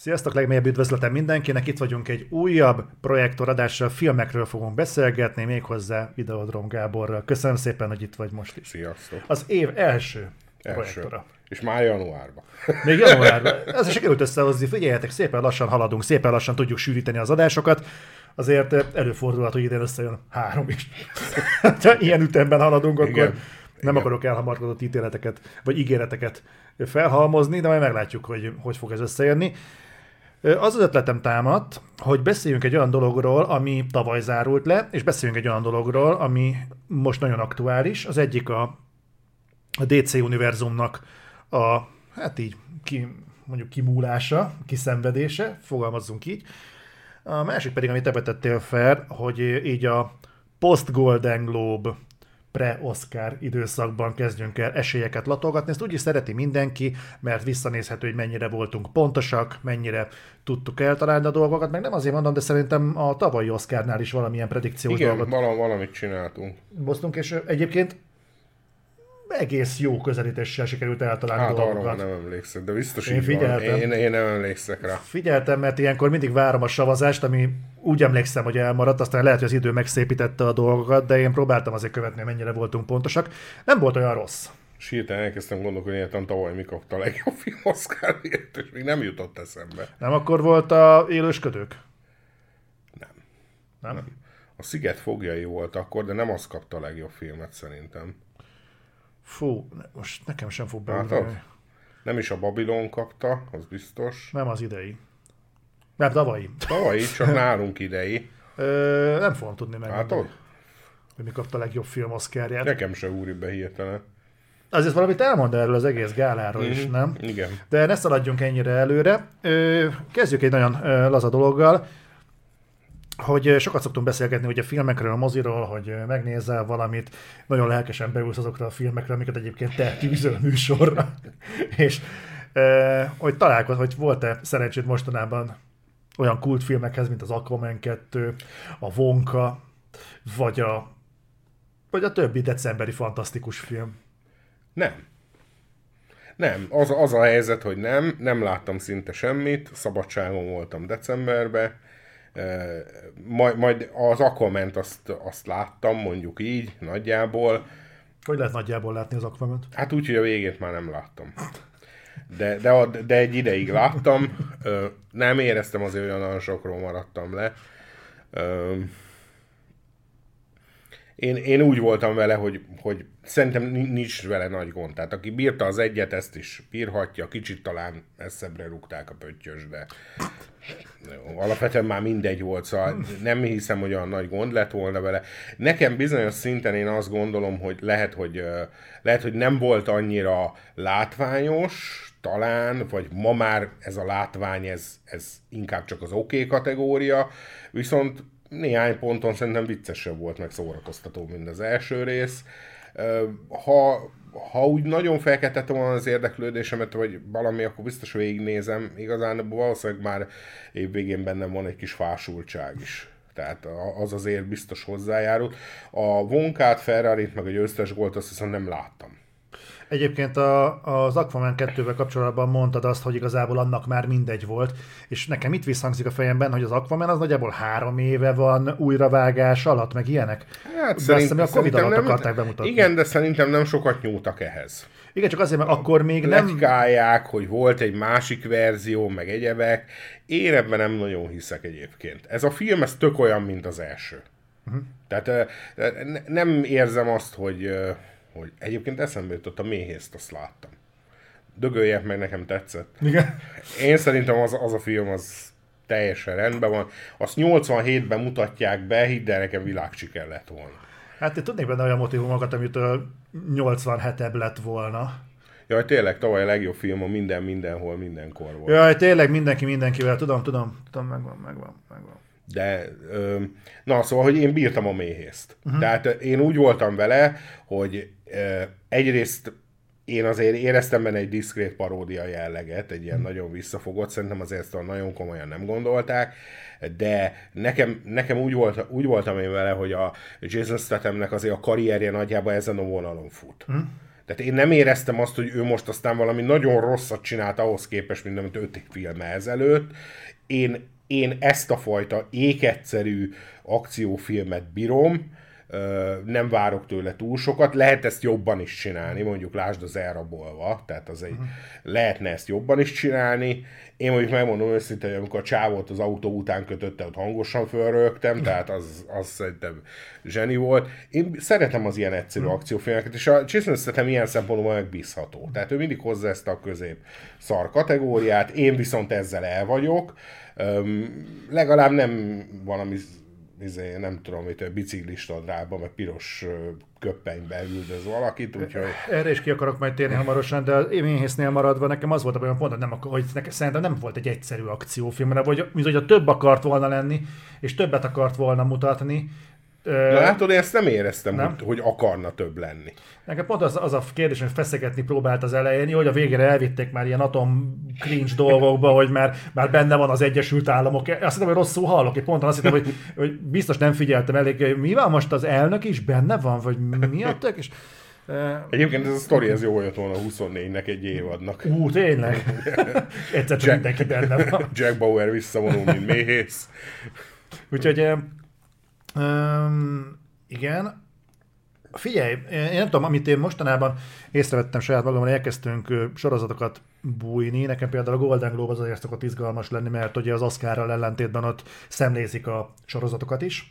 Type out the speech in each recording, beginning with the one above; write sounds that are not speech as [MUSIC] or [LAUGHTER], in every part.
Sziasztok, legmélyebb üdvözletem mindenkinek, itt vagyunk egy újabb projektoradással, filmekről fogunk beszélgetni, méghozzá Videodrom Gáborral. Köszönöm szépen, hogy itt vagy most is. Sziasztok. Az év első, Első. projektora. És már januárban. Még januárban. Ez sikerült összehozni, figyeljetek, szépen lassan haladunk, szépen lassan tudjuk sűríteni az adásokat. Azért előfordulhat, hogy idén összejön három is. [LAUGHS] ha ilyen ütemben haladunk, akkor Igen. nem Igen. akarok elhamarkodott ítéleteket, vagy ígéreteket felhalmozni, de majd meglátjuk, hogy hogy fog ez összejönni. Az az ötletem támadt, hogy beszéljünk egy olyan dologról, ami tavaly zárult le, és beszéljünk egy olyan dologról, ami most nagyon aktuális. Az egyik a, a DC univerzumnak a, hát így, ki, mondjuk kimúlása, kiszenvedése, fogalmazzunk így. A másik pedig, amit te vetettél fel, hogy így a post-Golden Globe pre-Oscar időszakban kezdjünk el esélyeket latolgatni. Ezt úgy is szereti mindenki, mert visszanézhető, hogy mennyire voltunk pontosak, mennyire tudtuk eltalálni a dolgokat, meg nem azért mondom, de szerintem a tavalyi Oscarnál is valamilyen predikciós Igen, dolgot vala, valamit csináltunk. hoztunk, és egyébként egész jó közelítéssel sikerült eltalálni Hát dolgokat. nem emlékszek, de biztos Én így van. figyeltem. Én, én nem emlékszek rá. Figyeltem, mert ilyenkor mindig várom a szavazást, ami úgy emlékszem, hogy elmaradt, aztán lehet, hogy az idő megszépítette a dolgokat, de én próbáltam azért követni, mennyire voltunk pontosak. Nem volt olyan rossz. És hirtelen elkezdtem gondolkodni, hogy tavaly mi kapta a legjobb film Oscarért, és még nem jutott eszembe. Nem akkor volt a élősködők? Nem. Nem? A Sziget fogjai volt akkor, de nem az kapta a legjobb filmet szerintem. Fú, most nekem sem fog Látod? beugrani. Nem is a Babilon kapta, az biztos. Nem az idei. Nem, tavalyi. Tavalyi, csak nálunk idei. Ö, nem fogom tudni meg. Látod? Hogy mi kapta a legjobb film Oscarját. Nekem se úri be hirtelen. Azért valamit elmond erről az egész gáláról is, Mhm. nem? Igen. De ne szaladjunk ennyire előre. Ö, kezdjük egy nagyon ö, laza dologgal, hogy sokat szoktunk beszélgetni ugye a filmekről, a moziról, hogy megnézel valamit, nagyon lelkesen beülsz azokra a filmekre, amiket egyébként te tűzöl műsorra. [LAUGHS] És ö, hogy találkoz, hogy volt-e szerencsét mostanában olyan kultfilmekhez, mint az Aquaman 2, a Vonka, vagy a, vagy a többi decemberi fantasztikus film. Nem. Nem, az, az a helyzet, hogy nem, nem láttam szinte semmit, szabadságon voltam decemberben, majd, majd az Aquament azt, azt láttam, mondjuk így, nagyjából, Hogy lehet nagyjából látni az Aquaman-t? hát úgy, hogy a végét már nem láttam. De, de, a- de egy ideig láttam, nem éreztem azért, olyan sokról maradtam le. Én, én úgy voltam vele, hogy, hogy szerintem ni- nincs vele nagy gond. Tehát aki bírta az egyet, ezt is bírhatja. Kicsit talán messzebbre rúgták a pöttyös, de alapvetően már mindegy volt, szóval nem hiszem, hogy olyan nagy gond lett volna vele. Nekem bizonyos szinten én azt gondolom, hogy lehet, hogy, lehet, hogy nem volt annyira látványos, talán, vagy ma már ez a látvány, ez, ez inkább csak az oké okay kategória, viszont néhány ponton szerintem viccesebb volt, meg szórakoztató, mint az első rész. Ha, ha úgy nagyon felkeltettem volna az érdeklődésemet, vagy valami, akkor biztos végignézem. Igazán valószínűleg már évvégén bennem van egy kis fásultság is. Tehát az azért biztos hozzájárult. A Vonkát, Ferrari-t, meg a győztes gólt azt hiszem nem láttam. Egyébként a, az Aquaman 2-vel kapcsolatban mondtad azt, hogy igazából annak már mindegy volt, és nekem itt visszhangzik a fejemben, hogy az Aquaman az nagyjából három éve van újravágás alatt, meg ilyenek. Hát De azt hiszem, a Covid alatt akarták bemutatni. Igen, de szerintem nem sokat nyúltak ehhez. Igen, csak azért, mert akkor még nem... Pletykálják, hogy volt egy másik verzió, meg egyebek. Én ebben nem nagyon hiszek egyébként. Ez a film, ez tök olyan, mint az első. Uh-huh. Tehát nem érzem azt, hogy, hogy egyébként eszembe jutott a méhészt, azt láttam. Dögöljek meg, nekem tetszett. Igen. Én szerintem az, az a film az teljesen rendben van. Azt 87-ben mutatják be, hidd el, nekem világsiker lett volna. Hát én tudnék benne olyan motivumokat, amitől 87-ebb lett volna. Jaj, tényleg tavaly a legjobb film a minden, mindenhol, mindenkor volt. Jaj, tényleg mindenki mindenkivel, tudom, tudom, tudom, megvan, megvan, megvan. De, ö, na szóval, hogy én bírtam a méhészt. Uh-huh. Tehát én úgy voltam vele, hogy egyrészt én azért éreztem benne egy diszkrét paródia jelleget, egy ilyen nagyon visszafogott, szerintem azért ezt nagyon komolyan nem gondolták, de nekem, nekem úgy, volt, úgy voltam én vele, hogy a Jason Stathamnek azért a karrierje nagyjából ezen a vonalon fut. Uh-huh. Tehát én nem éreztem azt, hogy ő most aztán valami nagyon rosszat csinált ahhoz képest, mint amit öt filme ezelőtt. Én, én ezt a fajta ékegyszerű akciófilmet bírom, nem várok tőle túl sokat, lehet ezt jobban is csinálni, mondjuk lásd az elrabolva, tehát az egy, uh-huh. lehetne ezt jobban is csinálni. Én mondjuk megmondom őszintén, hogy amikor a csávot az autó után kötötte, ott hangosan fölrögtem, tehát az, az szerintem zseni volt. Én szeretem az ilyen egyszerű uh-huh. akciófilmeket, és a Jason Statham ilyen szempontból megbízható. Tehát ő mindig hozza ezt a közép szar kategóriát, én viszont ezzel el vagyok. Um, legalább nem valami izé, nem tudom, mit, biciklista drába, meg piros köppenybe üldöz valakit, úgyhogy... Erre is ki akarok majd térni hamarosan, de az éméhésznél maradva nekem az volt a pont, hogy, nem, hogy nekem, szerintem nem volt egy egyszerű akciófilm, mert vagy, mint hogy a több akart volna lenni, és többet akart volna mutatni, de látod, én ezt nem éreztem, nem? Hogy, hogy akarna több lenni. Nekem pont az, az a kérdés, hogy feszegetni próbált az elején, hogy a végére elvitték már ilyen atom cringe dolgokba, hogy már, már benne van az Egyesült Államok. Azt hiszem, hogy rosszul hallok, én pont azt hittem, hogy, hogy biztos nem figyeltem elég, hogy mi van most az elnök is benne van, vagy mi a tök? És, Egyébként ez a sztori, ez jó jött volna 24-nek egy évadnak. Ú, tényleg? Egyszer csak Jack, mindenki benne van. Jack Bauer visszavonul, mint méhész. Úgyhogy Um, igen. Figyelj, én nem tudom, amit én mostanában észrevettem saját magamon, elkezdtünk sorozatokat bújni. Nekem például a Golden Globe az azért szokott izgalmas lenni, mert ugye az Oscarral ellentétben ott szemlézik a sorozatokat is.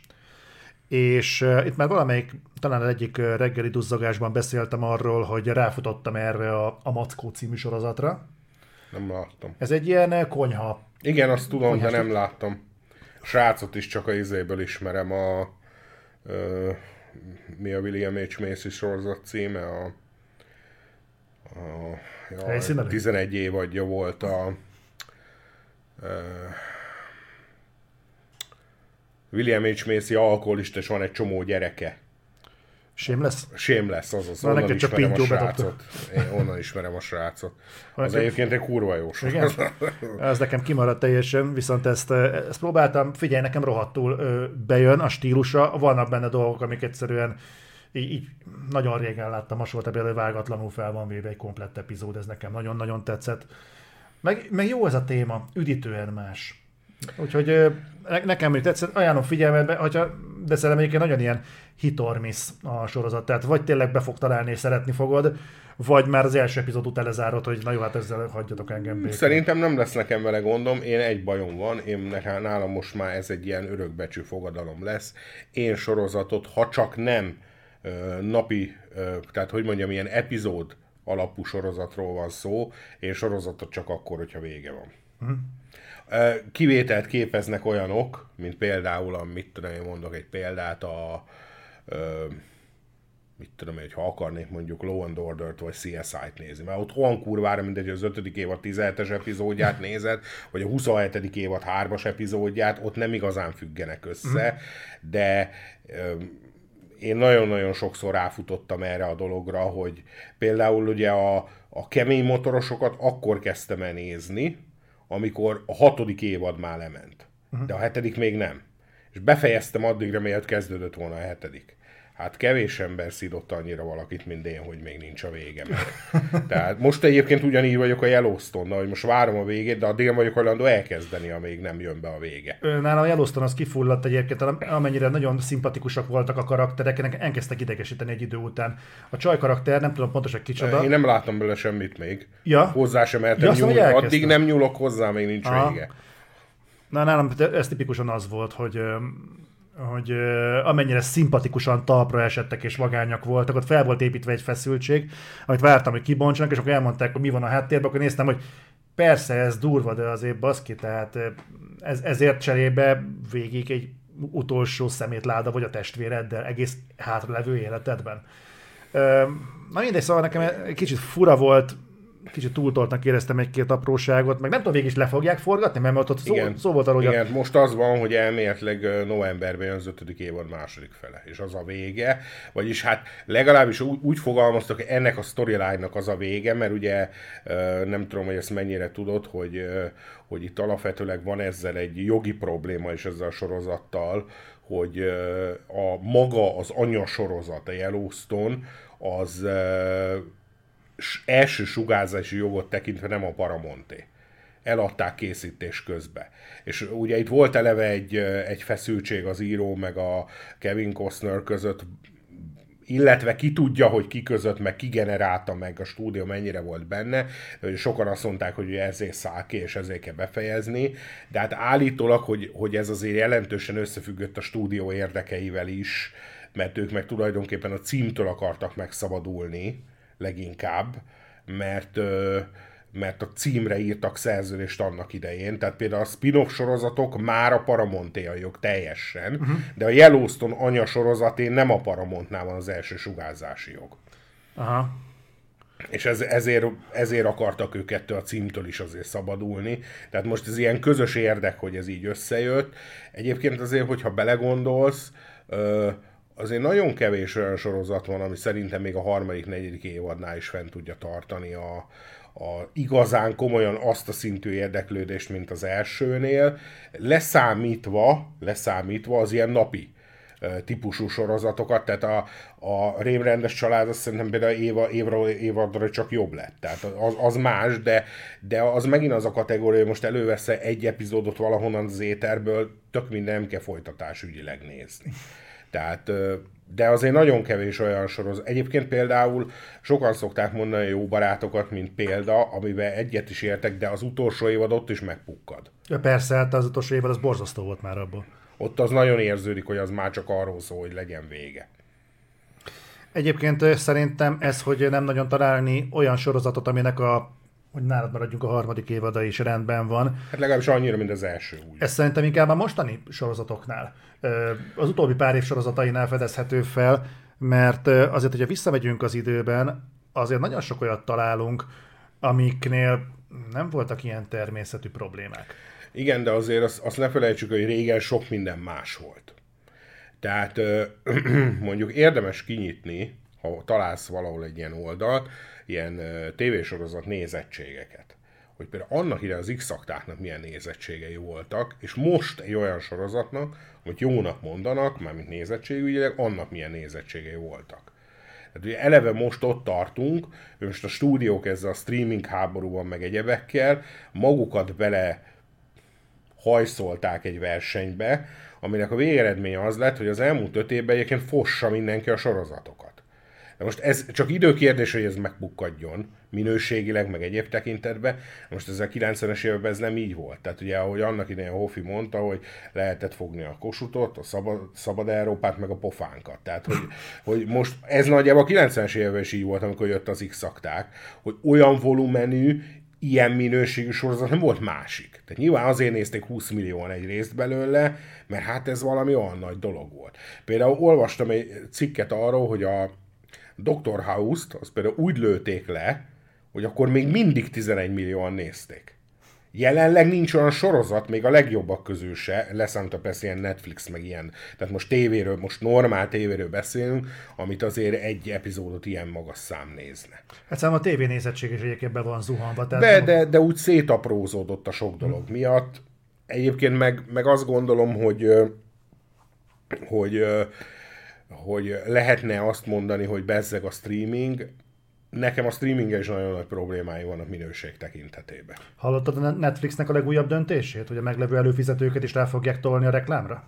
És uh, itt már valamelyik, talán az egyik reggeli duzzagásban beszéltem arról, hogy ráfutottam erre a, a Mackó című sorozatra. Nem láttam. Ez egy ilyen konyha. Igen, azt tudom, de nem láttam srácot is csak a izéből ismerem, a ö, mi a William H. Macy sorozat címe, a, a ja, 11 év adja volt a ö, William H. Macy alkoholista, és van egy csomó gyereke. Shameless? Shameless, azaz. Na, onnan csak ismerem a srácot. Én onnan ismerem a srácot. Az nekem... egyébként egy kurva jó Igen? [LAUGHS] Ez nekem kimaradt teljesen, viszont ezt, ezt próbáltam. Figyelj, nekem rohadtul bejön a stílusa. Vannak benne dolgok, amik egyszerűen így, így nagyon régen láttam hasonlót, például vágatlanul fel van véve egy komplett epizód, ez nekem nagyon-nagyon tetszett. Meg, meg jó ez a téma, üdítően más. Úgyhogy nekem még tetszett, ajánlom figyelmetbe, hogyha, de szerintem egyébként nagyon ilyen hit or miss a sorozat, tehát vagy tényleg be fog találni és szeretni fogod, vagy már az első epizód után lezárod, hogy na jó, hát ezzel hagyjatok engem békén. Szerintem nem lesz nekem vele gondom, én egy bajom van, én nekem, nálam most már ez egy ilyen örökbecsű fogadalom lesz. Én sorozatot, ha csak nem napi, tehát hogy mondjam, ilyen epizód alapú sorozatról van szó, én sorozatot csak akkor, hogyha vége van. Uh-huh. Kivételt képeznek olyanok, mint például, mit tudom én mondok egy példát, a, mit tudom én, ha akarnék mondjuk Law and Order-t vagy CSI-t nézni, mert ott olyan kurvára mindegy, hogy az 5. évad 17-es epizódját [LAUGHS] nézed, vagy a 27. évad 3-as epizódját, ott nem igazán függenek össze, mm. de én nagyon-nagyon sokszor ráfutottam erre a dologra, hogy például ugye a, a kemény motorosokat akkor kezdtem el nézni, amikor a hatodik évad már lement. Uh-huh. De a hetedik még nem. És befejeztem addigra, mielőtt kezdődött volna a hetedik. Hát kevés ember szidott annyira valakit, mint én, hogy még nincs a vége meg. [LAUGHS] Tehát most egyébként ugyanígy vagyok a yellowstone hogy most várom a végét, de addig vagyok hajlandó elkezdeni, amíg nem jön be a vége. Nálam a Yellowstone az kifulladt egyébként, amennyire nagyon szimpatikusak voltak a karakterek, elkezdtek idegesíteni egy idő után. A csaj karakter, nem tudom pontosan kicsoda. Én nem láttam bele semmit még. Ja? Hozzá sem mertem ja, nyúlni. Addig nem nyúlok hozzá, még nincs Aha. vége. Na, nálam ez tipikusan az volt, hogy hogy amennyire szimpatikusan talpra esettek és vagányak voltak, ott fel volt építve egy feszültség, amit vártam, hogy kibontsanak, és akkor elmondták, hogy mi van a háttérben, akkor néztem, hogy persze ez durva, de azért baszki, tehát ez, ezért cserébe végig egy utolsó szemétláda vagy a testvéreddel egész hátralevő életedben. Na mindegy, szóval nekem egy kicsit fura volt, kicsit túltoltnak éreztem egy-két apróságot, meg nem tudom, végig is le fogják forgatni, mert ott szó, igen, szó volt arról, hogy... Igen, a... most az van, hogy elméletileg novemberben jön az ötödik évad második fele, és az a vége, vagyis hát legalábbis úgy, úgy fogalmaztak, hogy ennek a storyline-nak az a vége, mert ugye nem tudom, hogy ezt mennyire tudod, hogy, hogy itt alapvetőleg van ezzel egy jogi probléma is ezzel a sorozattal, hogy a maga az anya sorozat, a Yellowstone, az első sugárzási jogot tekintve nem a Paramonté. Eladták készítés közbe. És ugye itt volt eleve egy, egy feszültség az író meg a Kevin Costner között, illetve ki tudja, hogy ki között, meg ki generálta meg a stúdió mennyire volt benne. Sokan azt mondták, hogy ezért száll ki, és ezért kell befejezni, de hát állítólag, hogy, hogy ez azért jelentősen összefüggött a stúdió érdekeivel is, mert ők meg tulajdonképpen a címtől akartak megszabadulni, leginkább, mert mert a címre írtak szerződést annak idején, tehát például a spin-off sorozatok már a Paramonté a jog teljesen, uh-huh. de a Yellowstone anya sorozatén nem a Paramontnál van az első sugárzási jog. Aha. És ez, ezért, ezért akartak ők ettől a címtől is azért szabadulni. Tehát most ez ilyen közös érdek, hogy ez így összejött. Egyébként azért, hogyha belegondolsz, azért nagyon kevés olyan sorozat van, ami szerintem még a harmadik, negyedik évadnál is fent tudja tartani a, a igazán komolyan azt a szintű érdeklődést, mint az elsőnél, leszámítva, leszámítva az ilyen napi típusú sorozatokat, tehát a, a rémrendes család azt szerintem például éva, évra, évadra csak jobb lett. Tehát az, az más, de, de az megint az a kategória, hogy most elővesz egy epizódot valahonnan az éterből, tök minden nem kell folytatás ügyileg nézni. Tehát, de azért nagyon kevés olyan sorozat. Egyébként például sokan szokták mondani jó barátokat, mint példa, amivel egyet is értek, de az utolsó évad ott is megpukkad. Ja, persze, hát az utolsó évad az borzasztó volt már abból. Ott az nagyon érződik, hogy az már csak arról szól, hogy legyen vége. Egyébként szerintem ez, hogy nem nagyon találni olyan sorozatot, aminek a hogy nálad maradjunk a harmadik évada is rendben van. Hát legalábbis annyira, mint az első. Úgy. Ez szerintem inkább a mostani sorozatoknál, az utóbbi pár év sorozatainál fedezhető fel, mert azért, hogyha visszamegyünk az időben, azért nagyon sok olyat találunk, amiknél nem voltak ilyen természetű problémák. Igen, de azért azt, azt ne felejtsük, hogy régen sok minden más volt. Tehát [CLEARS THROAT] mondjuk érdemes kinyitni, ha találsz valahol egy ilyen oldalt, ilyen tévésorozat nézettségeket. Hogy például annak ide az x milyen nézettségei voltak, és most egy olyan sorozatnak, amit jónak mondanak, mármint nézettségügyileg, annak milyen nézettségei voltak. Tehát ugye eleve most ott tartunk, most a stúdiók ezzel a streaming háborúban meg egyebekkel magukat bele hajszolták egy versenybe, aminek a végeredménye az lett, hogy az elmúlt öt évben egyébként fossa mindenki a sorozatokat. De most ez csak időkérdés, hogy ez megbukkadjon minőségileg, meg egyéb tekintetben. Most ez a 90-es években ez nem így volt. Tehát ugye, ahogy annak idején Hofi mondta, hogy lehetett fogni a kosutot, a szabad, szabad Európát, meg a pofánkat. Tehát, hogy, hogy most ez nagyjából a 90-es években is így volt, amikor jött az x hogy olyan volumenű, ilyen minőségű sorozat nem volt másik. Tehát nyilván azért nézték 20 millióan egy részt belőle, mert hát ez valami olyan nagy dolog volt. Például olvastam egy cikket arról, hogy a Dr. House-t, azt például úgy lőték le, hogy akkor még mindig 11 millióan nézték. Jelenleg nincs olyan sorozat, még a legjobbak közül se, leszámítva persze ilyen Netflix, meg ilyen, tehát most tévéről, most normál tévéről beszélünk, amit azért egy epizódot ilyen magas szám nézne. Hát szerintem a tévénézettség is egyébként be van zuhanva. Tehát de, de, de úgy szétaprózódott a sok dolog hmm. miatt. Egyébként meg, meg azt gondolom, hogy, hogy hogy lehetne azt mondani, hogy bezzeg a streaming, nekem a streaming is nagyon nagy problémái vannak minőség tekintetében. Hallottad a Netflixnek a legújabb döntését, hogy a meglevő előfizetőket is rá fogják tolni a reklámra?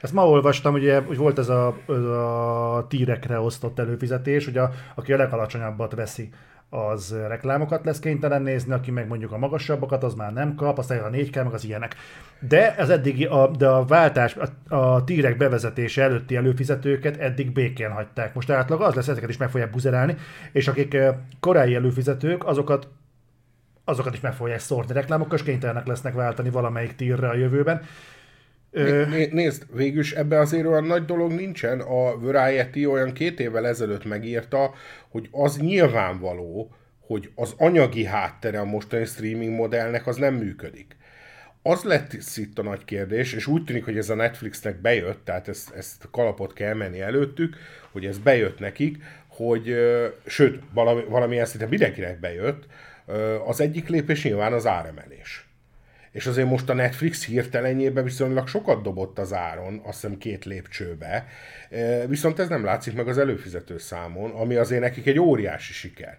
Ezt ma olvastam, ugye, hogy volt ez a, a tírekre osztott előfizetés, hogy a, aki a legalacsonyabbat veszi az reklámokat lesz kénytelen nézni, aki meg mondjuk a magasabbakat, az már nem kap, aztán a 4 k meg az ilyenek. De ez eddigi, a, de a váltás, a, a tírek bevezetése előtti előfizetőket eddig békén hagyták. Most átlag az lesz, ezeket is meg fogják buzerálni, és akik korai előfizetők, azokat azokat is meg fogják szórni reklámokkal, és kénytelenek lesznek váltani valamelyik tírre a jövőben. Né, nézd, végülis ebben azért olyan nagy dolog nincsen. A Variety olyan két évvel ezelőtt megírta, hogy az nyilvánvaló, hogy az anyagi háttere a mostani streaming modellnek az nem működik. Az lett itt a nagy kérdés, és úgy tűnik, hogy ez a Netflixnek bejött, tehát ezt, ezt kalapot kell menni előttük, hogy ez bejött nekik, hogy, sőt, valami, valamilyen szinte mindenkinek bejött, az egyik lépés nyilván az áremelés és azért most a Netflix hirtelenjében viszonylag sokat dobott az áron, azt hiszem két lépcsőbe, viszont ez nem látszik meg az előfizető számon, ami azért nekik egy óriási siker.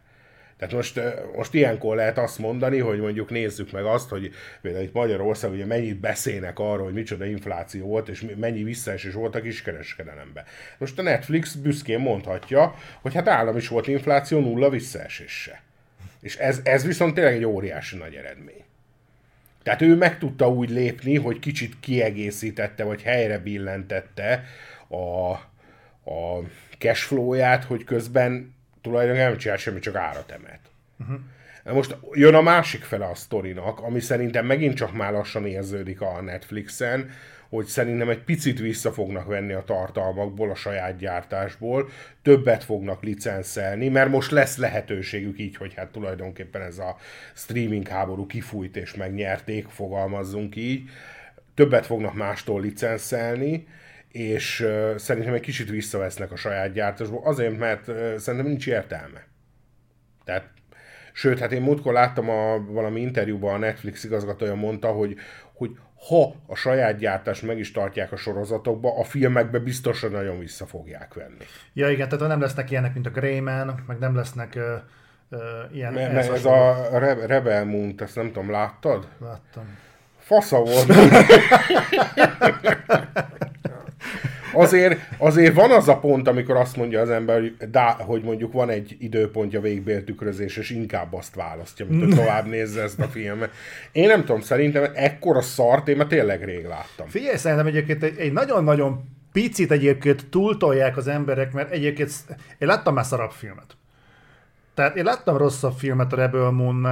Tehát most, most ilyenkor lehet azt mondani, hogy mondjuk nézzük meg azt, hogy például itt Magyarország ugye mennyit beszélnek arról, hogy micsoda infláció volt, és mennyi visszaesés volt a kiskereskedelembe. Most a Netflix büszkén mondhatja, hogy hát állam is volt infláció, nulla visszaesése. És ez, ez viszont tényleg egy óriási nagy eredmény. Tehát ő meg tudta úgy lépni, hogy kicsit kiegészítette, vagy helyre billentette a, a cashflow-ját, hogy közben tulajdonképpen nem csinál semmit, csak árat emelt. Uh-huh. Most jön a másik fele a sztorinak, ami szerintem megint csak már lassan érződik a Netflixen, hogy szerintem egy picit vissza fognak venni a tartalmakból, a saját gyártásból, többet fognak licenszelni, mert most lesz lehetőségük így, hogy hát tulajdonképpen ez a streaming háború kifújt és megnyerték, fogalmazzunk így, többet fognak mástól licenszelni, és szerintem egy kicsit visszavesznek a saját gyártásból, azért, mert szerintem nincs értelme. Tehát Sőt, hát én múltkor láttam a valami interjúban a Netflix igazgatója mondta, hogy, hogy ha a saját gyártást meg is tartják a sorozatokba, a filmekbe biztosan nagyon vissza fogják venni. Ja igen, tehát nem lesznek ilyenek, mint a Greyman, meg nem lesznek uh, uh, ilyen... Me, ez, ez a Re- Rebel Moon, ezt nem tudom, láttad? Láttam. Fasza volt. [LAUGHS] [LAUGHS] azért, azért van az a pont, amikor azt mondja az ember, hogy, hogy mondjuk van egy időpontja végbéltükrözés, és inkább azt választja, mint hogy tovább nézze ezt a filmet. Én nem tudom, szerintem ekkora szart én már tényleg rég láttam. Figyelj, szerintem egyébként egy, egy nagyon-nagyon picit egyébként túltolják az emberek, mert egyébként én láttam már szarabb filmet. Tehát én láttam rosszabb filmet a Rebel moon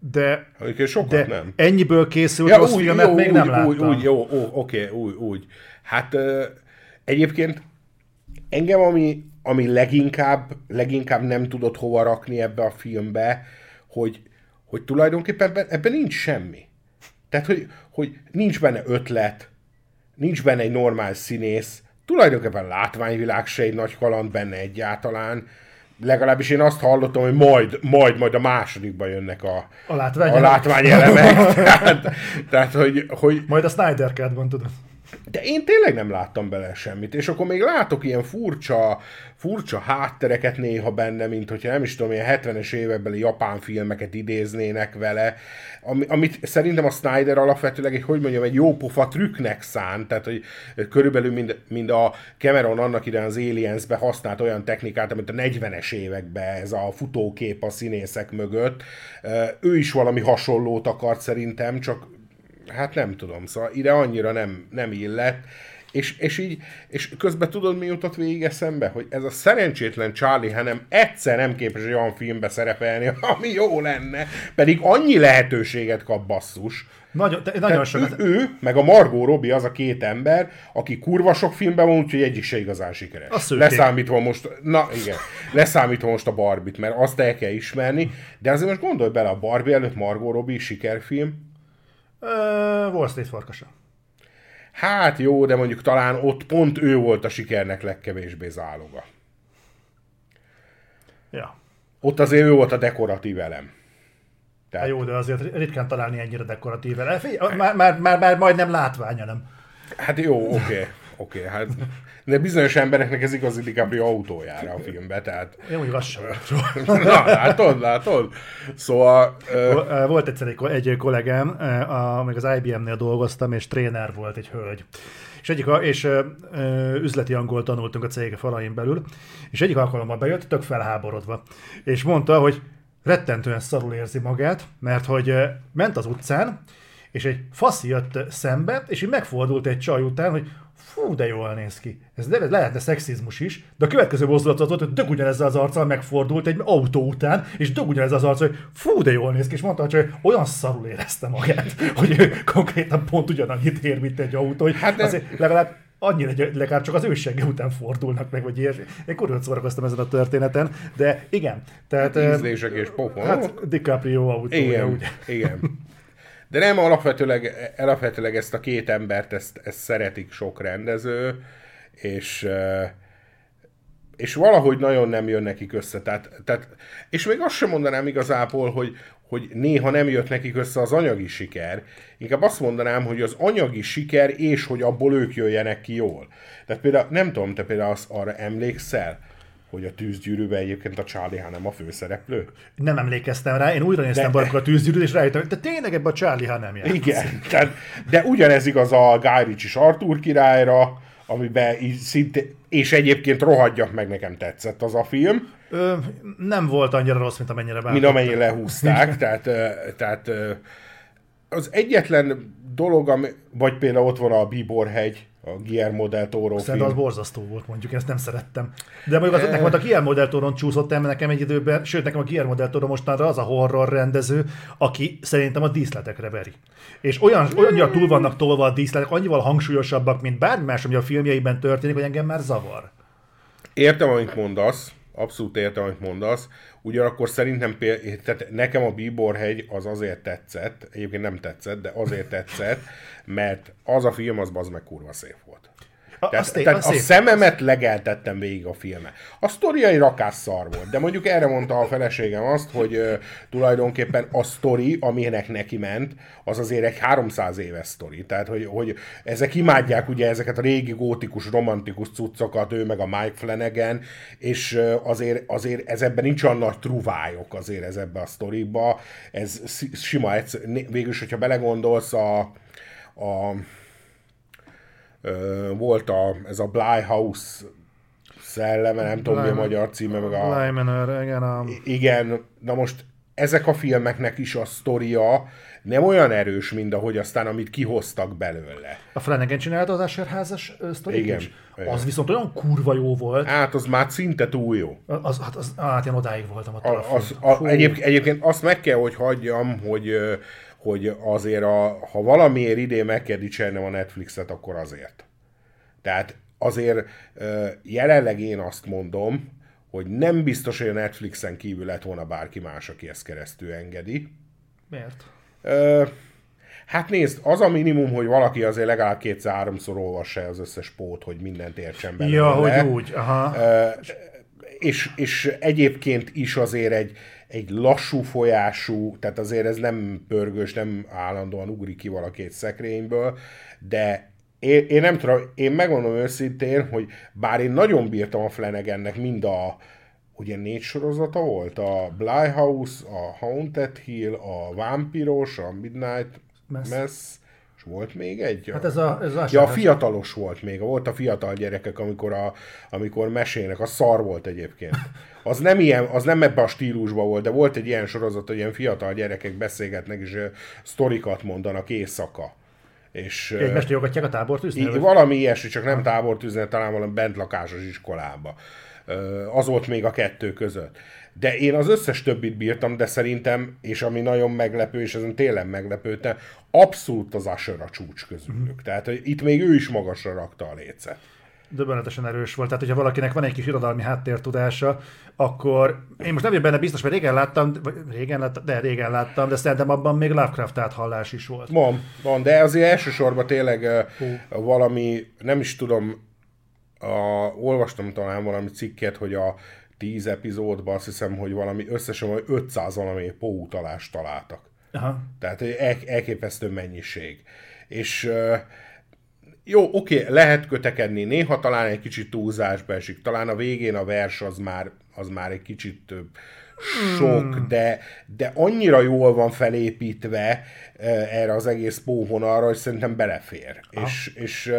de, sokat de nem. ennyiből készült ja, rossz úgy, filmet jó, még úgy, nem láttam. Úgy, úgy, jó, ó, oké, úgy, úgy. Hát Egyébként engem, ami, ami leginkább, leginkább nem tudott hova rakni ebbe a filmbe, hogy, hogy tulajdonképpen ebben, ebben nincs semmi. Tehát, hogy, hogy nincs benne ötlet, nincs benne egy normál színész, tulajdonképpen látványvilág se egy nagy kaland benne egyáltalán, legalábbis én azt hallottam, hogy majd, majd, majd a másodikban jönnek a, a, látvány a látványelemek. [LAUGHS] tehát, tehát, hogy, hogy... Majd a Snyder cut tudod. De én tényleg nem láttam bele semmit, és akkor még látok ilyen furcsa, furcsa háttereket néha benne, mint hogyha nem is tudom, ilyen 70-es évekbeli japán filmeket idéznének vele, ami, amit szerintem a Snyder alapvetőleg egy, hogy mondjam, egy jó pofa trükknek szán, tehát hogy körülbelül mind, mind a Cameron annak idején az Aliens-be használt olyan technikát, amit a 40-es években ez a futókép a színészek mögött, ő is valami hasonlót akart szerintem, csak hát nem tudom, szóval ide annyira nem, nem illett, és, és így, és közben tudod, mi jutott végig eszembe? Hogy ez a szerencsétlen Charlie hanem egyszer nem képes egy olyan filmbe szerepelni, [LAUGHS] ami jó lenne, pedig annyi lehetőséget kap basszus. Nagyon, te, nagyon sokat. Ő, ő, meg a Margot Robbie az a két ember, aki kurva sok filmben van, úgyhogy egyik se igazán sikeres. Leszámítva most, na igen, leszámítva most a Barbit, mert azt el kell ismerni, de azért most gondolj bele, a Barbie előtt Margot Robbie sikerfilm, Uh, Wall Street farkasa. Hát jó, de mondjuk talán ott pont ő volt a sikernek legkevésbé záloga. Ja. Ott azért ő volt a dekoratív elem. Tehát... Hát jó, de azért ritkán találni ennyire dekoratív elem. Már, már, már, már majdnem látványa, nem? Hát jó, oké. Okay. Oké, okay, hát de bizonyos embereknek ez igazi DiCaprio autójára a filmbe, tehát... Én mondjuk azt sem [LAUGHS] Na, látod, látod? Szóval... Uh... Volt egyszer egy, egy kollégám, a, még az IBM-nél dolgoztam, és tréner volt egy hölgy. És egyik, és ö, ö, üzleti angol tanultunk a cége falain belül, és egyik alkalommal bejött, tök felháborodva, és mondta, hogy rettentően szarul érzi magát, mert hogy ment az utcán, és egy faszi jött szembe, és így megfordult egy csaj után, hogy fú, de jól néz ki. Ez de lehetne szexizmus is, de a következő mozdulat az volt, hogy dög ugyanezzel az arccal megfordult egy autó után, és dög ugyanezzel az arccal, hogy fú, de jól néz ki, és mondta, hogy olyan szarul érezte magát, [LAUGHS] hogy ő konkrétan pont ugyanannyit ér, mint egy autó, hogy hát de... azért legalább annyira, legalább csak az ősege után fordulnak meg, vagy ilyesmi. Én kurva szórakoztam ezen a történeten, de igen. Tehát, hát ízlések és pofon. Hát DiCaprio autója, igen, ugye. Igen. [LAUGHS] De nem, alapvetőleg, alapvetőleg ezt a két embert, ezt, ezt szeretik sok rendező, és és valahogy nagyon nem jön nekik össze. Tehát, tehát, és még azt sem mondanám igazából, hogy, hogy néha nem jött nekik össze az anyagi siker. Inkább azt mondanám, hogy az anyagi siker, és hogy abból ők jöjjenek ki jól. Tehát például, nem tudom, te például azt arra emlékszel, hogy a tűzgyűrűben egyébként a Charlie Hanem a főszereplő? Nem emlékeztem rá, én újra néztem de... a tűzgyűrűt, és rájöttem, de tényleg ebben a Charlie Hanem játszik. Igen, tehát, de ugyanez igaz a Guy Ritchie Arthur királyra, amiben szinte, és egyébként rohadjak meg, nekem tetszett az a film. Ö, nem volt annyira rossz, mint amennyire vártam. Mint amennyire lehúzták, tehát, tehát az egyetlen dolog, ami, vagy például ott van a Bíborhegy, a Guillermo del Toro Szerintem film. az borzasztó volt, mondjuk, ezt nem szerettem. De mondjuk az, nekem a Guillermo del Toro csúszott el nekem egy időben, sőt, nekem a Guillermo del Toro mostanra az a horror rendező, aki szerintem a díszletekre veri. És olyan, olyannyira túl vannak tolva a díszletek, annyival hangsúlyosabbak, mint bármi más, ami a filmjeiben történik, hogy engem már zavar. Értem, amit mondasz, abszolút értem, amit mondasz. Ugyanakkor szerintem például, tehát nekem a Bíborhegy az azért tetszett, egyébként nem tetszett, de azért tetszett, mert az a film az az meg kurva szép volt. Tehát, a, tehát a, a szememet legeltettem végig a filmet. A sztoria egy rakásszar volt, de mondjuk erre mondta a feleségem azt, hogy uh, tulajdonképpen a sztori, aminek neki ment, az azért egy 300 éves sztori. Tehát, hogy, hogy ezek imádják ugye ezeket a régi gótikus, romantikus cuccokat, ő meg a Mike Flanagan, és uh, azért, azért ez ebben nincs olyan nagy truvályok azért ez ebbe a sztoriba. Ez sima, végülis, hogyha belegondolsz a, a volt a, ez a Bly House szelleme, nem tudom mi a magyar címe, meg a... Bly Manor, igen. A... Igen, na most ezek a filmeknek is a sztoria nem olyan erős, mint ahogy aztán, amit kihoztak belőle. A Flanagan csinálta az Asherházas sztorit Igen. Is? Az viszont olyan kurva jó volt. Hát az már szinte túl jó. Az, hát, az, hát én odáig voltam a, a, az, a egyéb, Egyébként azt meg kell, hogy hagyjam, hogy hogy azért, a, ha valamiért idén meg kell dicsérnem a Netflixet, akkor azért. Tehát azért jelenleg én azt mondom, hogy nem biztos, hogy a Netflixen kívül lett volna bárki más, aki ezt keresztül engedi. Miért? Hát nézd, az a minimum, hogy valaki azért legalább kétszer-háromszor olvassa az összes pót, hogy mindent értsen belőle. Ja, hogy úgy, aha. És, és egyébként is azért egy, egy lassú folyású, tehát azért ez nem pörgős, nem állandóan ugrik ki valaki egy szekrényből, de én, én nem tudom, én megmondom őszintén, hogy bár én nagyon bírtam a Flanagannek mind a, ugye négy sorozata volt, a Bly House, a Haunted Hill, a Vampiros, a Midnight Mess, Mess volt még egy? Hát ez a, ez a ja, a fiatalos volt még, volt a fiatal gyerekek, amikor, a, amikor mesének, a szar volt egyébként. [LAUGHS] Az nem, ilyen, az nem ebben a stílusban volt, de volt egy ilyen sorozat, hogy ilyen fiatal gyerekek beszélgetnek, és uh, sztorikat mondanak éjszaka. És, Egymást jogatják a tábortűznél? Í- valami ilyesmi, csak nem tábortűznél, talán valami bentlakásos iskolába. Az volt még a kettő között. De én az összes többit bírtam, de szerintem, és ami nagyon meglepő, és ezen tényleg meglepődtem, abszolút az Asher a csúcs közülük. Mm. Tehát hogy itt még ő is magasra rakta a lécet döbbenetesen erős volt. Tehát, hogyha valakinek van egy kis irodalmi háttértudása, akkor én most nem vagyok benne biztos, mert régen láttam, vagy régen láttam, de régen láttam, de szerintem abban még Lovecraft áthallás is volt. Van, van, de azért elsősorban tényleg uh, valami, nem is tudom, a, olvastam talán valami cikket, hogy a tíz epizódban azt hiszem, hogy valami összesen vagy 500 valami póutalást találtak. Aha. Tehát el, elképesztő mennyiség. És jó, oké, lehet kötekedni, néha talán egy kicsit túlzásba esik, talán a végén a vers az már, az már egy kicsit több sok, hmm. de, de annyira jól van felépítve erre az egész póvonalra, hogy szerintem belefér. Ah. És, és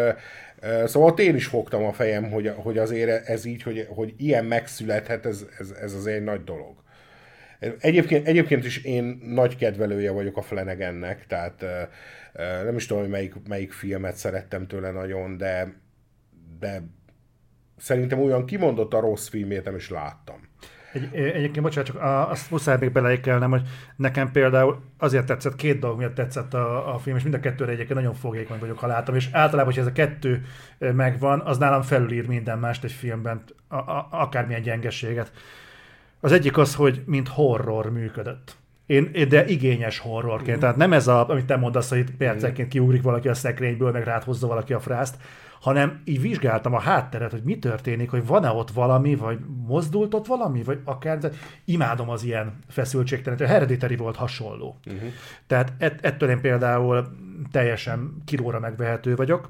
Szóval ott én is fogtam a fejem, hogy, hogy azért ez így, hogy, hogy ilyen megszülethet, ez, ez, ez azért egy nagy dolog. Egyébként, egyébként is én nagy kedvelője vagyok a Flanagannek, tehát nem is tudom, hogy melyik, melyik filmet szerettem tőle nagyon, de, de szerintem olyan kimondott a rossz filmét nem is láttam. Egy, egyébként, bocsánat, csak azt muszáj még beleékelnem, hogy nekem például azért tetszett, két dolog miatt tetszett a, a film, és mind a kettőre egyébként nagyon fogékony vagyok, ha látom, és általában, hogy ez a kettő megvan, az nálam felülír minden mást egy filmben, a, a, akármilyen gyengeséget. Az egyik az, hogy mint horror működött. Én, de igényes horrorként. Mm. Tehát nem ez, a, amit te mondasz, hogy percenként kiugrik valaki a szekrényből, meg ráthozza valaki a frászt, hanem így vizsgáltam a hátteret, hogy mi történik, hogy van-e ott valami, vagy mozdult ott valami, vagy akár, de imádom az ilyen feszültségtelenet. A Hereditary volt hasonló. Uh-huh. Tehát ett, ettől én például teljesen kilóra megvehető vagyok.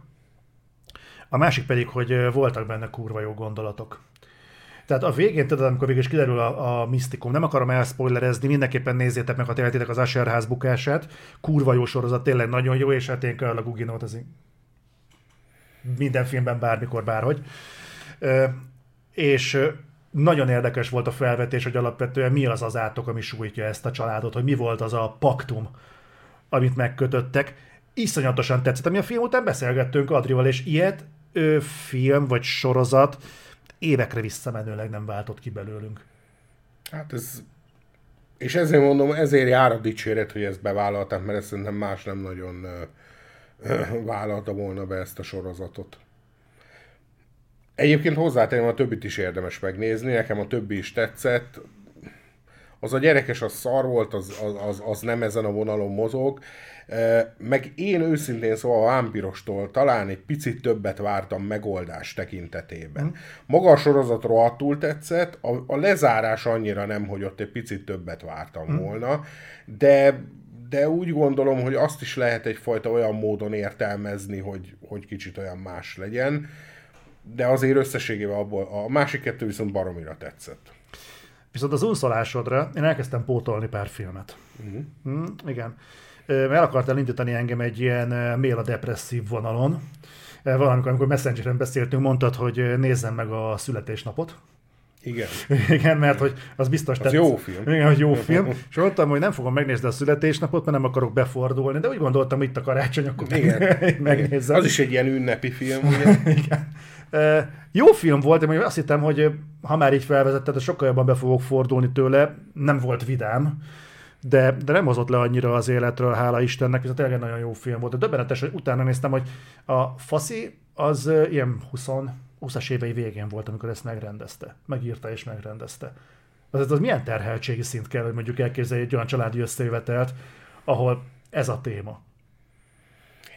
A másik pedig, hogy voltak benne kurva jó gondolatok. Tehát a végén, tudod, amikor végül is kiderül a, a misztikum, nem akarom elspoilerezni, mindenképpen nézzétek meg, ha tehetitek az Asherház bukását. Kurva jó sorozat, tényleg nagyon jó, és hát én kell a Guginót, az minden filmben, bármikor, bárhogy. És nagyon érdekes volt a felvetés, hogy alapvetően mi az az átok, ami sújtja ezt a családot, hogy mi volt az a paktum, amit megkötöttek. Iszonyatosan tetszett. Ami a film után beszélgettünk Adrival, és ilyet ő, film vagy sorozat évekre visszamenőleg nem váltott ki belőlünk. Hát ez... És ezért mondom, ezért jár a dicséret, hogy ezt bevállalták, mert ezt szerintem más nem nagyon [CLEARS THROAT] vállalta volna be ezt a sorozatot. Egyébként hozzátenném, a többit is érdemes megnézni, nekem a többi is tetszett. Az a gyerekes, az szar volt, az, az, az nem ezen a vonalon mozog. Meg én őszintén szóval a vámpirostól talán egy picit többet vártam megoldás tekintetében. Mm. Maga a sorozat rohadtul tetszett, a, a lezárás annyira nem, hogy ott egy picit többet vártam mm. volna, de de úgy gondolom, hogy azt is lehet egyfajta olyan módon értelmezni, hogy, hogy kicsit olyan más legyen, de azért összességében abból a másik kettő viszont baromira tetszett. Viszont az unszolásodra én elkezdtem pótolni pár filmet. Uh-huh. Mm, igen. El akartál indítani engem egy ilyen méla depresszív vonalon. Valamikor, amikor Messengeren beszéltünk, mondtad, hogy nézzem meg a születésnapot. Igen. [LAUGHS] Igen, mert hogy az biztos az tetsz. jó film. Igen, hogy jó film. És mondtam, hogy nem fogom megnézni a születésnapot, mert nem akarok befordulni, de úgy gondoltam, itt a karácsony, akkor Igen. [LAUGHS] megnézem. Az is egy ilyen ünnepi film, [LAUGHS] ugye? Igen. E, jó film volt, de azt hittem, hogy ha már így felvezetted, sokkal jobban be fogok fordulni tőle. Nem volt vidám, de, de nem hozott le annyira az életről, hála Istennek, viszont tényleg nagyon jó film volt. De döbbenetes, hogy utána néztem, hogy a Faszi az ilyen 20 20-as évei végén volt, amikor ezt megrendezte. Megírta és megrendezte. Az, az milyen terheltségi szint kell, hogy mondjuk elképzelj egy olyan családi összejövetelt, ahol ez a téma.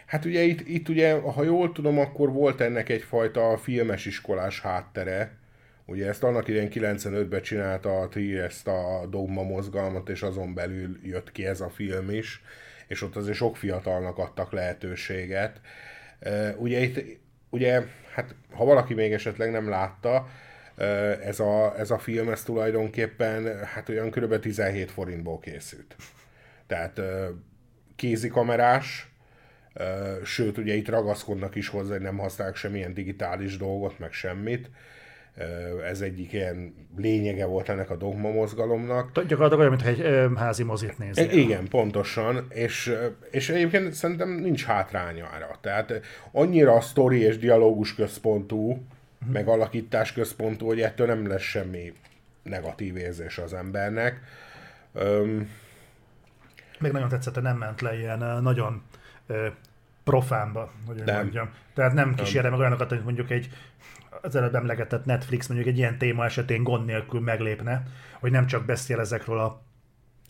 Hát ugye itt, itt ugye, ha jól tudom, akkor volt ennek egyfajta filmes iskolás háttere. Ugye ezt annak idején 95-ben csinálta a Trieste a Dogma mozgalmat, és azon belül jött ki ez a film is, és ott azért sok fiatalnak adtak lehetőséget. Ugye itt ugye, hát ha valaki még esetleg nem látta, ez a, ez a film, ez tulajdonképpen hát olyan kb. 17 forintból készült. Tehát kézikamerás, sőt, ugye itt ragaszkodnak is hozzá, hogy nem használják semmilyen digitális dolgot, meg semmit. Ez egyik ilyen lényege volt ennek a dogma mozgalomnak. Gyakorlatilag olyan, mintha egy házi mozit nézni. Igen, pontosan, és, és egyébként szerintem nincs hátrányára. Tehát annyira a sztori és dialógus központú, uh-huh. meg alakítás központú, hogy ettől nem lesz semmi negatív érzés az embernek. Um, Még nagyon tetszett, hogy nem ment le ilyen nagyon profánba, hogy nem. mondjam. Tehát nem kísérje meg olyanokat, hogy mondjuk egy az előbb emlegetett Netflix mondjuk egy ilyen téma esetén gond nélkül meglépne, hogy nem csak beszél ezekről a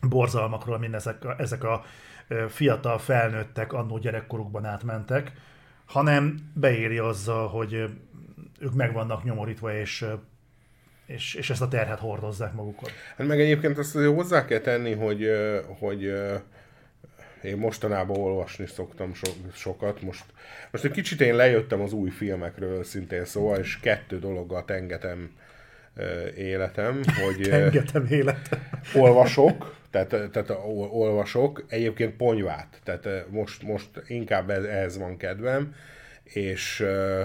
borzalmakról, mint ezek a, ezek a fiatal felnőttek annó gyerekkorukban átmentek, hanem beéri azzal, hogy ők meg vannak nyomorítva, és, és, és ezt a terhet hordozzák magukon. Hát meg egyébként azt hozzá kell tenni, hogy, hogy én mostanában olvasni szoktam so, sokat. Most, most egy kicsit én lejöttem az új filmekről szintén szóval, és kettő dologgal tengetem életem, hogy tengetem életem. olvasok, tehát, tehát olvasok, egyébként ponyvát, tehát most, most inkább ehhez van kedvem, és ö,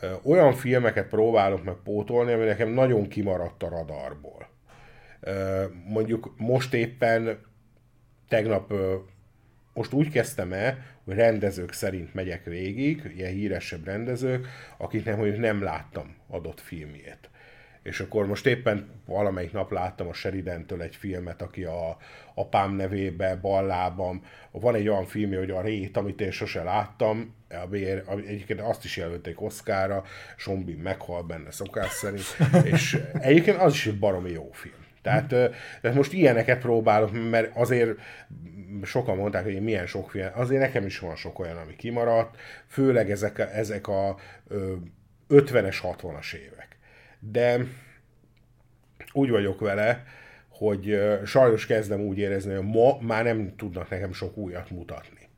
ö, olyan filmeket próbálok meg pótolni, ami nekem nagyon kimaradt a radarból. Ö, mondjuk most éppen tegnap most úgy kezdtem el, hogy rendezők szerint megyek végig, ilyen híresebb rendezők, akiknek mondjuk nem láttam adott filmjét. És akkor most éppen valamelyik nap láttam a Sheridantől egy filmet, aki a apám nevébe, ballában. Van egy olyan filmje, hogy a Rét, amit én sose láttam, egyébként azt is jelölték Oszkára, Bean meghal benne szokás szerint, [LAUGHS] és egyébként az is egy baromi jó film. Tehát, tehát most ilyeneket próbálok, mert azért sokan mondták, hogy milyen sok film, azért nekem is van sok olyan, ami kimaradt, főleg ezek, ezek a 50-es, 60-as évek. De úgy vagyok vele, hogy sajnos kezdem úgy érezni, hogy ma már nem tudnak nekem sok újat mutatni.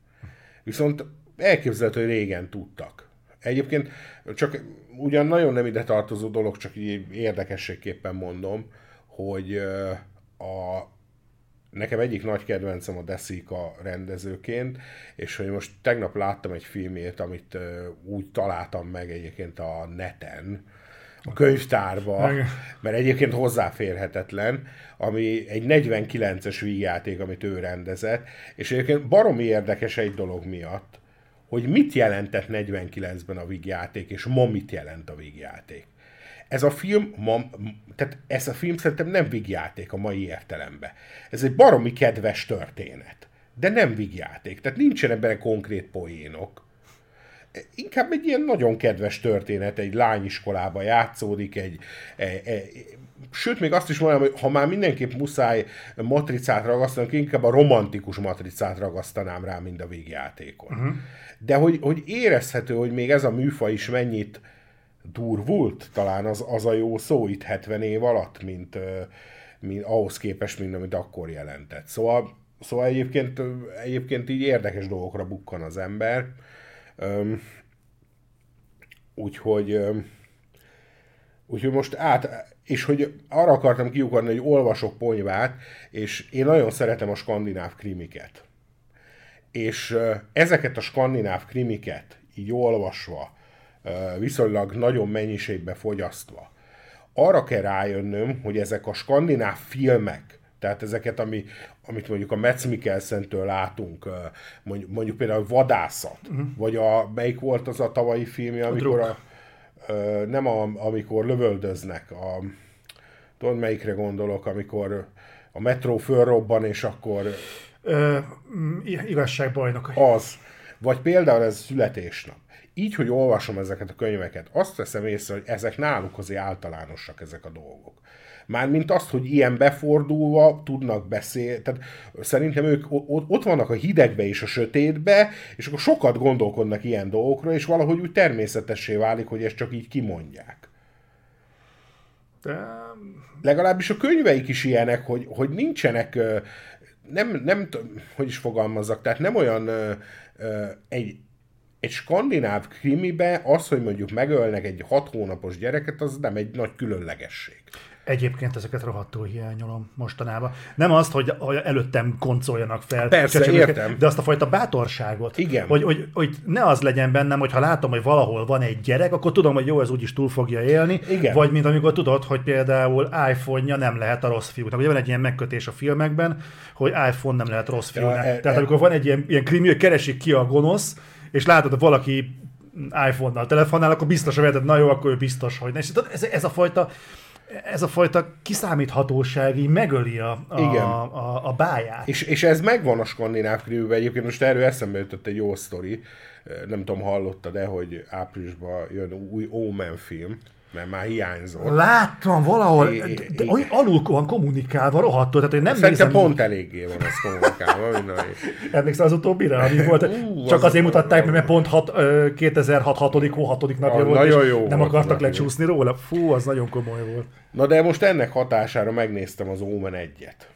Viszont elképzelhető, hogy régen tudtak. Egyébként csak ugyan nagyon nem ide tartozó dolog, csak így érdekességképpen mondom, hogy a, nekem egyik nagy kedvencem a Desika rendezőként, és hogy most tegnap láttam egy filmét, amit úgy találtam meg egyébként a neten, a könyvtárba, mert egyébként hozzáférhetetlen, ami egy 49-es vígjáték, amit ő rendezett, és egyébként baromi érdekes egy dolog miatt, hogy mit jelentett 49-ben a vígjáték, és ma mit jelent a vígjáték. Ez a film, ma, tehát ez a film szerintem nem vígjáték a mai értelemben. Ez egy baromi kedves történet, de nem vígjáték, tehát nincsen ebben konkrét poénok inkább egy ilyen nagyon kedves történet, egy lányiskolába játszódik, egy, egy, egy sőt, még azt is mondom, hogy ha már mindenképp muszáj matricát ragasztanom, inkább a romantikus matricát ragasztanám rá, mint a végjátékon. Uh-huh. De hogy, hogy érezhető, hogy még ez a műfa is mennyit durvult, talán az, az a jó szó itt 70 év alatt, mint, mint ahhoz képest, mint amit akkor jelentett. Szóval, szóval egyébként, egyébként így érdekes dolgokra bukkan az ember. Úgyhogy, úgyhogy most át, és hogy arra akartam kiukarni, hogy olvasok ponyvát, és én nagyon szeretem a skandináv krimiket. És ezeket a skandináv krimiket így olvasva, viszonylag nagyon mennyiségbe fogyasztva, arra kell rájönnöm, hogy ezek a skandináv filmek, tehát ezeket, ami, amit mondjuk a Metz Mikkelsen-től látunk, mondjuk, mondjuk például a Vadászat, uh-huh. vagy a, melyik volt az a tavalyi film, amikor a, a, nem a, amikor lövöldöznek, a, tudod melyikre gondolok, amikor a metró fölrobban, és akkor... Ö, igazságbajnok. Az. Vagy például ez születésnap. Így, hogy olvasom ezeket a könyveket, azt veszem észre, hogy ezek náluk azért általánosak ezek a dolgok. Mármint azt, hogy ilyen befordulva tudnak beszélni. Tehát szerintem ők ott vannak a hidegbe és a sötétbe, és akkor sokat gondolkodnak ilyen dolgokról, és valahogy úgy természetessé válik, hogy ezt csak így kimondják. De... Legalábbis a könyveik is ilyenek, hogy, hogy nincsenek, nem, nem, hogy is fogalmazzak, tehát nem olyan egy, egy skandináv krimibe az, hogy mondjuk megölnek egy hat hónapos gyereket, az nem egy nagy különlegesség. Egyébként ezeket rohadtul hiányolom mostanában. Nem azt, hogy, előttem koncoljanak fel, Persze, értem. de azt a fajta bátorságot. Igen. Hogy, hogy, hogy ne az legyen bennem, hogy ha látom, hogy valahol van egy gyerek, akkor tudom, hogy jó, ez úgyis túl fogja élni. Igen. Vagy mint amikor tudod, hogy például iPhone-ja nem lehet a rossz fiúnak. Ugye van egy ilyen megkötés a filmekben, hogy iPhone nem lehet rossz fiúnak. Ja, e, Tehát e, amikor van egy ilyen, ilyen krimi, hogy keresik ki a gonosz, és látod, hogy valaki iPhone-nal telefonál, akkor biztos, hogy na jó, akkor ő biztos, hogy ne. És ez, ez a fajta ez a fajta kiszámíthatóság így megöli a, a, Igen. a, a, a báját. És, és ez megvan a skandináv krívben. Egyébként most erről eszembe jutott egy jó sztori. Nem tudom, hallottad de hogy áprilisban jön új Omen film mert már hiányzott. Láttam valahol, é, de, de alul van kommunikálva, rohadtól, tehát hogy nem Szerintem nézem... pont eléggé van ez kommunikálva. [LAUGHS] Emlékszel az utóbbira, ami volt? Ú, Csak az azért mutatták, mert pont hat, 2006 6. hó 6. napja ah, volt, nagyon jó nem volt akartak lecsúszni róla. Fú, az nagyon komoly volt. Na de most ennek hatására megnéztem az Omen egyet.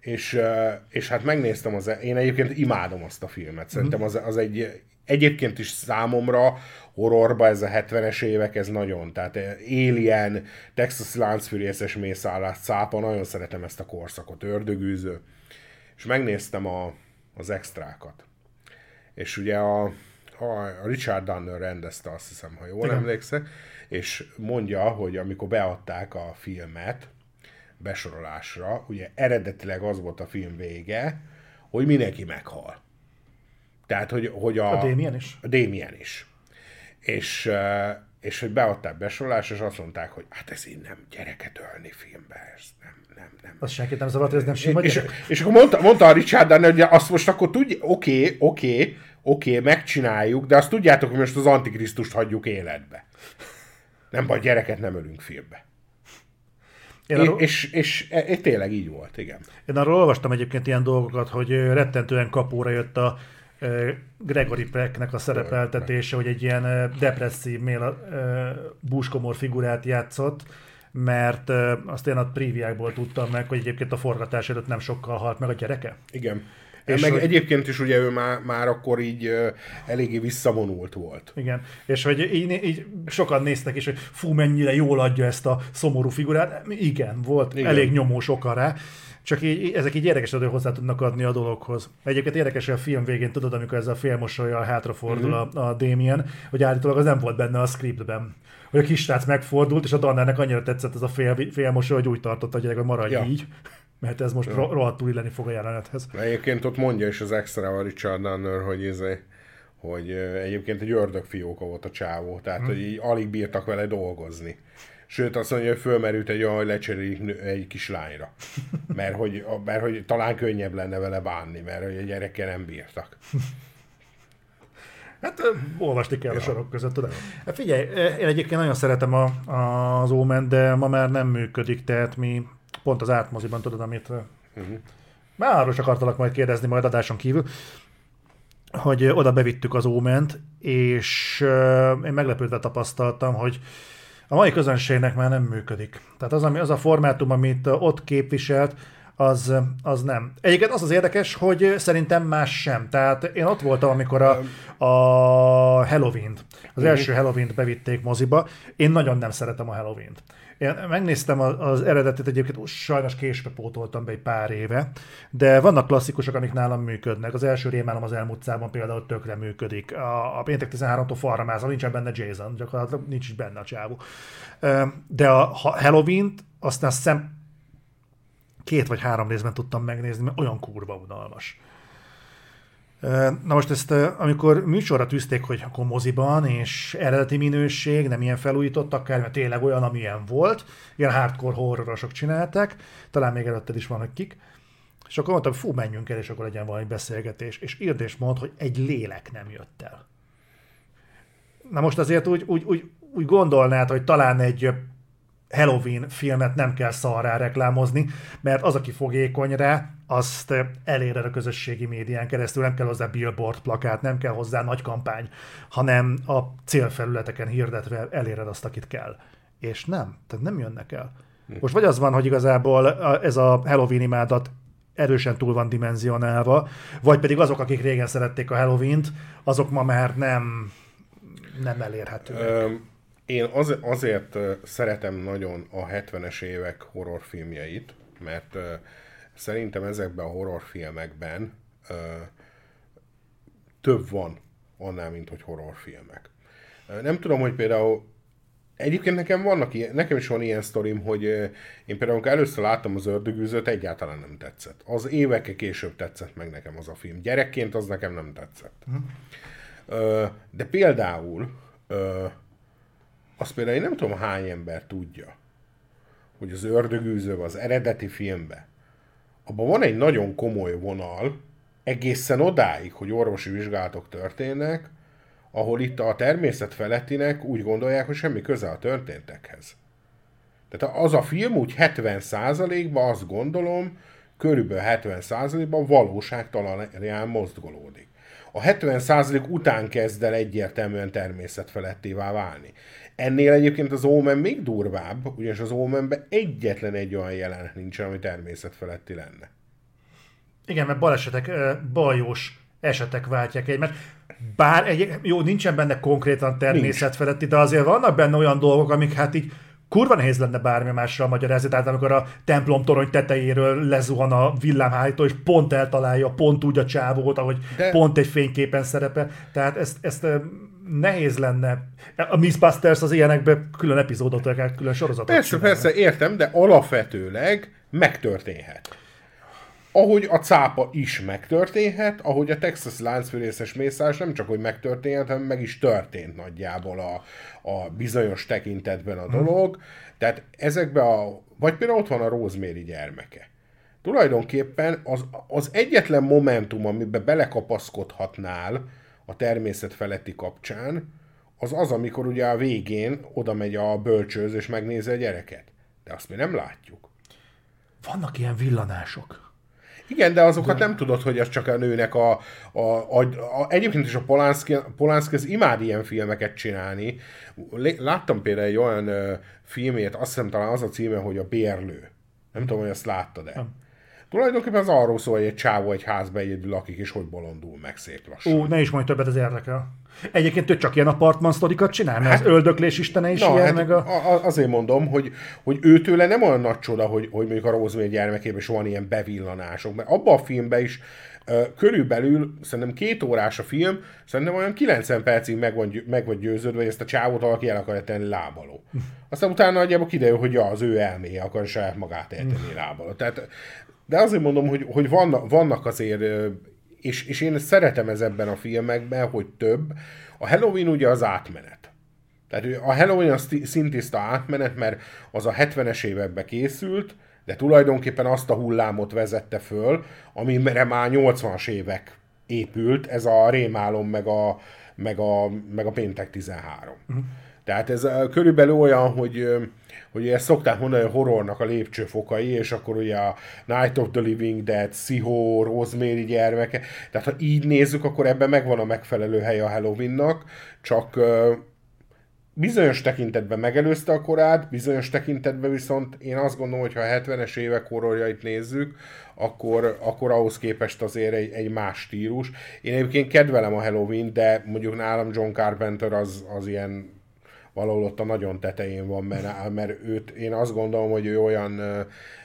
És, és hát megnéztem, az, én egyébként imádom azt a filmet. Szerintem az, az egy egyébként is számomra horrorba ez a 70-es évek, ez nagyon, tehát Alien, Texas láncfűrészes mészállás, cápa, nagyon szeretem ezt a korszakot, ördögűző, és megnéztem a, az extrákat. És ugye a, a Richard Donner rendezte, azt hiszem, ha jól Igen. emlékszek, és mondja, hogy amikor beadták a filmet besorolásra, ugye eredetileg az volt a film vége, hogy mindenki meghal. Tehát, hogy, hogy a... A Damien is. A Damien is. És, és hogy beadták besorolás, és azt mondták, hogy hát ez így nem gyereket ölni filmbe, ez nem, nem, nem. Az senkit nem zavart, ez nem sima és, és, akkor mondta, mondta a Richard Donner, hogy azt most akkor tudja, oké, okay, oké, okay, oké, okay, megcsináljuk, de azt tudjátok, hogy most az Antikrisztust hagyjuk életbe. Nem baj, gyereket nem ölünk filmbe. Én És, arról, és, és, és, és tényleg így volt, igen. én arról olvastam egyébként ilyen dolgokat, hogy rettentően kapóra jött a Gregory Pecknek a szerepeltetése, hogy egy ilyen depresszív méla, ö, búskomor figurát játszott, mert azt én a príviákból tudtam meg, hogy egyébként a forgatás előtt nem sokkal halt meg a gyereke. Igen. És meg hogy- egyébként is ugye ő már, már akkor így ö, eléggé visszavonult volt. Igen, és hogy így, így sokan néztek is, hogy fú, mennyire jól adja ezt a szomorú figurát. Igen, volt. Igen. elég nyomós oka rá, csak így, ezek így érdekes, hogy hozzá tudnak adni a dologhoz. Egyébként érdekes, hogy a film végén tudod, amikor ez a félmosolyjal hátrafordul Mhm. a, a Damien, hogy állítólag az nem volt benne a scriptben. Hogy a kisrác megfordult, és a Dannernek annyira tetszett ez a fél, félmosoly, hogy úgy tartotta a gyerek, hogy maradj Ja. így, [LAUGHS] mert ez most ro- rohadtul illeni fog a jelenethez. Egyébként ott mondja is az extra a Richard Donner, hogy, izé, hogy egyébként egy ördögfióka volt a csávó, tehát Hm. hogy így alig bírtak vele dolgozni. Sőt, azt mondja, hogy fölmerült egy olyan, hogy lecserélik egy kislányra. Mert hogy, mert hogy talán könnyebb lenne vele bánni, mert hogy a gyerekkel nem bírtak. Hát olvasni kell ja. a sorok között, tudod. Hát Figyelj, én egyébként nagyon szeretem a, a, az Omen, de ma már nem működik, tehát mi pont az átmoziban tudod, amit... Uh-huh. Már arról is akartalak majd kérdezni majd adáson kívül, hogy oda bevittük az Óment, és én meglepődve tapasztaltam, hogy a mai közönségnek már nem működik. Tehát az, ami, az a formátum, amit ott képviselt, az, az nem. Egyébként az az érdekes, hogy szerintem más sem. Tehát én ott voltam, amikor a, a Halloween-t, az első Halloween-t bevitték moziba. Én nagyon nem szeretem a Halloween-t. Én megnéztem az eredetet, egyébként sajnos késve pótoltam be egy pár éve, de vannak klasszikusok, amik nálam működnek. Az első rémálom az elmúlt számban például tökre működik. A, a péntek 13-tól falra mászol, nincsen benne Jason, gyakorlatilag nincs is benne a csávó. De a ha- Halloween-t aztán azt hiszem két vagy három részben tudtam megnézni, mert olyan kurva unalmas. Na most ezt, amikor műsorra tűzték, hogy akkor moziban, és eredeti minőség, nem ilyen felújított akár, mert tényleg olyan, amilyen volt, ilyen hardcore horrorosok csinálták, talán még előtted is van, hogy kik, és akkor mondtam, fú, menjünk el, és akkor legyen valami beszélgetés, és írd és mond, hogy egy lélek nem jött el. Na most azért úgy, úgy, úgy, úgy gondolnád, hogy talán egy Halloween filmet nem kell szarrá reklámozni, mert az, aki fogékony rá, azt eléred a közösségi médián keresztül, nem kell hozzá billboard plakát, nem kell hozzá nagy kampány, hanem a célfelületeken hirdetve eléred azt, akit kell. És nem, tehát nem jönnek el. Most vagy az van, hogy igazából ez a Halloween imádat erősen túl van dimenzionálva, vagy pedig azok, akik régen szerették a Halloween-t, azok ma már nem, nem elérhetőek. Én az, azért szeretem nagyon a 70-es évek horrorfilmjeit, mert szerintem ezekben a horrorfilmekben ö, több van annál, mint hogy horrorfilmek. Nem tudom, hogy például Egyébként nekem, vannak ilyen, nekem is van ilyen sztorim, hogy én például amikor először láttam az ördögűzőt, egyáltalán nem tetszett. Az évekkel később tetszett meg nekem az a film. Gyerekként az nekem nem tetszett. Ö, De például, azt például én nem tudom hány ember tudja, hogy az ördögűző az eredeti filmbe, abban van egy nagyon komoly vonal, egészen odáig, hogy orvosi vizsgálatok történnek, ahol itt a természet felettinek úgy gondolják, hogy semmi köze a történtekhez. Tehát az a film úgy 70%-ban azt gondolom, körülbelül 70%-ban valóságtalanján mozgolódik. A 70% után kezd el egyértelműen természetfelettévá válni. Ennél egyébként az Omen még durvább, ugyanis az Omenben egyetlen egy olyan jelenet nincsen, ami természetfeletti lenne. Igen, mert balesetek, ö, bajós esetek váltják egymást. Bár egy, jó, nincsen benne konkrétan természet feletti, de azért vannak benne olyan dolgok, amik hát így kurva nehéz lenne bármi mással magyarázni. Tehát amikor a templom torony tetejéről lezuhan a villámhárító, és pont eltalálja pont úgy a csávót, ahogy de... Pont egy fényképen szerepel. Tehát ezt, ezt nehéz lenne. A Mythbusters az ilyenekben külön epizódot, akár külön sorozatot Persze, csinálna. persze, értem, de alapvetőleg megtörténhet. Ahogy a cápa is megtörténhet, ahogy a Texas láncfűrészes mészás nem csak hogy megtörténhet, hanem meg is történt nagyjából a, a bizonyos tekintetben a dolog. Tehát ezekben a... Vagy például ott van a Rosemary gyermeke. Tulajdonképpen az, az egyetlen momentum, amiben belekapaszkodhatnál a természet feletti kapcsán, az az, amikor ugye a végén oda megy a bölcsőz és megnézi a gyereket. De azt mi nem látjuk. Vannak ilyen villanások. Igen, de azokat nem tudod, hogy az csak a nőnek a... a, a, a egyébként is a Polanski, Polanski az imád ilyen filmeket csinálni. Láttam például egy olyan ö, filmét, azt hiszem talán az a címe, hogy a Bérlő. Nem tudom, hogy ezt láttad-e. Nem. Tulajdonképpen az arról szól, hogy egy csávó egy házba egyedül lakik, és hogy bolondul meg szép lassan. Ó, ne is mondj többet, ez érdekel. Egyébként ő csak ilyen apartman sztorikat csinál, mert hát, az öldöklés istene is na, ilyen, hát meg a... Azért mondom, hogy, hogy őtőle nem olyan nagy csoda, hogy, hogy mondjuk a Rosemary gyermekében is van ilyen bevillanások, mert abban a filmben is körülbelül szerintem két órás a film, szerintem olyan 90 percig meg, van, meg vagy győződve, hogy ezt a csávót valaki el akarja tenni lábaló. [LAUGHS] Aztán utána nagyjából kiderül, hogy ja, az ő elméje akar saját magát eltenni [LAUGHS] lábaló. Tehát, de azért mondom, hogy, hogy vannak, vannak azért és, és én szeretem ez ebben a filmekben, hogy több. A Halloween ugye az átmenet. Tehát a Halloween az szintiszta átmenet, mert az a 70-es években készült, de tulajdonképpen azt a hullámot vezette föl, amire már 80-as évek épült, ez a rémálom meg a, meg a, meg a péntek 13. Uh-huh. Tehát ez körülbelül olyan, hogy, hogy ezt szokták mondani, hogy horrornak a lépcsőfokai, és akkor ugye a Night of the Living Dead, Pszichó, Rosemary gyermeke. Tehát ha így nézzük, akkor ebben megvan a megfelelő hely a Halloweennak, csak bizonyos tekintetben megelőzte a korát, bizonyos tekintetben viszont én azt gondolom, hogy ha a 70-es évek horrorjait nézzük, akkor, akkor ahhoz képest azért egy, egy más stílus. Én egyébként kedvelem a Halloween, de mondjuk nálam John Carpenter az, az ilyen valahol ott a nagyon tetején van, mert, mert őt, én azt gondolom, hogy ő olyan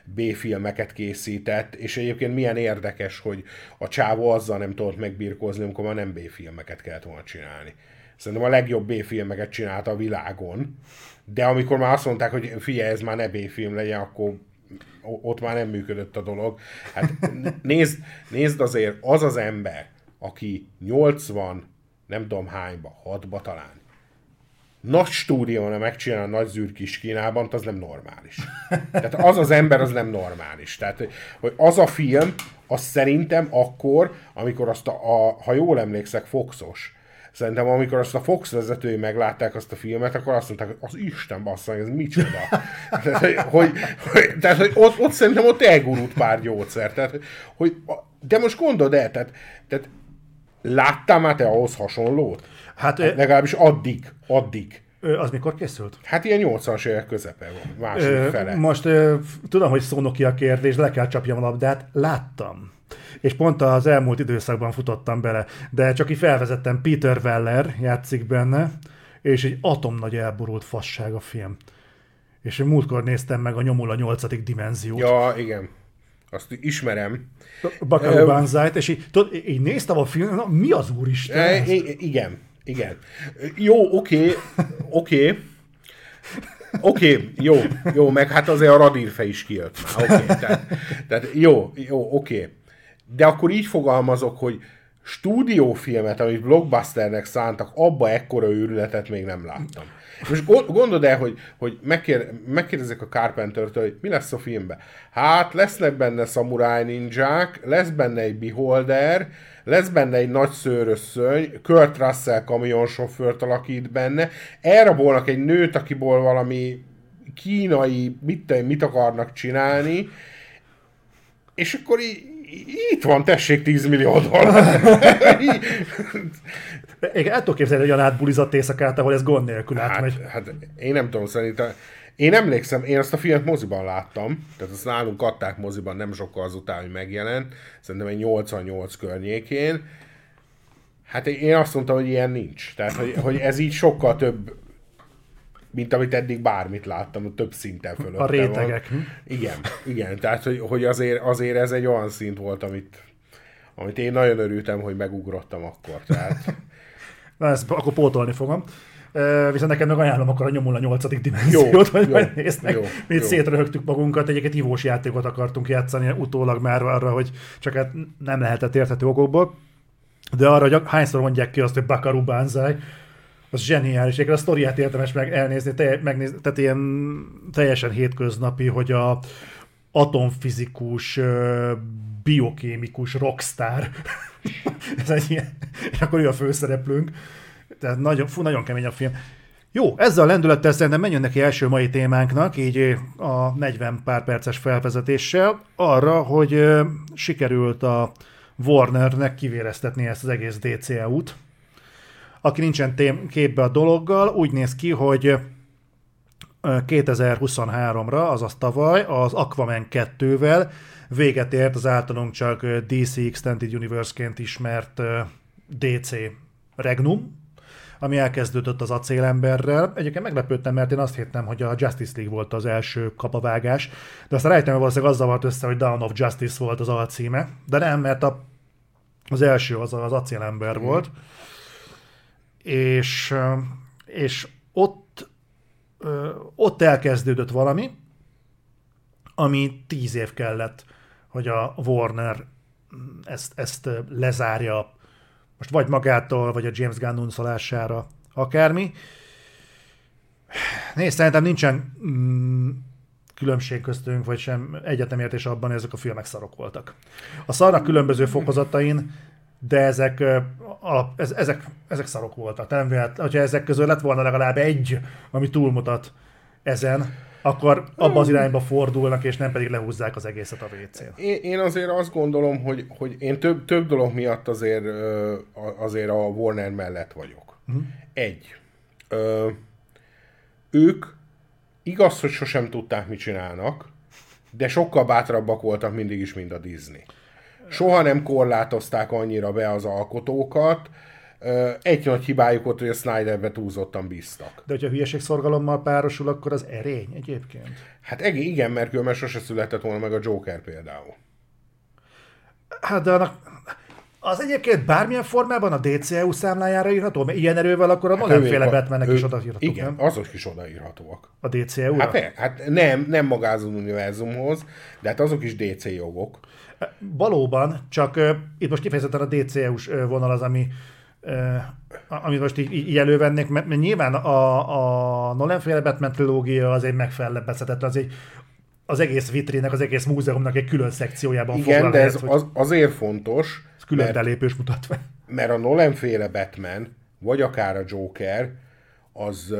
B-filmeket készített, és egyébként milyen érdekes, hogy a csávó azzal nem tudott megbirkózni, amikor már nem B-filmeket kellett volna csinálni. Szerintem a legjobb B-filmeket csinálta a világon, de amikor már azt mondták, hogy figyelj, ez már ne B-film legyen, akkor ott már nem működött a dolog. Hát nézd, nézd azért, az az ember, aki 80, nem tudom hányba, hatba talán, nagy stúdióna megcsinál a nagy zűrkis Kínában, az nem normális. Tehát az az ember, az nem normális. Tehát, hogy az a film, az szerintem akkor, amikor azt a, a ha jól emlékszek, Foxos, Szerintem amikor azt a Fox vezetői meglátták azt a filmet, akkor azt mondták, hogy az Isten bassza, ez micsoda. tehát, hogy, hogy, tehát, hogy ott, ott szerintem ott elgurult pár gyógyszer. Tehát, hogy, de most gondold el, tehát, tehát láttál már te ahhoz hasonlót? Hát, hát legalábbis addig, addig. Az mikor készült? Hát ilyen 80-as évek közepe van, második ö, fele. Most ö, tudom, hogy szónoki a kérdés, le kell csapjam a labdát, láttam. És pont az elmúlt időszakban futottam bele, de csak így felvezettem, Peter Weller játszik benne, és egy atomnagy elborult fasság a film. És múltkor néztem meg a Nyomul a nyolcadik dimenziót. Ja, igen. Azt ismerem. Bakaru Banzai-t, és így, tudod, így néztem a filmet, mi az úristen? E, igen, igen. Jó, oké, oké. Oké, jó, jó, meg hát azért a radírfe is kijött. Oké, okay, tehát, tehát jó, jó, oké. De akkor így fogalmazok, hogy stúdiófilmet, amit blockbusternek szántak, abba ekkora őrületet még nem láttam. Most gondold el, hogy, hogy megkér, megkérdezek a Carpenter-től, hogy mi lesz a filmben. Hát lesznek benne szamuráj ninják, lesz benne egy beholder, lesz benne egy nagy szőrösszöny, Kurt Russell kamionsofőrt alakít benne, elrabolnak egy nőt, akiból valami kínai, mit, mit akarnak csinálni, és akkor így, itt van, tessék 10 millió dollár. [LAUGHS] Én el tudok képzelni egy olyan átbulizott éjszakát, ahol ez gond nélkül hát, átmegy. Hát én nem tudom, szerintem én emlékszem, én azt a filmet moziban láttam, tehát azt nálunk adták moziban nem sokkal azután, hogy megjelent, szerintem egy 88 környékén. Hát én azt mondtam, hogy ilyen nincs. Tehát, hogy, hogy ez így sokkal több, mint amit eddig bármit láttam, több szinten fölött. A rétegek. Van. Igen, igen. Tehát, hogy, hogy azért, azért ez egy olyan szint volt, amit, amit én nagyon örültem, hogy megugrottam akkor. Tehát... Na, ezt akkor pótolni fogom. Viszont nekem meg ajánlom akkor a nyomul a nyolcadik dimenziót, hogy majd nézd meg. Mi itt szétröhögtük magunkat, egyébként ivós játékot akartunk játszani utólag már arra, hogy csak hát nem lehetett érthető okokból. De arra, hogy hányszor mondják ki azt, hogy Bakaru Banzai, az zseniális. a sztoriát érdemes meg elnézni, te, megnézni, tehát ilyen teljesen hétköznapi, hogy a atomfizikus, biokémikus rockstar, [LAUGHS] ez egy ilyen, és akkor ő a főszereplőnk, tehát nagyon, fú, nagyon kemény a film. Jó, ezzel a lendülettel szerintem menjünk neki első mai témánknak, így a 40 pár perces felvezetéssel, arra, hogy ö, sikerült a Warnernek kivéreztetni ezt az egész DCEU-t. Aki nincsen tém- képbe a dologgal, úgy néz ki, hogy ö, 2023-ra, azaz tavaly, az Aquaman 2-vel véget ért az általunk csak DC Extended Universe-ként ismert DC Regnum, ami elkezdődött az acélemberrel. Egyébként meglepődtem, mert én azt hittem, hogy a Justice League volt az első kapavágás, de aztán rájöttem, hogy valószínűleg azzal volt össze, hogy Dawn of Justice volt az alcíme, de nem, mert a, az első az az acélember mm. volt, és, és ott, ott elkezdődött valami, ami tíz év kellett, hogy a Warner ezt, ezt lezárja most vagy magától, vagy a James Gunn unszolására, akármi. Nézd, szerintem nincsen mm, különbség köztünk, vagy sem egyetemértés abban, hogy ezek a filmek szarok voltak. A szarnak különböző fokozatain, de ezek, alap, ez, ezek, ezek szarok voltak. Nem vélet, hogyha ezek közül lett volna legalább egy, ami túlmutat ezen, akkor abba az irányba fordulnak, és nem pedig lehúzzák az egészet a WC-n. Én, azért azt gondolom, hogy, hogy én több, több dolog miatt azért, azért a Warner mellett vagyok. Uh-huh. Egy. Ö, ők igaz, hogy sosem tudták, mit csinálnak, de sokkal bátrabbak voltak mindig is, mint a Disney. Soha nem korlátozták annyira be az alkotókat, egy nagy hibájuk volt, hogy a Snyderbe túlzottan bíztak. De hogyha hülyeségszorgalommal párosul, akkor az erény egyébként? Hát igen, mert különben sose született volna meg a Joker például. Hát de annak, az egyébként bármilyen formában a DCEU számlájára írható? Mert ilyen erővel akkor a hát Nolan-féle Batmannek is odaírhatók, Igen, nem? azok is odaírhatóak. A DCEU-ra? Hát, hát nem, nem maga az univerzumhoz, de hát azok is DC jogok. Valóban, csak uh, itt most kifejezetten a DCEU-s vonal az, ami amit most így, így elővennék, mert, mert nyilván a, a Nolan féle Batman trilógia az egy megfelebezhetett, az egy az egész vitrének, az egész múzeumnak egy külön szekciójában Igen, de ez helyet, az, azért fontos, ez külön mert, belépős mutatva. Mert a Nolan féle Batman, vagy akár a Joker, az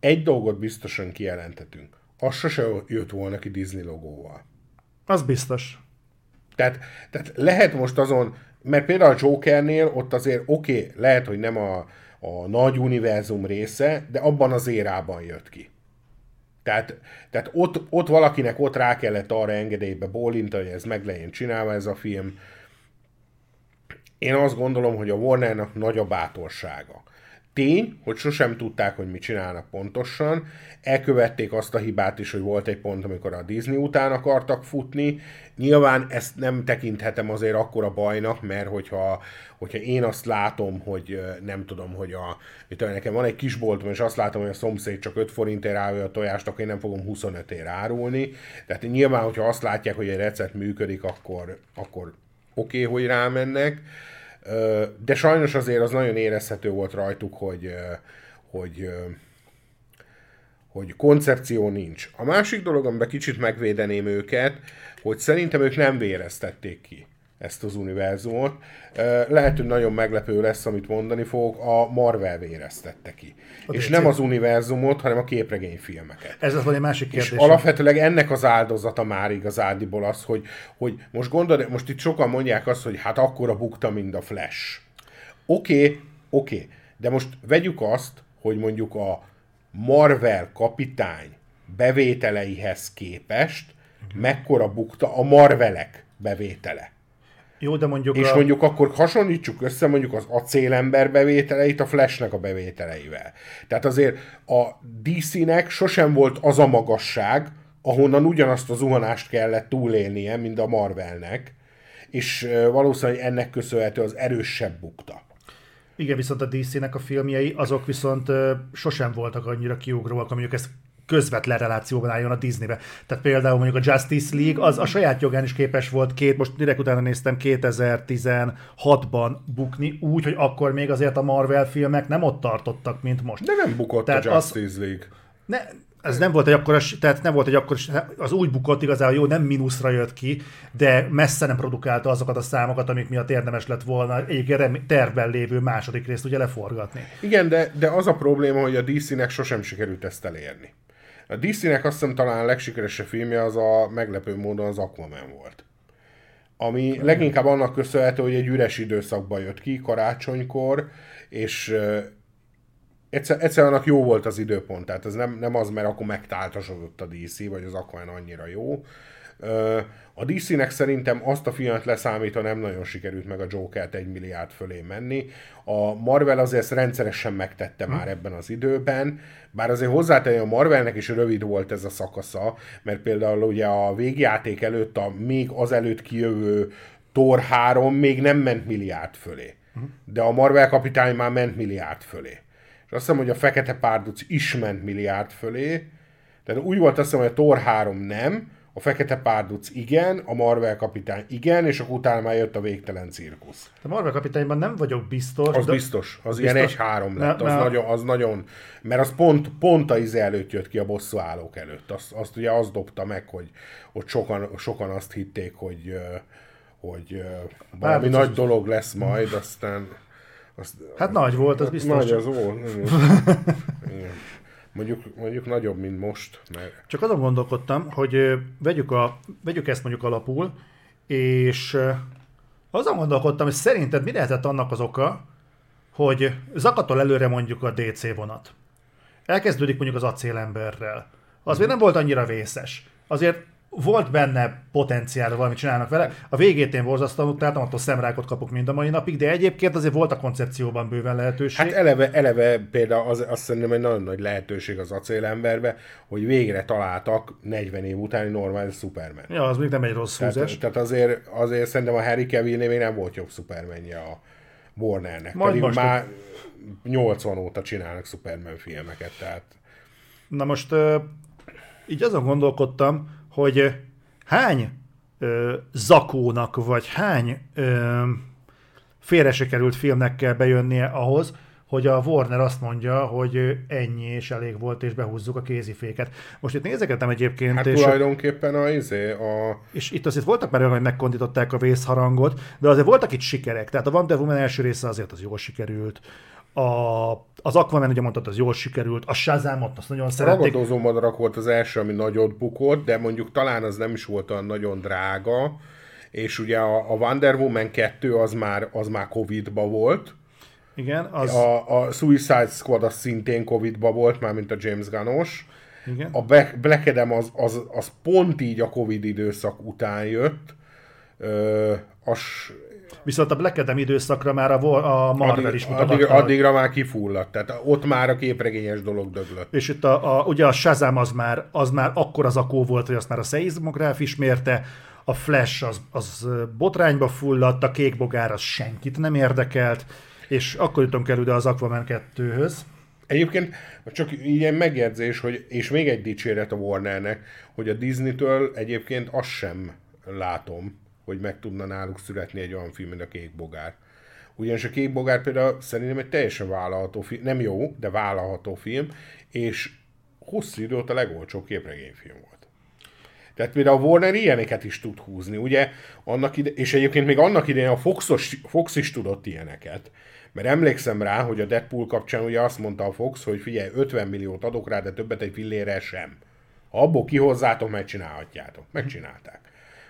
egy dolgot biztosan kijelentetünk. Az sose jött volna ki Disney logóval. Az biztos. Tehát, tehát lehet most azon mert például a Jokernél ott azért oké, okay, lehet, hogy nem a, a nagy univerzum része, de abban az érában jött ki. Tehát, tehát ott, ott valakinek ott rá kellett arra engedélybe bólintani, hogy ez meg legyen csinálva ez a film. Én azt gondolom, hogy a Warnernak nagy a bátorsága. Tény, hogy sosem tudták, hogy mit csinálnak pontosan. Elkövették azt a hibát is, hogy volt egy pont, amikor a Disney után akartak futni. Nyilván ezt nem tekinthetem azért akkora bajnak, mert hogyha, hogyha én azt látom, hogy nem tudom, hogy a, hogy nekem van egy kisboltom, és azt látom, hogy a szomszéd csak 5 forintért árulja a tojást, akkor én nem fogom 25 ér árulni. Tehát nyilván, hogyha azt látják, hogy egy recept működik, akkor, akkor oké, okay, hogy rámennek. De sajnos azért az nagyon érezhető volt rajtuk, hogy, hogy, hogy koncepció nincs. A másik dolog, amiben kicsit megvédeném őket, hogy szerintem ők nem véreztették ki ezt az univerzumot. Lehet, hogy nagyon meglepő lesz, amit mondani fogok, a Marvel véreztette ki. A és DC. nem az univerzumot, hanem a képregényfilmeket. Ez az egy másik kérdés. És alapvetőleg ennek az áldozata már igazádiból az, hogy, hogy most gondolod, most itt sokan mondják azt, hogy hát akkora bukta, mint a Flash. Oké, okay, oké, okay. de most vegyük azt, hogy mondjuk a Marvel kapitány bevételeihez képest mekkora bukta a Marvelek bevétele. Jó, de mondjuk... És a... mondjuk akkor hasonlítsuk össze mondjuk az acélember bevételeit a Flashnek a bevételeivel. Tehát azért a DC-nek sosem volt az a magasság, ahonnan ugyanazt a zuhanást kellett túlélnie, mint a Marvelnek, és valószínűleg ennek köszönhető az erősebb bukta. Igen, viszont a DC-nek a filmjei, azok viszont sosem voltak annyira kiugróak, amelyek ezt közvetlen relációban álljon a Disneybe. Tehát például mondjuk a Justice League, az a saját jogán is képes volt két, most direkt utána néztem, 2016-ban bukni, úgy, hogy akkor még azért a Marvel filmek nem ott tartottak, mint most. De nem bukott Tehát a Justice az... League. Ne, ez nem volt egy akkora, tehát nem volt egy akkora, az úgy bukott igazából, jó, nem mínuszra jött ki, de messze nem produkálta azokat a számokat, amik miatt érdemes lett volna egy tervben lévő második részt ugye leforgatni. Igen, de, de az a probléma, hogy a DC-nek sosem sikerült ezt elérni. A DC-nek azt hiszem talán a legsikeresebb filmje az a meglepő módon az Aquaman volt. Ami leginkább annak köszönhető, hogy egy üres időszakban jött ki, karácsonykor, és egyszer, annak jó volt az időpont, tehát ez nem, nem az, mert akkor megtáltasodott a DC, vagy az Aquaman annyira jó. A DC-nek szerintem azt a filmet leszámítva nem nagyon sikerült meg a Joker-t egy milliárd fölé menni. A Marvel azért ezt rendszeresen megtette hmm. már ebben az időben, bár azért hozzátenni a Marvelnek is rövid volt ez a szakasza, mert például ugye a végjáték előtt, a még azelőtt kijövő Thor 3 még nem ment milliárd fölé. Hmm. De a Marvel kapitány már ment milliárd fölé. És azt hiszem, hogy a Fekete Párduc is ment milliárd fölé. Tehát úgy volt azt hiszem, hogy a Thor 3 nem, a Fekete Párduc igen, a Marvel kapitány igen, és akkor utána már jött a végtelen cirkusz. A Marvel kapitányban nem vagyok biztos. Az de... biztos, az biztos? ilyen egy-három lett, az, ne, nagyon, az nagyon, mert az pont, pont a ize előtt jött ki a bosszú állók előtt. Azt, azt ugye az dobta meg, hogy ott sokan, sokan azt hitték, hogy, hogy valami Párduc nagy dolog lesz majd, aztán... Azt, hát nagy volt, az biztos. Nagy az volt. [LAUGHS] Mondjuk, mondjuk nagyobb, mint most. Mert... Csak azon gondolkodtam, hogy vegyük, a, vegyük ezt mondjuk alapul, és azon gondolkodtam, hogy szerinted mi lehetett annak az oka, hogy zakatol előre mondjuk a DC vonat. Elkezdődik mondjuk az acélemberrel. Az még nem volt annyira vészes. Azért volt benne potenciál, valamit csinálnak vele. A végét én borzasztóan utáltam, attól szemrákot kapok mind a mai napig, de egyébként azért volt a koncepcióban bőven lehetőség. Hát eleve, eleve például az, azt szerintem egy nagyon nagy lehetőség az acélemberbe, hogy végre találtak 40 év utáni normális Superman. Ja, az még nem egy rossz tehát, húzás. Tehát azért, azért szerintem a Harry cavill még nem volt jobb Supermanje a Warnernek. Majd Pedig most már 80 óta csinálnak Superman filmeket, tehát... Na most így azon gondolkodtam, hogy hány ö, zakónak, vagy hány ö, félre került filmnek kell bejönnie ahhoz, hogy a Warner azt mondja, hogy ennyi és elég volt, és behúzzuk a kéziféket. Most itt nézegetem egyébként. Hát és tulajdonképpen a, izé, a... És itt azért voltak már olyan, hogy megkondították a vészharangot, de azért voltak itt sikerek. Tehát a Wonder Woman első része azért az jól sikerült. A, az Aquaman, ugye mondtad, az jól sikerült, a Shazamot azt nagyon szerették. A ragadozó madarak volt az első, ami nagyot bukott, de mondjuk talán az nem is volt olyan nagyon drága, és ugye a, a Wonder Woman 2 az már, az már Covid-ba volt. Igen, az... A, a Suicide Squad az szintén Covid-ba volt, már mint a James Gunnos. Igen. A Black Adam az, az, az pont így a Covid időszak után jött. Ö, az, Viszont a Black Adam időszakra már a, a Marvel addig, is mutatta. Addig, addigra már kifulladt, tehát ott már a képregényes dolog döglött. És itt a, a, ugye a Shazam az már, az már akkor az akó volt, hogy azt már a szeizmográf ismerte, a Flash az, az botrányba fulladt, a kék bogár az senkit nem érdekelt, és akkor jutunk el ide az Aquaman 2-höz. Egyébként csak ilyen megjegyzés, hogy, és még egy dicséret a Warnernek, hogy a Disney-től egyébként azt sem látom, hogy meg tudna náluk születni egy olyan film, mint a Kék Bogár. Ugyanis a Kék Bogár például szerintem egy teljesen vállalható film, nem jó, de vállalható film, és hosszú idő a legolcsóbb képregényfilm volt. Tehát például a Warner ilyeneket is tud húzni, ugye? Annak ide, és egyébként még annak idején a Foxos, Fox is tudott ilyeneket. Mert emlékszem rá, hogy a Deadpool kapcsán ugye azt mondta a Fox, hogy figyelj, 50 milliót adok rá, de többet egy fillére sem. Abból kihozzátok, megcsinálhatjátok. Megcsinálták.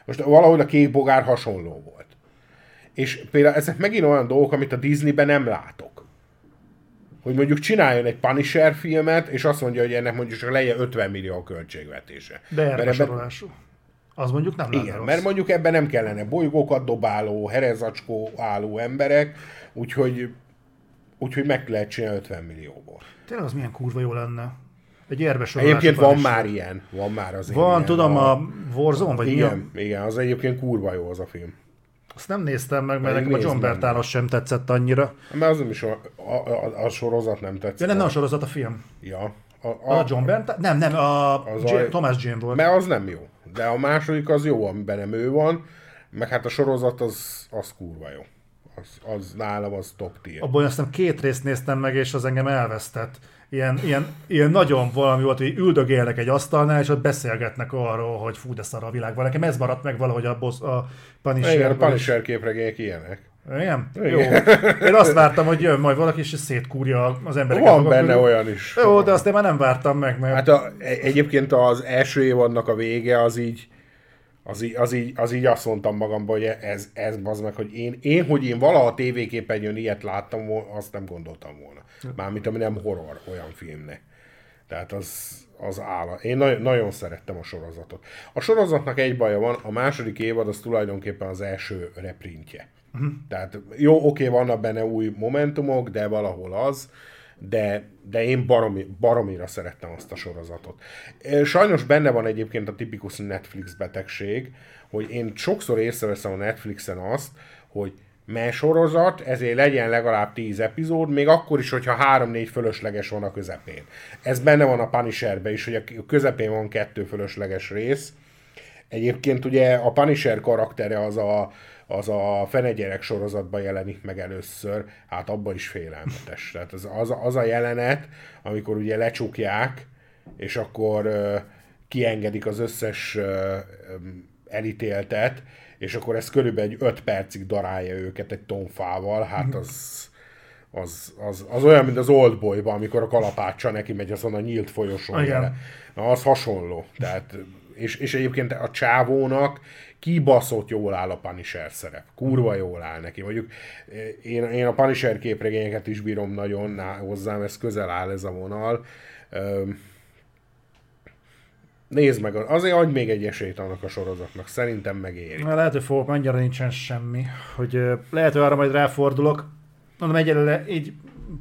Most valahogy a kék bogár hasonló volt. És például ezek megint olyan dolgok, amit a Disneyben nem látok. Hogy mondjuk csináljon egy Punisher filmet, és azt mondja, hogy ennek mondjuk csak legyen 50 millió a költségvetése. De ebben... sorolású. Az mondjuk nem Igen, rossz. mert mondjuk ebben nem kellene bolygókat dobáló, herezacskó álló emberek, úgyhogy, úgyhogy meg lehet csinálni 50 millióból. Tényleg az milyen kurva jó lenne. Egy érbe Egyébként van is. már ilyen. Van már az Van, ilyen, tudom, a, a Warzone, vagy igen, mi? Igen, az egyébként kurva jó az a film. Azt nem néztem meg, mert nekem a John Bertálos sem tetszett annyira. Mert az nem is a, a, a, a sorozat nem tetszett. Ja, nem, nem a sorozat, a film. Ja. A, a, a John Bert? Nem, nem, a, az J- a Thomas Jane volt. Mert az nem jó. De a második az jó, amiben nem ő van, meg hát a sorozat az, az kurva jó. Az, az nálam az top tier. Abban azt hiszem két részt néztem meg, és az engem elvesztett. Ilyen, ilyen, ilyen nagyon valami volt, hogy üldögélnek egy asztalnál, és ott beszélgetnek arról, hogy fú, de szar a világban. Nekem ez maradt meg valahogy a, boss, a Punisher. Igen, a Punisher képregények ilyenek. Igen? Jó. Én azt vártam, hogy jön majd valaki, és szétkúrja az embereket. Van maguk benne olyan is. Jó, de azt én már nem vártam meg, mert... Hát a, e- egyébként az első évadnak a vége az így, az így, az így, az így azt mondtam magamban, hogy ez, ez az meg, hogy én, én, hogy én valaha tévéképernyőn ilyet láttam azt nem gondoltam volna. Mármint, ami nem horror olyan filmnek. Tehát az, az áll. Én nagyon, nagyon szerettem a sorozatot. A sorozatnak egy baja van, a második évad az tulajdonképpen az első reprintje. Uh-huh. Tehát jó, oké, vannak benne új momentumok, de valahol az, de, de én baromi, baromira szerettem azt a sorozatot. Sajnos benne van egyébként a tipikus Netflix betegség, hogy én sokszor észreveszem a Netflixen azt, hogy mert sorozat, ezért legyen legalább 10 epizód, még akkor is, hogyha 3-4 fölösleges van a közepén. Ez benne van a Punisherbe is, hogy a közepén van kettő fölösleges rész. Egyébként ugye a Punisher karaktere az a, az a fenegyerek sorozatban jelenik meg először, hát abban is félelmetes. Tehát az, az, az a jelenet, amikor ugye lecsukják, és akkor uh, kiengedik az összes uh, elítéltet, és akkor ez körülbelül egy 5 percig darálja őket egy tonfával, hát az, az, az, az olyan, mint az Oldboy-ban, amikor a kalapácsa neki megy azon a nyílt folyosón. Igen. Na, az hasonló. Tehát, és, és egyébként a csávónak kibaszott jól áll a Punisher szerep. Kurva jól áll neki. Mondjuk én, én a Punisher képregényeket is bírom nagyon hozzám, ez közel áll ez a vonal. Üm, Nézd meg, azért adj még egy esélyt annak a sorozatnak, szerintem megéri. Na, lehet, hogy fogok, annyira nincsen semmi, hogy lehet, hogy arra majd ráfordulok. Mondom, egyelőre így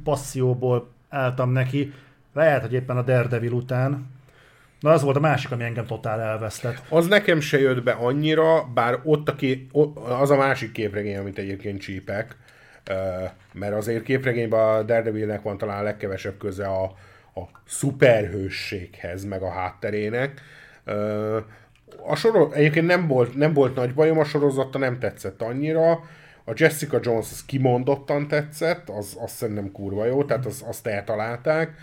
passzióból álltam neki. Lehet, hogy éppen a Daredevil után. Na, az volt a másik, ami engem totál elvesztett. Az nekem se jött be annyira, bár ott a ké, az a másik képregény, amit egyébként csípek, mert azért képregényben a Daredevilnek van talán a legkevesebb köze a, a szuperhősséghez, meg a hátterének. A sorozat, egyébként nem volt, nem volt nagy bajom, a sorozata nem tetszett annyira. A Jessica Jones az kimondottan tetszett, az, az szerintem kurva jó, tehát az, azt eltalálták.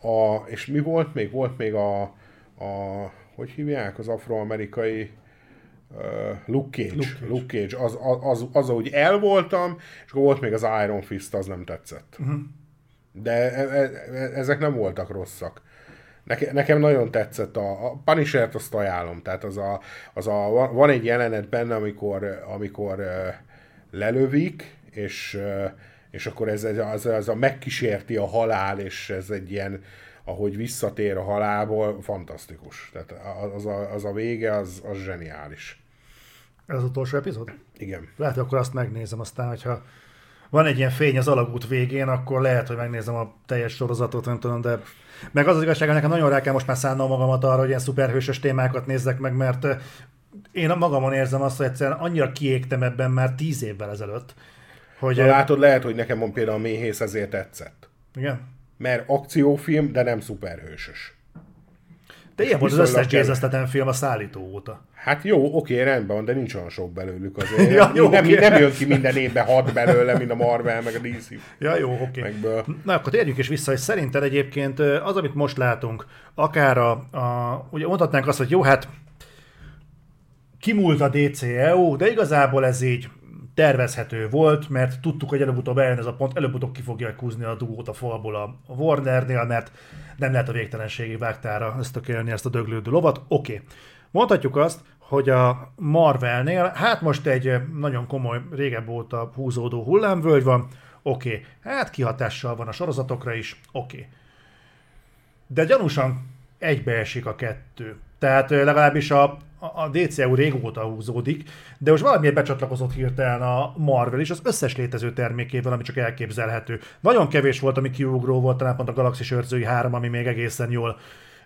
A, és mi volt még? Volt még a, a hogy hívják, az afroamerikai uh, Luke Cage. Luke Cage. Luke Cage. Az, az, az, az, ahogy el voltam, és akkor volt még az Iron Fist, az nem tetszett. Uh-huh. De e, e, e- ezek nem voltak rosszak. Neke, nekem nagyon tetszett a, a Punisher-t, azt ajánlom. Tehát az a, az a, van- egy jelenet benne, amikor, amikor lelövik, és, és akkor ez, ez, az, az a megkísérti a halál, és ez egy ilyen, ahogy visszatér a halálból, fantasztikus. Tehát az a, az a vége, az, az zseniális. Ez az utolsó epizód? Igen. Lehet, hogy akkor azt megnézem aztán, hogyha van egy ilyen fény az alagút végén, akkor lehet, hogy megnézem a teljes sorozatot, nem tudom, de meg az az igazság, hogy nekem nagyon rá kell most már szánnom magamat arra, hogy ilyen szuperhősös témákat nézzek meg, mert én magamon érzem azt, hogy egyszerűen annyira kiégtem ebben már tíz évvel ezelőtt, hogy... Eh, látod, lehet, hogy nekem van például a méhész ezért tetszett. Igen? Mert akciófilm, de nem szuperhősös. De ilyen volt az összes Jason Statham film a szállító óta. Hát jó, oké, rendben van, de nincs olyan sok belőlük azért. [LAUGHS] Ja, jó, nem, oké. nem jön ki minden évben hat belőle, mint a Marvel, meg a DC. Ja, jó, oké. Megből. Na, akkor térjünk is vissza, hogy szerinted egyébként az, amit most látunk, akár a, a ugye mondhatnánk azt, hogy jó, hát kimúlt a DCEU, de igazából ez így tervezhető volt, mert tudtuk, hogy előbb-utóbb eljön ez a pont, előbb-utóbb ki fogja húzni a dugót a falból a Warnernél, mert nem lehet a végtelenségi vágtára össztökélni ezt a döglődő lovat. Oké. Okay. Mondhatjuk azt, hogy a Marvelnél, hát most egy nagyon komoly, régebb óta húzódó hullámvölgy van, oké, okay. hát kihatással van a sorozatokra is, oké. Okay. De gyanúsan egybeesik a kettő. Tehát legalábbis a, a DCU régóta húzódik, de most valamiért becsatlakozott hirtelen a Marvel is az összes létező termékével, ami csak elképzelhető. Nagyon kevés volt, ami kiugró volt, talán pont a Galaxis őrzői 3, ami még egészen jól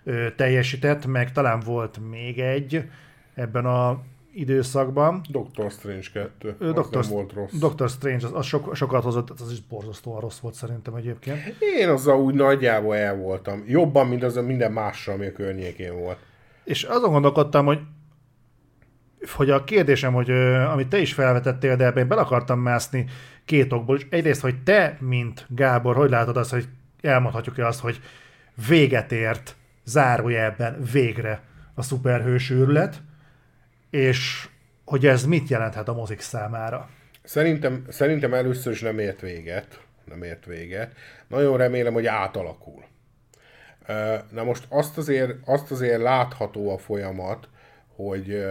ö, teljesített, meg talán volt még egy ebben a időszakban. Doctor Strange 2. Ö, Az Doctor, nem volt rossz. Doctor Strange, az, az sok, sokat hozott, az is borzasztóan rossz volt szerintem egyébként. Én azzal úgy nagyjából el voltam. Jobban, mint az a minden mással, ami a környékén volt. És azon gondolkodtam, hogy hogy a kérdésem, hogy amit te is felvetettél, de ebben bele akartam mászni két okból is. Egyrészt, hogy te, mint Gábor, hogy látod azt, hogy elmondhatjuk-e azt, hogy véget ért zárójelben végre a szuperhős űrlet, és hogy ez mit jelenthet a mozik számára? Szerintem, szerintem először is nem ért véget. Nem ért véget. Nagyon remélem, hogy átalakul. Na most azt azért, azt azért látható a folyamat, hogy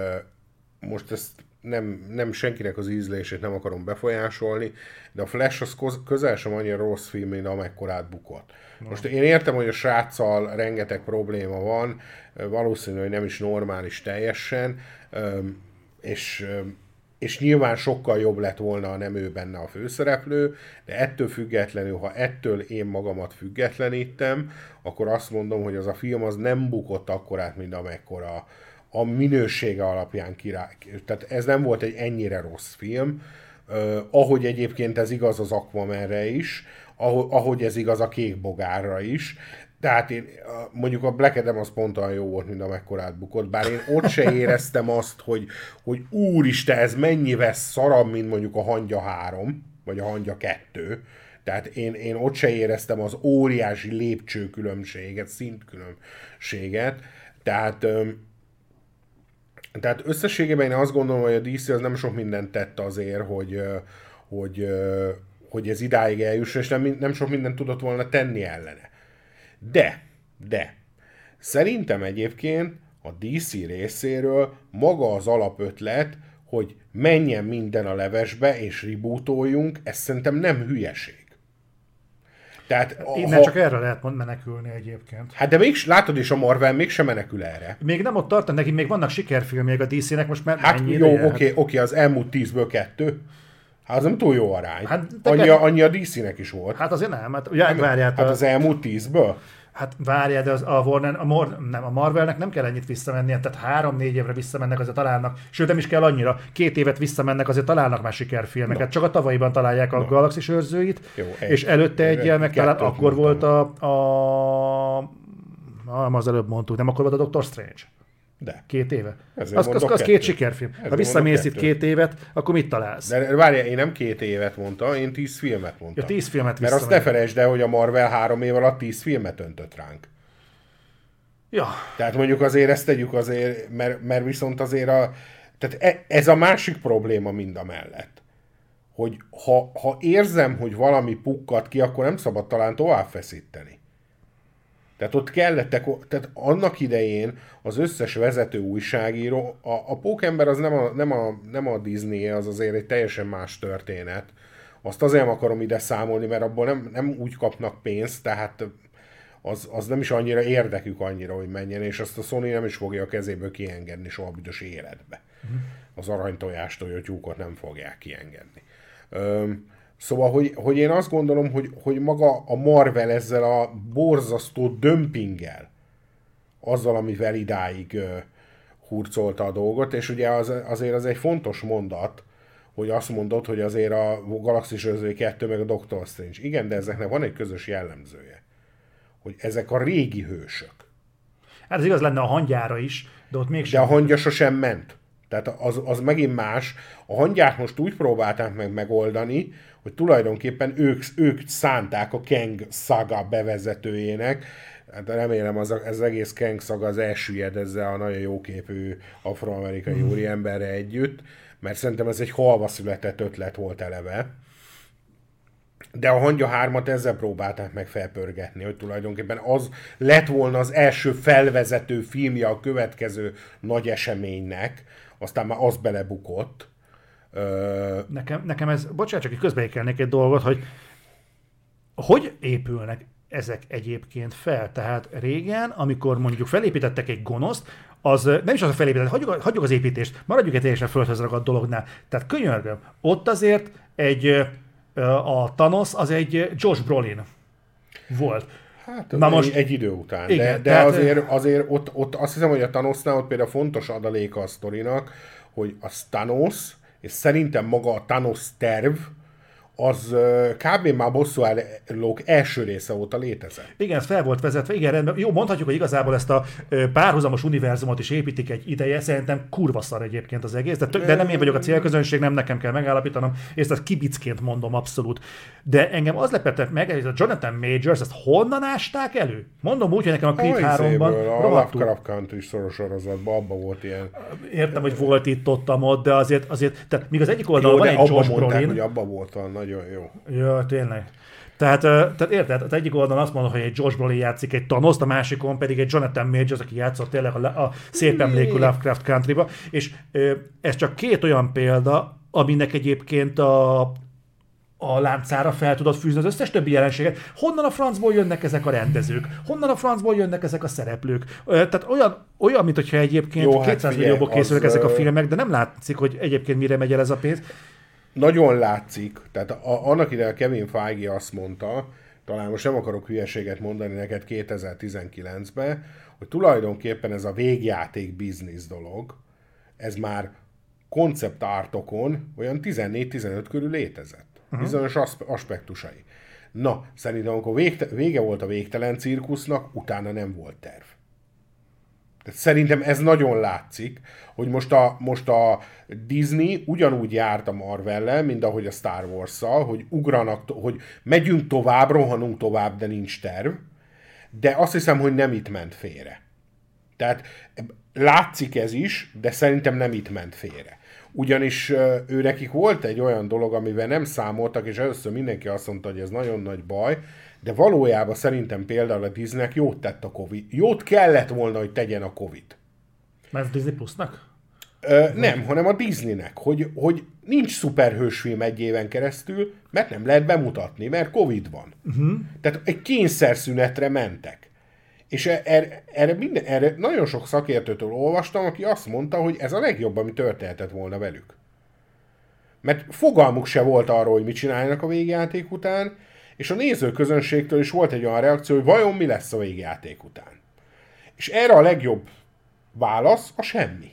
most ezt nem, nem senkinek az ízlését nem akarom befolyásolni, de a Flash az közel sem annyira rossz film, mint amekkorát bukott. No. Most én értem, hogy a sráccal rengeteg probléma van, valószínű, hogy nem is normális teljesen, és, és nyilván sokkal jobb lett volna, ha nem ő benne a főszereplő, de ettől függetlenül, ha ettől én magamat függetlenítem, akkor azt mondom, hogy az a film az nem bukott akkorát, mint amekkora a minősége alapján király. Tehát ez nem volt egy ennyire rossz film, uh, ahogy egyébként ez igaz az Aquamanre is, ahogy, ahogy ez igaz a Kék Bogárra is, tehát én, mondjuk a Black Adam az pont olyan jó volt, mint amekkorát bukott, bár én ott se [LAUGHS] éreztem azt, hogy, hogy úristen, ez mennyivel szarabb, mint mondjuk a Hangya 3, vagy a Hangya 2. Tehát én, én ott se éreztem az óriási lépcsőkülönbséget, szintkülönbséget. Tehát tehát összességében én azt gondolom, hogy a DC az nem sok mindent tett azért, hogy, hogy, hogy ez idáig eljusson, és nem, nem sok mindent tudott volna tenni ellene. De, de, szerintem egyébként a DC részéről maga az alapötlet, hogy menjen minden a levesbe, és rebootoljunk, ez szerintem nem hülyeség. Tehát, Innen ha... csak erre lehet menekülni egyébként. Hát de még látod is, a Marvel mégsem menekül erre. Még nem ott tartanak, neki még vannak sikerfilmjek a DC-nek, most már Hát jó, oké, oké, az elmúlt tízből kettő. Hát az nem túl jó arány. Hát, annyi, annyi a DC-nek is volt. Hát azért nem, hát, ugye, hát, várját, hát az elmúlt tízből? Hát várjál, de az, a, Warner, a, Mor, nem, a Marvelnek nem kell ennyit visszamenni, tehát három-négy évre visszamennek, azért találnak, sőt nem is kell annyira, két évet visszamennek, azért találnak már sikerfilmeket, no. csak a tavalyiban találják a no. Galaxis őrzőit, Jó, egy, és előtte egy, meg talán akkor mondtam. volt a, a, a, az előbb mondtuk, nem akkor volt a Doctor Strange. De. Két éve. az, az, az, az két sikerfilm. Ezért ha visszamész itt két évet, akkor mit találsz? De várjál, én nem két évet mondtam, én tíz filmet mondtam. Ja, tíz filmet Mert azt ne felejtsd el, hogy a Marvel három év alatt tíz filmet öntött ránk. Ja. Tehát mondjuk azért ezt tegyük azért, mert, mert viszont azért a, tehát e, ez a másik probléma mind a mellett. Hogy ha, ha érzem, hogy valami pukkat ki, akkor nem szabad talán tovább feszíteni. Tehát ott kellettek, tehát annak idején az összes vezető újságíró, a, a pókember az nem a, nem, a, nem a Disney, az azért egy teljesen más történet. Azt azért nem akarom ide számolni, mert abból nem, nem úgy kapnak pénzt, tehát az, az nem is annyira érdekük annyira, hogy menjen, és azt a Sony nem is fogja a kezéből kiengedni soha büdös életbe. Uh-huh. Az aranytojástól a tyúkot nem fogják kiengedni. Öm, Szóval, hogy, hogy én azt gondolom, hogy, hogy maga a Marvel ezzel a borzasztó dömpinggel, azzal, amivel idáig uh, hurcolta a dolgot, és ugye az, azért az egy fontos mondat, hogy azt mondod, hogy azért a Galaxis Őrzői 2 meg a Doctor Strange. Igen, de ezeknek van egy közös jellemzője, hogy ezek a régi hősök. Hát ez igaz lenne a hangyára is, de ott mégsem. De a hangya sosem ment. Tehát az, az megint más. A hangyát most úgy próbálták meg megoldani, hogy tulajdonképpen ők, ők szánták a Kang szaga bevezetőjének, Hát remélem az, az egész Kang szaga az elsüllyed ezzel a nagyon jóképű afroamerikai mm. úriemberre együtt, mert szerintem ez egy halva született ötlet volt eleve. De a Hangya 3-at ezzel próbálták meg felpörgetni, hogy tulajdonképpen az lett volna az első felvezető filmje a következő nagy eseménynek, aztán már az belebukott, Ö... Nekem, nekem ez, bocsánat, csak közbeékelnék egy dolgot, hogy hogy épülnek ezek egyébként fel? Tehát régen, amikor mondjuk felépítettek egy gonoszt, az nem is az a felépített, hagyjuk, hagyjuk az építést, maradjuk egy teljesen földhöz ragadt dolognál. Tehát könyörgöm, ott azért egy, a Thanos az egy Josh Brolin volt. Hát Na most, egy idő után. Igen, de de tehát, azért, azért ott, ott azt hiszem, hogy a Thanosnál ott például fontos adaléka a sztorinak, hogy a Thanos és szerintem maga a Thanos terv, az kb. már bosszúállók első része óta létezett. Igen, ez fel volt vezetve, igen, rendben. Jó, mondhatjuk, hogy igazából ezt a párhuzamos univerzumot is építik egy ideje, szerintem kurva szar egyébként az egész, de, tök, de nem én vagyok a célközönség, nem nekem kell megállapítanom, ezt a kibicként mondom abszolút. De engem az lepetett meg, hogy a Jonathan Majors, ezt honnan ásták elő? Mondom úgy, hogy nekem a Creed 3-ban A Lovecraft Country szoros sorozatban abban volt ilyen. Értem, hogy volt itt, ott, ott de azért, azért tehát míg az egyik oldalon van egy Josh Brolin. hogy abban volt van nagyon jó. Ja, tényleg. Tehát, tehát érted, az egyik oldalon azt mondom, hogy egy Josh Brolin játszik egy Thanos, a másikon pedig egy Jonathan Majors, aki játszott tényleg a, a szép emlékű Lovecraft Country-ba, és ez csak két olyan példa, aminek egyébként a, a láncára fel tudod fűzni az összes többi jelenséget. Honnan a francból jönnek ezek a rendezők? Honnan a francból jönnek ezek a szereplők? Tehát olyan, olyan mint hogyha egyébként Jó, 200 hát millióból készülnek az, ezek a filmek, de nem látszik, hogy egyébként mire megy el ez a pénz nagyon látszik, tehát a, annak ide Kevin Feige azt mondta, talán most nem akarok hülyeséget mondani neked 2019-ben, hogy tulajdonképpen ez a végjáték biznisz dolog, ez már konceptártokon olyan 14-15 körül létezett. Uh-huh. Bizonyos aspektusai. Na, szerintem amikor vége volt a végtelen cirkusznak, utána nem volt terv. Tehát szerintem ez nagyon látszik, hogy most a, most a Disney ugyanúgy járt a marvel mint ahogy a Star wars hogy ugranak, hogy megyünk tovább, rohanunk tovább, de nincs terv. De azt hiszem, hogy nem itt ment félre. Tehát látszik ez is, de szerintem nem itt ment félre. Ugyanis ő nekik volt egy olyan dolog, amivel nem számoltak, és először mindenki azt mondta, hogy ez nagyon nagy baj, de valójában szerintem például a Disneynek jót tett a Covid. Jót kellett volna, hogy tegyen a Covid. Mert Disney Plusnak? Ö, nem, hanem a Disneynek, hogy, hogy nincs szuperhősfilm egy éven keresztül, mert nem lehet bemutatni, mert Covid van. Uh-huh. Tehát egy kényszerszünetre mentek. És e- erre, erre, minden, erre nagyon sok szakértőtől olvastam, aki azt mondta, hogy ez a legjobb, ami történhetett volna velük. Mert fogalmuk se volt arról, hogy mit csináljanak a végjáték után, és a nézőközönségtől is volt egy olyan reakció, hogy vajon mi lesz a végjáték után. És erre a legjobb válasz a semmi.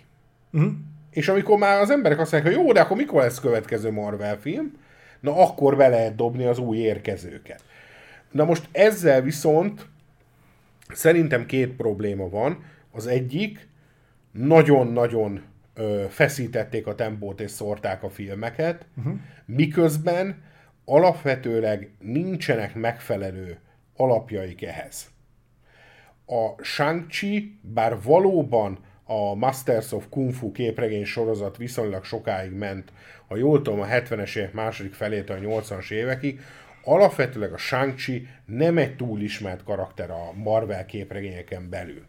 Uh-huh. És amikor már az emberek azt mondják, hogy jó, de akkor mikor lesz következő Marvel film? Na akkor be lehet dobni az új érkezőket. Na most ezzel viszont szerintem két probléma van. Az egyik, nagyon-nagyon feszítették a tempót és szórták a filmeket, uh-huh. miközben alapvetőleg nincsenek megfelelő alapjaik ehhez. A Shang-Chi, bár valóban a Masters of Kung Fu képregény sorozat viszonylag sokáig ment, ha jól tudom, a 70-es évek második felétől a 80-as évekig, alapvetőleg a Shang-Chi nem egy túl ismert karakter a Marvel képregényeken belül.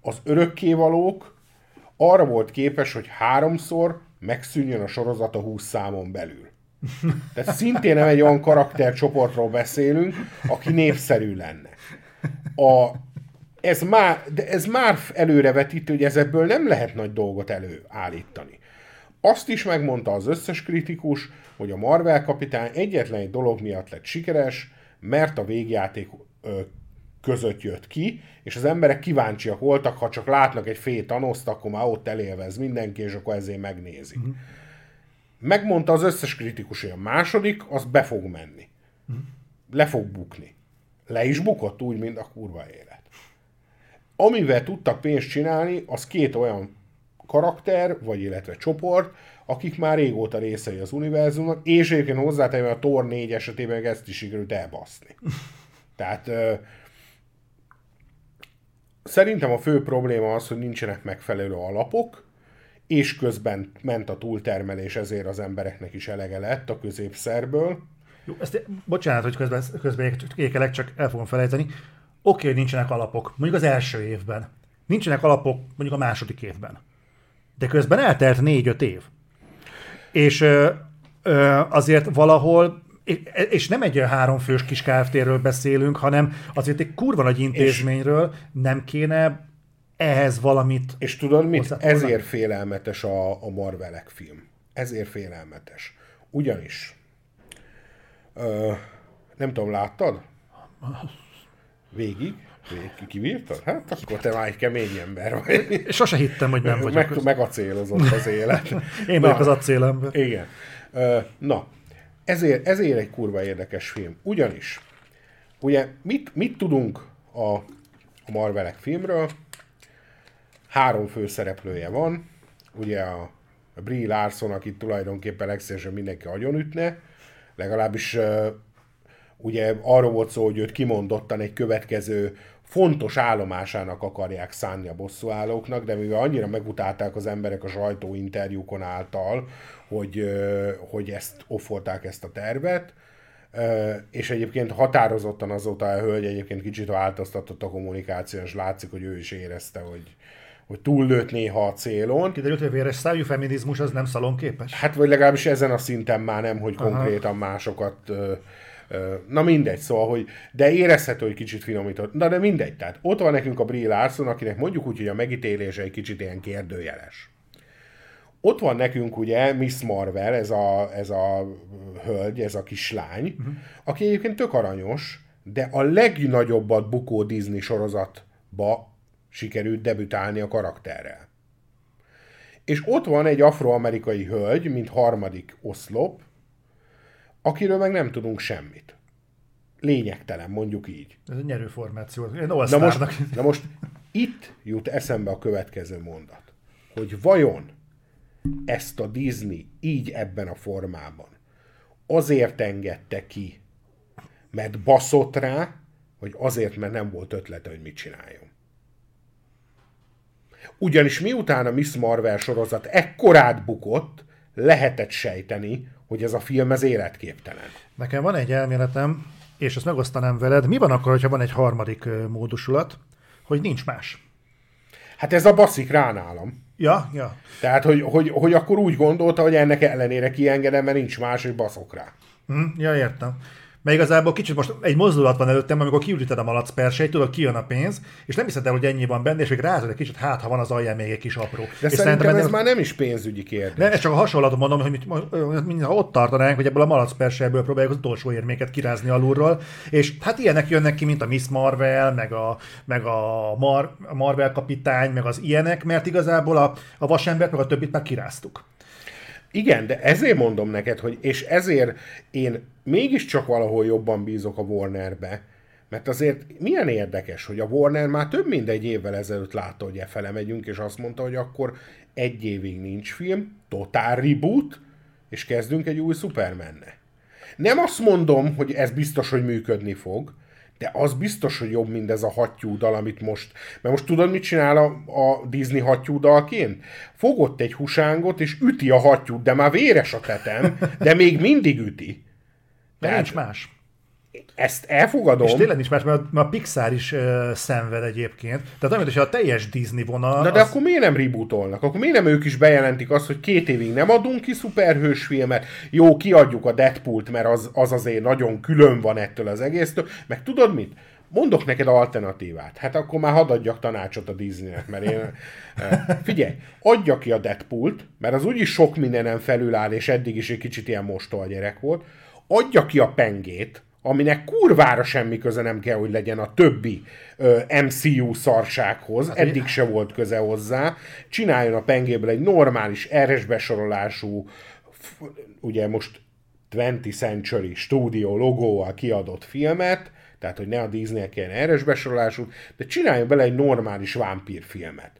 Az örökkévalók arra volt képes, hogy háromszor megszűnjön a sorozat a 20 számon belül. Tehát szintén nem egy olyan karaktercsoportról beszélünk, aki népszerű lenne. A, ez, már, de ez már előrevetítő, hogy ezebből nem lehet nagy dolgot előállítani. Azt is megmondta az összes kritikus, hogy a Marvel kapitány egyetlen egy dolog miatt lett sikeres, mert a végjáték között jött ki, és az emberek kíváncsiak voltak, ha csak látnak egy fél tanoszt, akkor már ott elélvez mindenki, és akkor ezért megnézik. Uh-huh. Megmondta az összes kritikus, hogy a második, az be fog menni. Le fog bukni. Le is bukott úgy, mint a kurva élet. Amivel tudtak pénzt csinálni, az két olyan karakter, vagy illetve csoport, akik már régóta részei az univerzumnak, és egyébként hozzátenni, a Thor 4 esetében ezt is sikerült elbaszni. Tehát ö, szerintem a fő probléma az, hogy nincsenek megfelelő alapok, és közben ment a túltermelés, ezért az embereknek is elege lett a középszerből. Jó, ezt, bocsánat, hogy közben, közben ékelek, csak el fogom felejteni. Oké, hogy nincsenek alapok, mondjuk az első évben. Nincsenek alapok mondjuk a második évben. De közben eltelt négy-öt év. És ö, ö, azért valahol és nem egy háromfős kis KFT-ről beszélünk, hanem azért egy kurva nagy intézményről nem kéne ehhez valamit... És tudod mit? Ezért félelmetes a, a Marvelek film. Ezért félelmetes. Ugyanis ö, nem tudom, láttad? Végig? Végig kivírtad? Hát akkor te már egy kemény ember vagy. Sose hittem, hogy nem vagyok. Meg, megacélozott az élet. [LAUGHS] Én vagyok az acélember. Igen. Ö, na, ezért, ezért egy kurva érdekes film. Ugyanis, ugye mit, mit tudunk a, a Marvelek filmről? Három főszereplője van, ugye a, Brie Larson, akit tulajdonképpen legszívesen mindenki agyonütne, legalábbis ugye arról volt szó, hogy őt kimondottan egy következő fontos állomásának akarják szánni a bosszúállóknak, de mivel annyira megutálták az emberek a sajtóinterjúkon által, hogy, hogy ezt offolták ezt a tervet, és egyébként határozottan azóta a hölgy egyébként kicsit változtatott a kommunikáción, és látszik, hogy ő is érezte, hogy, hogy túllőtt néha a célon. Kiderült, hogy a véres szájú feminizmus az nem szalonképes? Hát, vagy legalábbis ezen a szinten már nem, hogy Aha. konkrétan másokat Na mindegy, szóval, hogy de érezhető, hogy kicsit finomított. Na de mindegy, tehát ott van nekünk a Brie Larson, akinek mondjuk úgy, hogy a megítélése egy kicsit ilyen kérdőjeles. Ott van nekünk ugye Miss Marvel, ez a, ez a hölgy, ez a kislány, uh-huh. aki egyébként tök aranyos, de a legnagyobbat bukó Disney sorozatba sikerült debütálni a karakterrel. És ott van egy afroamerikai hölgy, mint harmadik oszlop, akiről meg nem tudunk semmit. Lényegtelen, mondjuk így. Ez egy nyerő formáció. Na most, na most itt jut eszembe a következő mondat, hogy vajon ezt a Disney így ebben a formában azért engedte ki, mert baszott rá, vagy azért, mert nem volt ötlete, hogy mit csináljon. Ugyanis miután a Miss Marvel sorozat ekkorát bukott, lehetett sejteni, hogy ez a film ez életképtelen. Nekem van egy elméletem, és ezt megosztanám veled. Mi van akkor, ha van egy harmadik módosulat, hogy nincs más? Hát ez a baszik rá nálam. Ja, ja. Tehát, hogy, hogy, hogy akkor úgy gondolta, hogy ennek ellenére kiengedem, mert nincs más, hogy baszok rá. Mm, ja, értem. Mert igazából kicsit most egy mozdulat van előttem, amikor kiüríted a malac perseit, tudod, kijön a pénz, és nem hiszed el, hogy ennyi van benne, és még rázod egy kicsit, hát ha van az alján még egy kis apró. De és szerintem ez nem... már nem is pénzügyi kérdés. Ne, ez csak a hasonlatot mondom, hogy mit, mintha ott tartanánk, hogy ebből a malac perseiből próbáljuk az utolsó érméket kirázni alulról, és hát ilyenek jönnek ki, mint a Miss Marvel, meg a, meg a, Mar, Marvel kapitány, meg az ilyenek, mert igazából a, a vasembert, meg a többit már kiráztuk. Igen, de ezért mondom neked, hogy és ezért én mégiscsak valahol jobban bízok a Warnerbe, mert azért milyen érdekes, hogy a Warner már több mint egy évvel ezelőtt látta, hogy e fele megyünk, és azt mondta, hogy akkor egy évig nincs film, totál reboot, és kezdünk egy új Superman-ne. Nem azt mondom, hogy ez biztos, hogy működni fog, de az biztos, hogy jobb, mint ez a hattyúdal, amit most... Mert most tudod, mit csinál a, a Disney hattyúdalként? Fogott egy husángot, és üti a hattyút, de már véres a tetem, de még mindig üti. De Tehát, nincs más. Ezt elfogadom. És tényleg nincs más, mert a Pixar is uh, szenved egyébként. Tehát amit, hogyha a teljes Disney vonal... Na de az... akkor miért nem rebootolnak? Akkor miért nem ők is bejelentik azt, hogy két évig nem adunk ki szuperhős filmet? Jó, kiadjuk a Deadpool-t, mert az, az azért nagyon külön van ettől az egésztől. Meg tudod mit? Mondok neked alternatívát. Hát akkor már hadd adjak tanácsot a Disneynek, mert én... Figyelj, adja ki a Deadpool-t, mert az úgyis sok mindenem felül áll, és eddig is egy kicsit ilyen mostoha gyerek volt. Adja ki a pengét, aminek kurvára semmi köze nem kell, hogy legyen a többi ö, MCU szarsághoz, hát eddig se volt köze hozzá, csináljon a pengéből egy normális RS besorolású, ugye most 20th Century Studio logóval kiadott filmet, tehát hogy ne a Disney kelljen RS besorolású, de csináljon bele egy normális vámpírfilmet.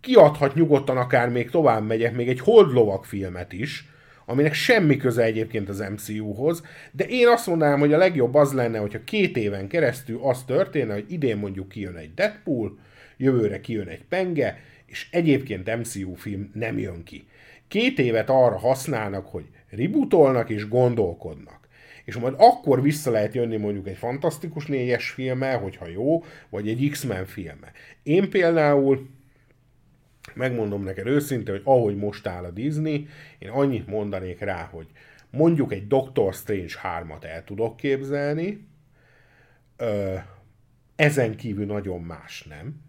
Kiadhat nyugodtan akár még tovább megyek, még egy holdlovak filmet is, aminek semmi köze egyébként az MCU-hoz, de én azt mondanám, hogy a legjobb az lenne, hogyha két éven keresztül az történne, hogy idén mondjuk kijön egy Deadpool, jövőre kijön egy Penge, és egyébként MCU film nem jön ki. Két évet arra használnak, hogy rebootolnak és gondolkodnak. És majd akkor vissza lehet jönni mondjuk egy fantasztikus négyes filme, hogyha jó, vagy egy X-Men filme. Én például megmondom neked őszintén, hogy ahogy most áll a Disney, én annyit mondanék rá, hogy mondjuk egy Doctor Strange 3-at el tudok képzelni, ö, ezen kívül nagyon más nem.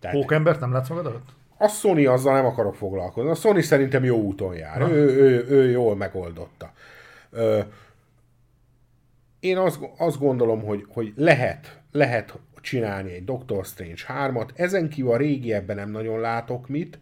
Tehát, Pókembert nem látsz magad alatt? A Sony azzal nem akarok foglalkozni. A Sony szerintem jó úton jár. Ő, ő, ő jól megoldotta. Ö, én azt, azt gondolom, hogy, hogy lehet, lehet csinálni egy Doctor Strange 3-at. Ezen kívül a régiebben nem nagyon látok mit,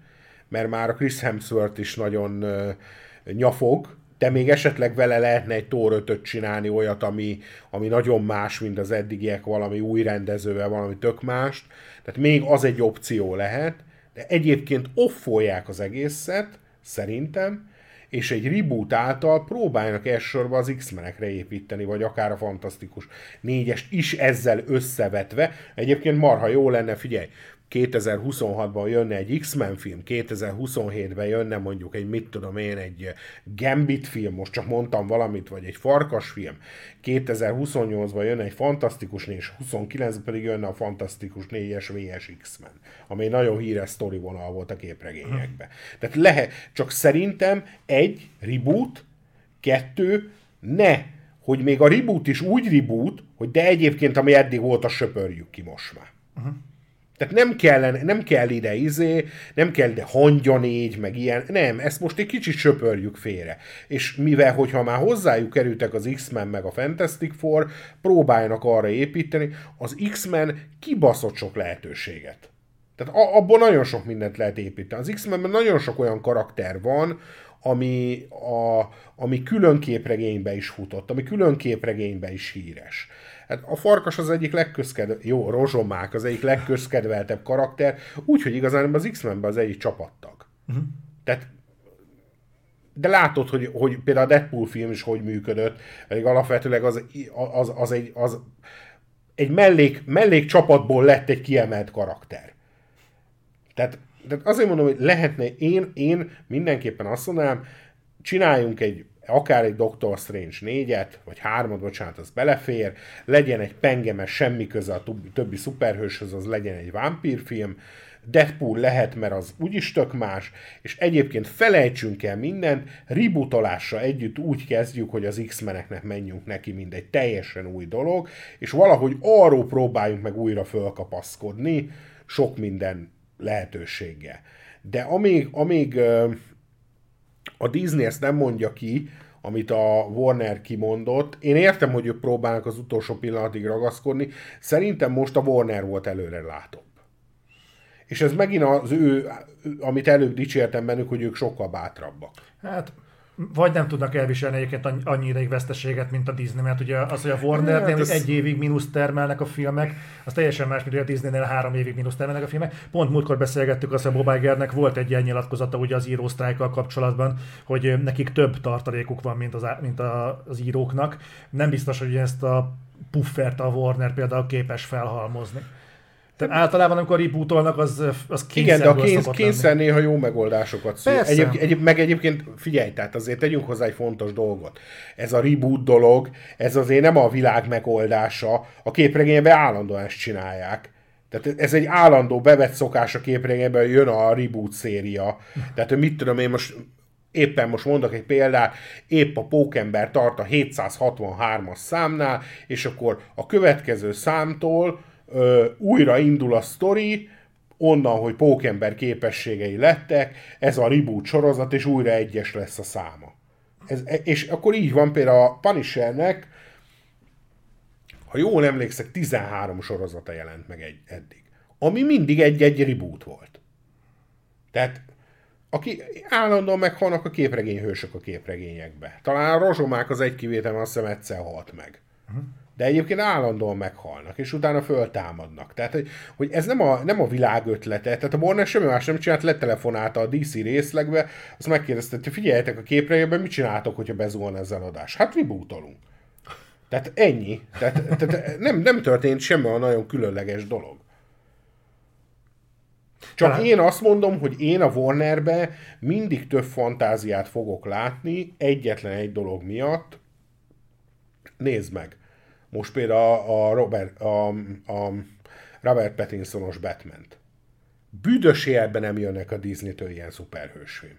mert már a Chris Hemsworth is nagyon uh, nyafog, de még esetleg vele lehetne egy Thor 5 csinálni, olyat, ami, ami nagyon más, mint az eddigiek, valami új rendezővel, valami tök mást. Tehát még az egy opció lehet, de egyébként offolják az egészet, szerintem, és egy reboot által próbáljanak elsősorban az X-menekre építeni, vagy akár a Fantasztikus négyest is ezzel összevetve. Egyébként marha jó lenne, figyelj, 2026-ban jönne egy X-Men film, 2027-ben jönne mondjuk egy, mit tudom én, egy Gambit film, most csak mondtam valamit, vagy egy Farkas film, 2028-ban jönne egy Fantasztikus 4, és 29 pedig jönne a Fantasztikus 4-es VS X-Men, ami egy nagyon híres sztori vonal volt a képregényekben. Tehát lehet, csak szerintem egy reboot, kettő, ne, hogy még a reboot is úgy reboot, hogy de egyébként, ami eddig volt, a söpörjük ki most már. Uh-huh. Tehát nem, kellene, nem kell ide izé, nem kell ide hangya négy, meg ilyen, nem, ezt most egy kicsit söpörjük félre. És mivel, hogyha már hozzájuk kerültek az X-Men meg a Fantastic Four, próbáljanak arra építeni, az X-Men kibaszott sok lehetőséget. Tehát abból nagyon sok mindent lehet építeni. Az X-Menben nagyon sok olyan karakter van, ami, a, ami külön képregénybe is futott, ami külön képregénybe is híres. Hát a farkas az egyik legközkedveltebb, jó, rozsomák az egyik legközkedveltebb karakter, úgyhogy igazán az X-Menben az egyik csapattag. Uh-huh. Tehát de látod, hogy, hogy például a Deadpool film is hogy működött, pedig alapvetőleg az, az, az, egy, az egy mellék, mellék csapatból lett egy kiemelt karakter. Tehát, tehát azért mondom, hogy lehetne, én, én mindenképpen azt mondanám, csináljunk egy akár egy Doctor Strange négyet, vagy hármat, bocsánat, az belefér, legyen egy pengemes, semmi köze a többi szuperhőshöz, az legyen egy vámpírfilm, Deadpool lehet, mert az úgyis tök más, és egyébként felejtsünk el mindent, rebootolásra együtt úgy kezdjük, hogy az X-meneknek menjünk neki, mint egy teljesen új dolog, és valahogy arról próbáljunk meg újra fölkapaszkodni, sok minden lehetőséggel. De amíg, amíg a Disney ezt nem mondja ki, amit a Warner kimondott. Én értem, hogy ők próbálnak az utolsó pillanatig ragaszkodni. Szerintem most a Warner volt előre látóbb. És ez megint az ő, amit előbb dicsértem bennük, hogy ők sokkal bátrabbak. Hát vagy nem tudnak elviselni egyébként annyi ideig veszteséget, mint a Disney, mert ugye az, hogy a Warner hát egy évig mínusz termelnek a filmek, az teljesen más, mint hogy a Disneynél három évig mínusz termelnek a filmek. Pont múltkor beszélgettük azt, hogy Bob Igernek volt egy ilyen nyilatkozata ugye az írósztrájkkal kapcsolatban, hogy nekik több tartalékuk van, mint az, mint a, az íróknak. Nem biztos, hogy ezt a puffert a Warner például képes felhalmozni. Tehát általában, amikor rebootolnak, az, az Igen, de a kényszer, kényszer néha jó megoldásokat szül. Egyéb, egyéb, meg egyébként figyelj, tehát azért tegyünk hozzá egy fontos dolgot. Ez a reboot dolog, ez azért nem a világ megoldása. A képregényben állandóan ezt csinálják. Tehát ez egy állandó bevett szokás a képregényben, jön a reboot széria. Tehát mit tudom én most éppen most mondok egy példát, épp a Pókember tart a 763-as számnál, és akkor a következő számtól ö, újra indul a sztori, onnan, hogy pókember képességei lettek, ez a reboot sorozat, és újra egyes lesz a száma. Ez, és akkor így van például a Punishernek, ha jól emlékszek, 13 sorozata jelent meg egy, eddig. Ami mindig egy-egy reboot volt. Tehát aki állandóan meghalnak a képregényhősök a képregényekbe. Talán a rozsomák az egy kivétel, azt hiszem egyszer halt meg. Uh-huh de egyébként állandóan meghalnak, és utána föltámadnak. Tehát, hogy, hogy ez nem a, nem a világ ötlete. Tehát a Warner semmi más nem csinált, letelefonálta a DC részlegbe, azt megkérdezte, hogy figyeljetek a képre, mit csináltok, hogyha bezuhan ez a adás? Hát rebootolunk. Tehát ennyi. Tehát, tehát nem, nem történt semmi a nagyon különleges dolog. Csak Talán... én azt mondom, hogy én a Warnerbe mindig több fantáziát fogok látni egyetlen egy dolog miatt. Nézd meg most például a Robert, a, a Robert Pattinsonos Batman-t. Büdös élben nem jönnek a Disney-től ilyen szuperhősfilm.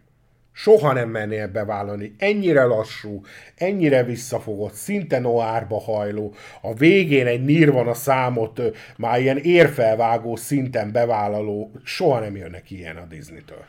Soha nem mennél bevállalni. Ennyire lassú, ennyire visszafogott, szinte noárba hajló, a végén egy nirvana számot már ilyen érfelvágó szinten bevállaló, soha nem jönnek ilyen a Disney-től.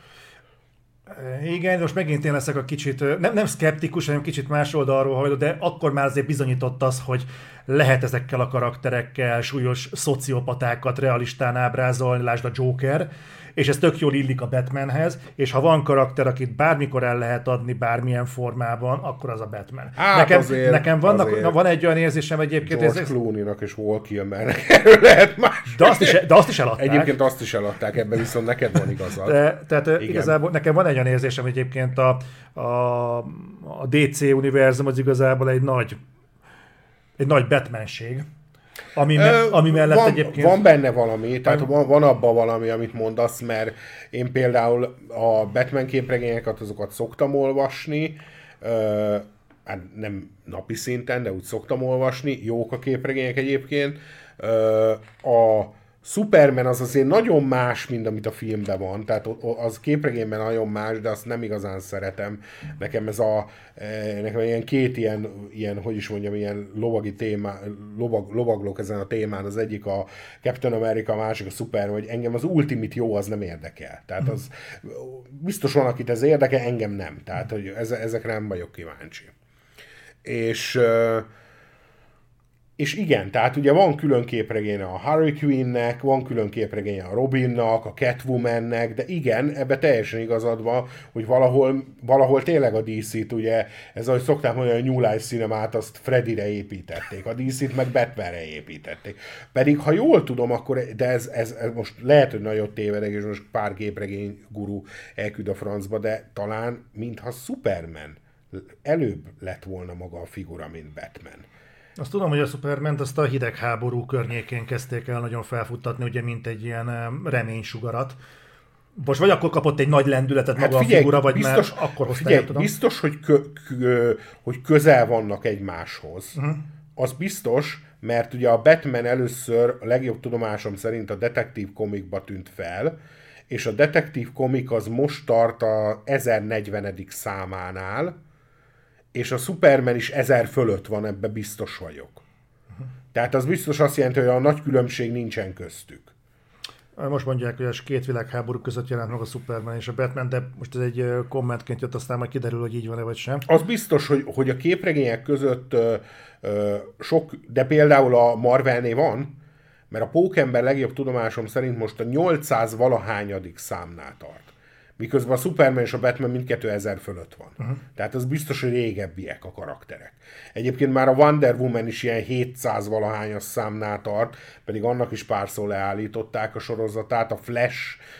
Igen, most megint én leszek a kicsit, nem, nem szkeptikus, hanem kicsit más oldalról hajló, de akkor már azért bizonyított az, hogy lehet ezekkel a karakterekkel súlyos szociopatákat realistán ábrázolni, lásd a Joker, és ez tök jól illik a Batmanhez, és ha van karakter, akit bármikor el lehet adni bármilyen formában, akkor az a Batman. Hát nekem, azért- nekem vannak, azért. na, van egy olyan érzésem egyébként, George ez, Clooney-nak és Wall Kilmernek lehet más. de azt, is, de azt is eladták. Egyébként azt is eladták, ebben viszont neked van igazad. De, tehát Igen. Igazából nekem van egy olyan érzésem, egyébként a, a, a DC univerzum az igazából egy nagy egy nagy Batmanség, ami, me, ami mellett van, egyébként... Van benne valami, tehát van, van abban valami, amit mondasz, mert én például a Batman képregényeket, azokat szoktam olvasni, hát nem napi szinten, de úgy szoktam olvasni, jók a képregények egyébként. A Superman az azért nagyon más, mint amit a filmben van, tehát az képregényben nagyon más, de azt nem igazán szeretem. Nekem ez a, eh, nekem ilyen két ilyen, ilyen hogy is mondjam, ilyen lovagi téma, lovag, lovaglok ezen a témán, az egyik a Captain America, a másik a Superman, hogy engem az Ultimate jó, az nem érdekel. Tehát az biztos van, akit ez érdekel, engem nem. Tehát, hogy eze- ezekre nem vagyok kíváncsi. És ö, és igen, tehát ugye van külön képregénye a Harley Quinnnek, van külön képregénye a Robinnak, a Catwomannek, de igen, ebbe teljesen igazad van, hogy valahol, valahol tényleg a DC-t ugye, ez ahogy szokták mondani, a New Life Cinemát azt Freddyre építették, a DC-t meg Batmanre építették. Pedig ha jól tudom, akkor, de ez, ez, ez most lehet, hogy nagyot tévedek, és most pár képregény guru elküld a francba, de talán mintha Superman előbb lett volna maga a figura, mint Batman. Azt tudom, hogy a superman azt a hidegháború környékén kezdték el nagyon felfuttatni, ugye, mint egy ilyen em, reménysugarat. Most vagy akkor kapott egy nagy lendületet maga a figura, vagy biztos, már akkor hozta figyelj, el, tudom. biztos hogy, kö, kö, hogy közel vannak egymáshoz. Uh-huh. Az biztos, mert ugye a Batman először a legjobb tudomásom szerint a detektív komikba tűnt fel, és a detektív komik az most tart a 1040. számánál, és a Superman is 1000 fölött van, ebbe biztos vagyok. Tehát az biztos azt jelenti, hogy a nagy különbség nincsen köztük. Most mondják, hogy a két világháború között jelent meg a Superman és a Batman, de most ez egy kommentként jött, aztán majd kiderül, hogy így van-e vagy sem. Az biztos, hogy, hogy a képregények között ö, ö, sok, de például a Marvelnél van, mert a Pókember legjobb tudomásom szerint most a 800 valahányadik számnál tart. Miközben a Superman és a Batman mindkettő ezer fölött van. Uh-huh. Tehát az biztos, hogy régebbiek a karakterek. Egyébként már a Wonder Woman is ilyen 700 valahányas számnál tart, pedig annak is párszor leállították a sorozatát. A Flash,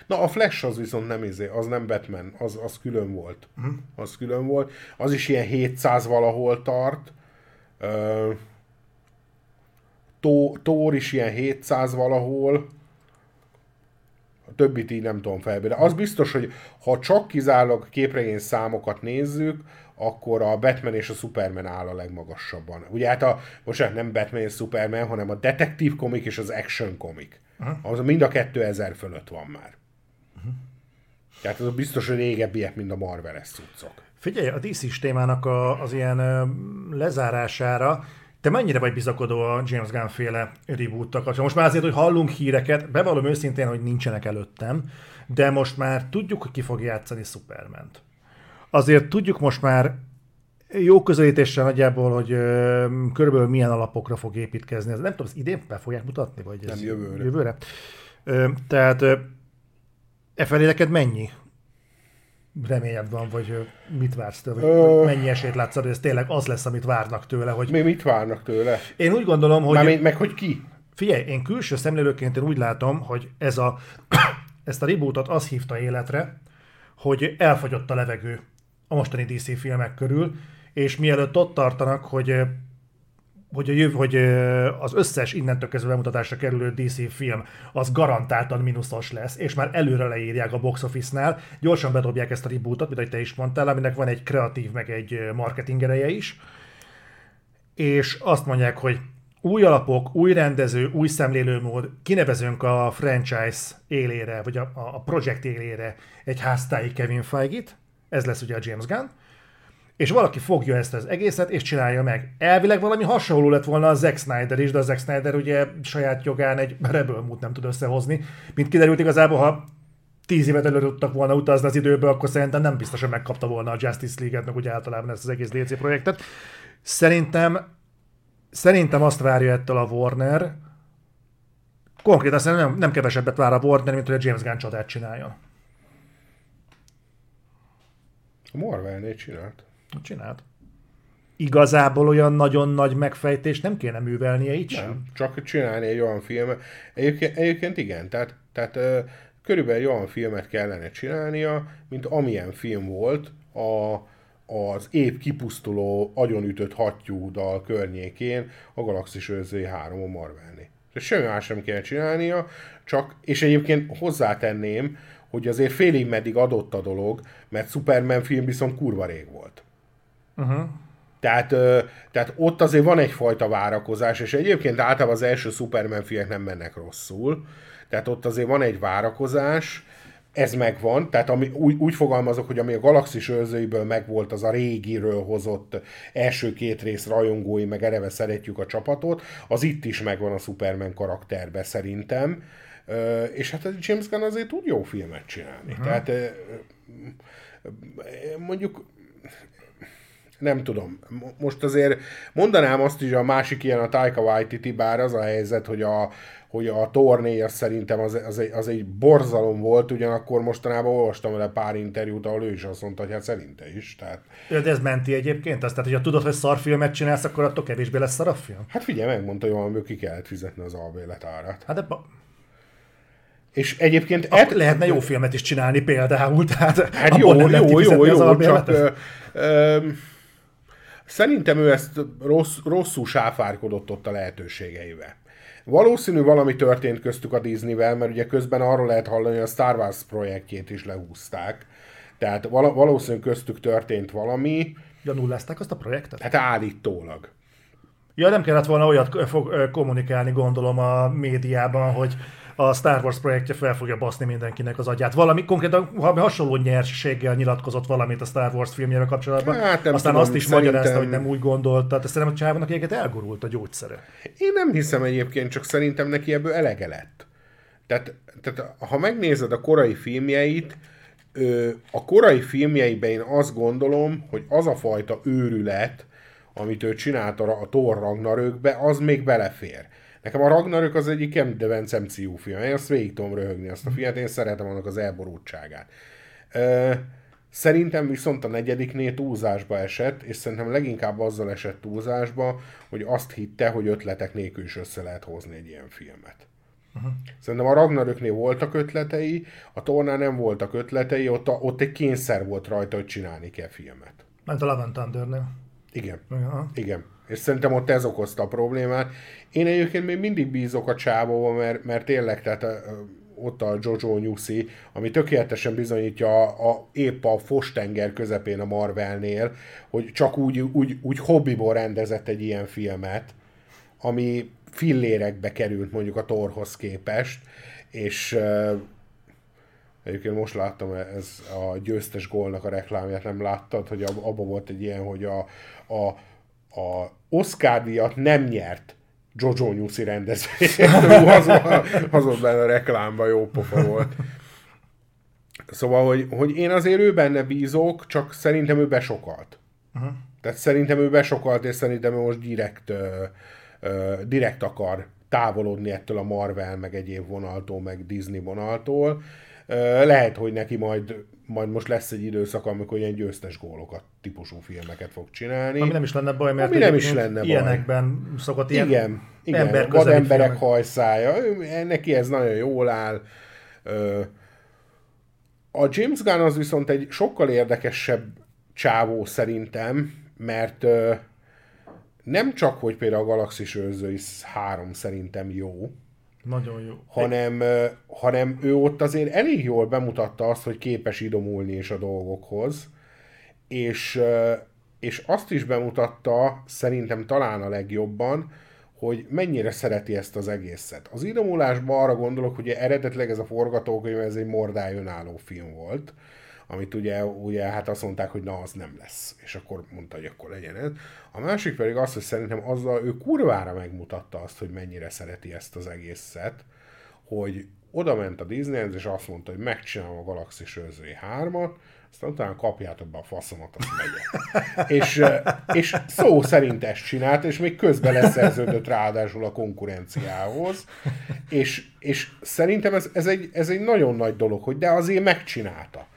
na a Flash az viszont nem izé, az nem Batman, az, az külön volt. Uh-huh. Az külön volt. Az is ilyen 700 valahol tart. Tó- Thor is ilyen 700 valahol. Többit így nem tudom felbe. De az biztos, hogy ha csak kizárólag képregény számokat nézzük, akkor a Batman és a Superman áll a legmagasabban. Ugye hát a, most nem Batman és Superman, hanem a detektív komik és az action komik. Uh-huh. Az mind a 2000 fölött van már. Uh-huh. Tehát az biztos, hogy régebbiek, mint a Marvel-es cuccok. Figyelj, a DC-s témának a, az ilyen ö, lezárására te mennyire vagy bizakodó a James Gunn féle reboot Most már azért, hogy hallunk híreket, bevallom őszintén, hogy nincsenek előttem, de most már tudjuk, hogy ki fog játszani Superman-t. Azért tudjuk most már jó közelítéssel nagyjából, hogy ö, körülbelül milyen alapokra fog építkezni. Ez nem tudom, az idén be fogják mutatni? Vagy ez Nem, jövőre. jövőre? Ö, tehát ö, e felé neked mennyi reményed van, vagy mit vársz tőle, vagy, Ö. mennyi esélyt látsz, hogy ez tényleg az lesz, amit várnak tőle, hogy Mi mit várnak tőle? én úgy gondolom, hogy Mármint meg hogy ki? Figyelj, én külső szemlélőként én úgy látom, hogy ez a, [COUGHS] ezt a rebootot az hívta életre, hogy elfogyott a levegő a mostani DC filmek körül, és mielőtt ott tartanak, hogy hogy, a jöv, hogy az összes innentől kezdve bemutatásra kerülő DC film az garantáltan mínuszos lesz, és már előre leírják a box office-nál, gyorsan bedobják ezt a rebootot, mint ahogy te is mondtál, aminek van egy kreatív, meg egy marketing ereje is, és azt mondják, hogy új alapok, új rendező, új szemlélőmód, kinevezünk a franchise élére, vagy a, a projekt élére egy háztáji Kevin Feige-t, ez lesz ugye a James Gunn, és valaki fogja ezt az egészet, és csinálja meg. Elvileg valami hasonló lett volna a Zack Snyder is, de a Zack Snyder ugye saját jogán egy Rebel Mood nem tud összehozni. Mint kiderült igazából, ha tíz évet előre tudtak volna utazni az időbe, akkor szerintem nem biztos, hogy megkapta volna a Justice League-et, meg úgy általában ezt az egész DC projektet. Szerintem szerintem azt várja ettől a Warner, konkrétan szerintem nem, nem kevesebbet vár a Warner, mint hogy a James Gunn csodát csináljon. A Marvelnél csinált. Csinált. Igazából olyan nagyon nagy megfejtés nem kéne művelnie így sem. Nem, csak csinálni egy olyan filmet. Egyébként, egyébként igen, tehát, tehát körülbelül egy olyan filmet kellene csinálnia, mint amilyen film volt a, az épp kipusztuló, agyonütött hattyúdal környékén a Galaxis Őrzői 3 a Marvelni. Semmi más sem kell csinálnia, csak, és egyébként hozzátenném, hogy azért félig meddig adott a dolog, mert Superman film viszont kurva rég volt. Uh-huh. Tehát, tehát ott azért van egyfajta várakozás, és egyébként általában az első Superman filmek nem mennek rosszul, tehát ott azért van egy várakozás, ez megvan, tehát ami, úgy, úgy fogalmazok, hogy ami a Galaxis őrzőiből megvolt, az a régiről hozott első két rész rajongói, meg ereve szeretjük a csapatot, az itt is megvan a Superman karakterbe szerintem, és hát James Gunn azért tud jó filmet csinálni. Uh-huh. Tehát mondjuk nem tudom. Most azért mondanám azt is, a másik ilyen a Taika Waititi, bár az a helyzet, hogy a, hogy a torné az szerintem az, az, egy, az egy borzalom volt, ugyanakkor mostanában olvastam vele pár interjút, ahol ő is azt mondta, hogy hát szerinte is. Tehát... Ja, de ez menti egyébként? Azt, tehát, hogyha tudod, hogy szarfilmet csinálsz, akkor attól kevésbé lesz szarafilm? Hát figyelj, megmondta, hogy valamiből ki kellett fizetni az albélet árát. Hát de ba... És egyébként... Et... Lehetne jó filmet is csinálni például, tehát... Hát jó, jó, jó, jó, jó, csak... Ö, ö, Szerintem ő ezt rossz, rosszul sáfárkodott ott a lehetőségeivel. Valószínű valami történt köztük a Disneyvel, mert ugye közben arról lehet hallani, hogy a Star Wars projektjét is lehúzták. Tehát val- valószínű köztük történt valami. Ja, nullázták azt a projektet? Hát állítólag. Ja, nem kellett volna olyat fog, kommunikálni, gondolom, a médiában, hogy a Star Wars projektje fel fogja baszni mindenkinek az agyát. Valami konkrétan valami hasonló nyerséggel nyilatkozott valamit a Star Wars filmjével kapcsolatban. Hát, nem Aztán tudom, azt is szerintem... magyarázta, hogy nem úgy gondolta. Te szerintem a csávónak egyébként elgurult a gyógyszere. Én nem hiszem egyébként, csak szerintem neki ebből elege lett. Tehát, tehát ha megnézed a korai filmjeit, a korai filmjeiben én azt gondolom, hogy az a fajta őrület, amit ő csinált a Thor Ragnarökbe, az még belefér. Nekem a Ragnarök az egyik kedvencem MCU film. Én azt végig tudom röhögni azt a filmet, én szeretem annak az elborultságát. Szerintem viszont a negyediknél túlzásba esett, és szerintem leginkább azzal esett túlzásba, hogy azt hitte, hogy ötletek nélkül is össze lehet hozni egy ilyen filmet. Uh-huh. Szerintem a Ragnaröknél voltak ötletei, a Tornál nem voltak ötletei, ott, a, ott egy kényszer volt rajta, hogy csinálni kell filmet. Mert a Love Thundernél. Igen. Uh-huh. Igen. És szerintem ott ez okozta a problémát. Én egyébként még mindig bízok a csávóba, mert, mert tényleg, tehát ott a Jojo Nyuszi, ami tökéletesen bizonyítja a, a, épp a Fostenger közepén a Marvelnél, hogy csak úgy, úgy, úgy hobbiból rendezett egy ilyen filmet, ami fillérekbe került mondjuk a Torhoz képest, és uh, egyébként most láttam ez a győztes gólnak a reklámját, nem láttad, hogy abban volt egy ilyen, hogy a, a, a Oscar díjat nem nyert Jojo Nyuszi rendezvény. [LAUGHS] az, az ott benne a reklámban jó pofa volt. Szóval, hogy, hogy én azért ő benne bízok, csak szerintem ő besokalt. Uh-huh. Tehát szerintem ő besokalt, és szerintem ő most direkt, ö, ö, direkt akar távolodni ettől a Marvel, meg egyéb vonaltól, meg Disney vonaltól. Ö, lehet, hogy neki majd majd most lesz egy időszak, amikor ilyen győztes gólokat típusú filmeket fog csinálni. Ami nem is lenne baj, mert Ami nem is lenne baj. ilyenekben szokott ilyen igen, igen, ember vad emberek filmek. hajszája. Neki ez nagyon jól áll. A James Gunn az viszont egy sokkal érdekesebb csávó szerintem, mert nem csak, hogy például a Galaxis őrzői 3 szerintem jó, nagyon jó. Hanem, hanem ő ott azért elég jól bemutatta azt, hogy képes idomulni is a dolgokhoz, és, és azt is bemutatta, szerintem talán a legjobban, hogy mennyire szereti ezt az egészet. Az idomulásban arra gondolok, hogy eredetileg ez a forgatókönyv, ez egy mordály önálló film volt, amit ugye, ugye hát azt mondták, hogy na, az nem lesz. És akkor mondta, hogy akkor legyen ez. A másik pedig az, hogy szerintem azzal ő kurvára megmutatta azt, hogy mennyire szereti ezt az egészet, hogy oda ment a Disneyhez, és azt mondta, hogy megcsinálom a Galaxis őrzői 3-at, aztán utána kapjátok be a faszomat, azt megyek. [LAUGHS] és, és szó szerint ezt csinált, és még közben leszerződött ráadásul a konkurenciához, és, és szerintem ez, ez, egy, ez egy nagyon nagy dolog, hogy de azért megcsinálta.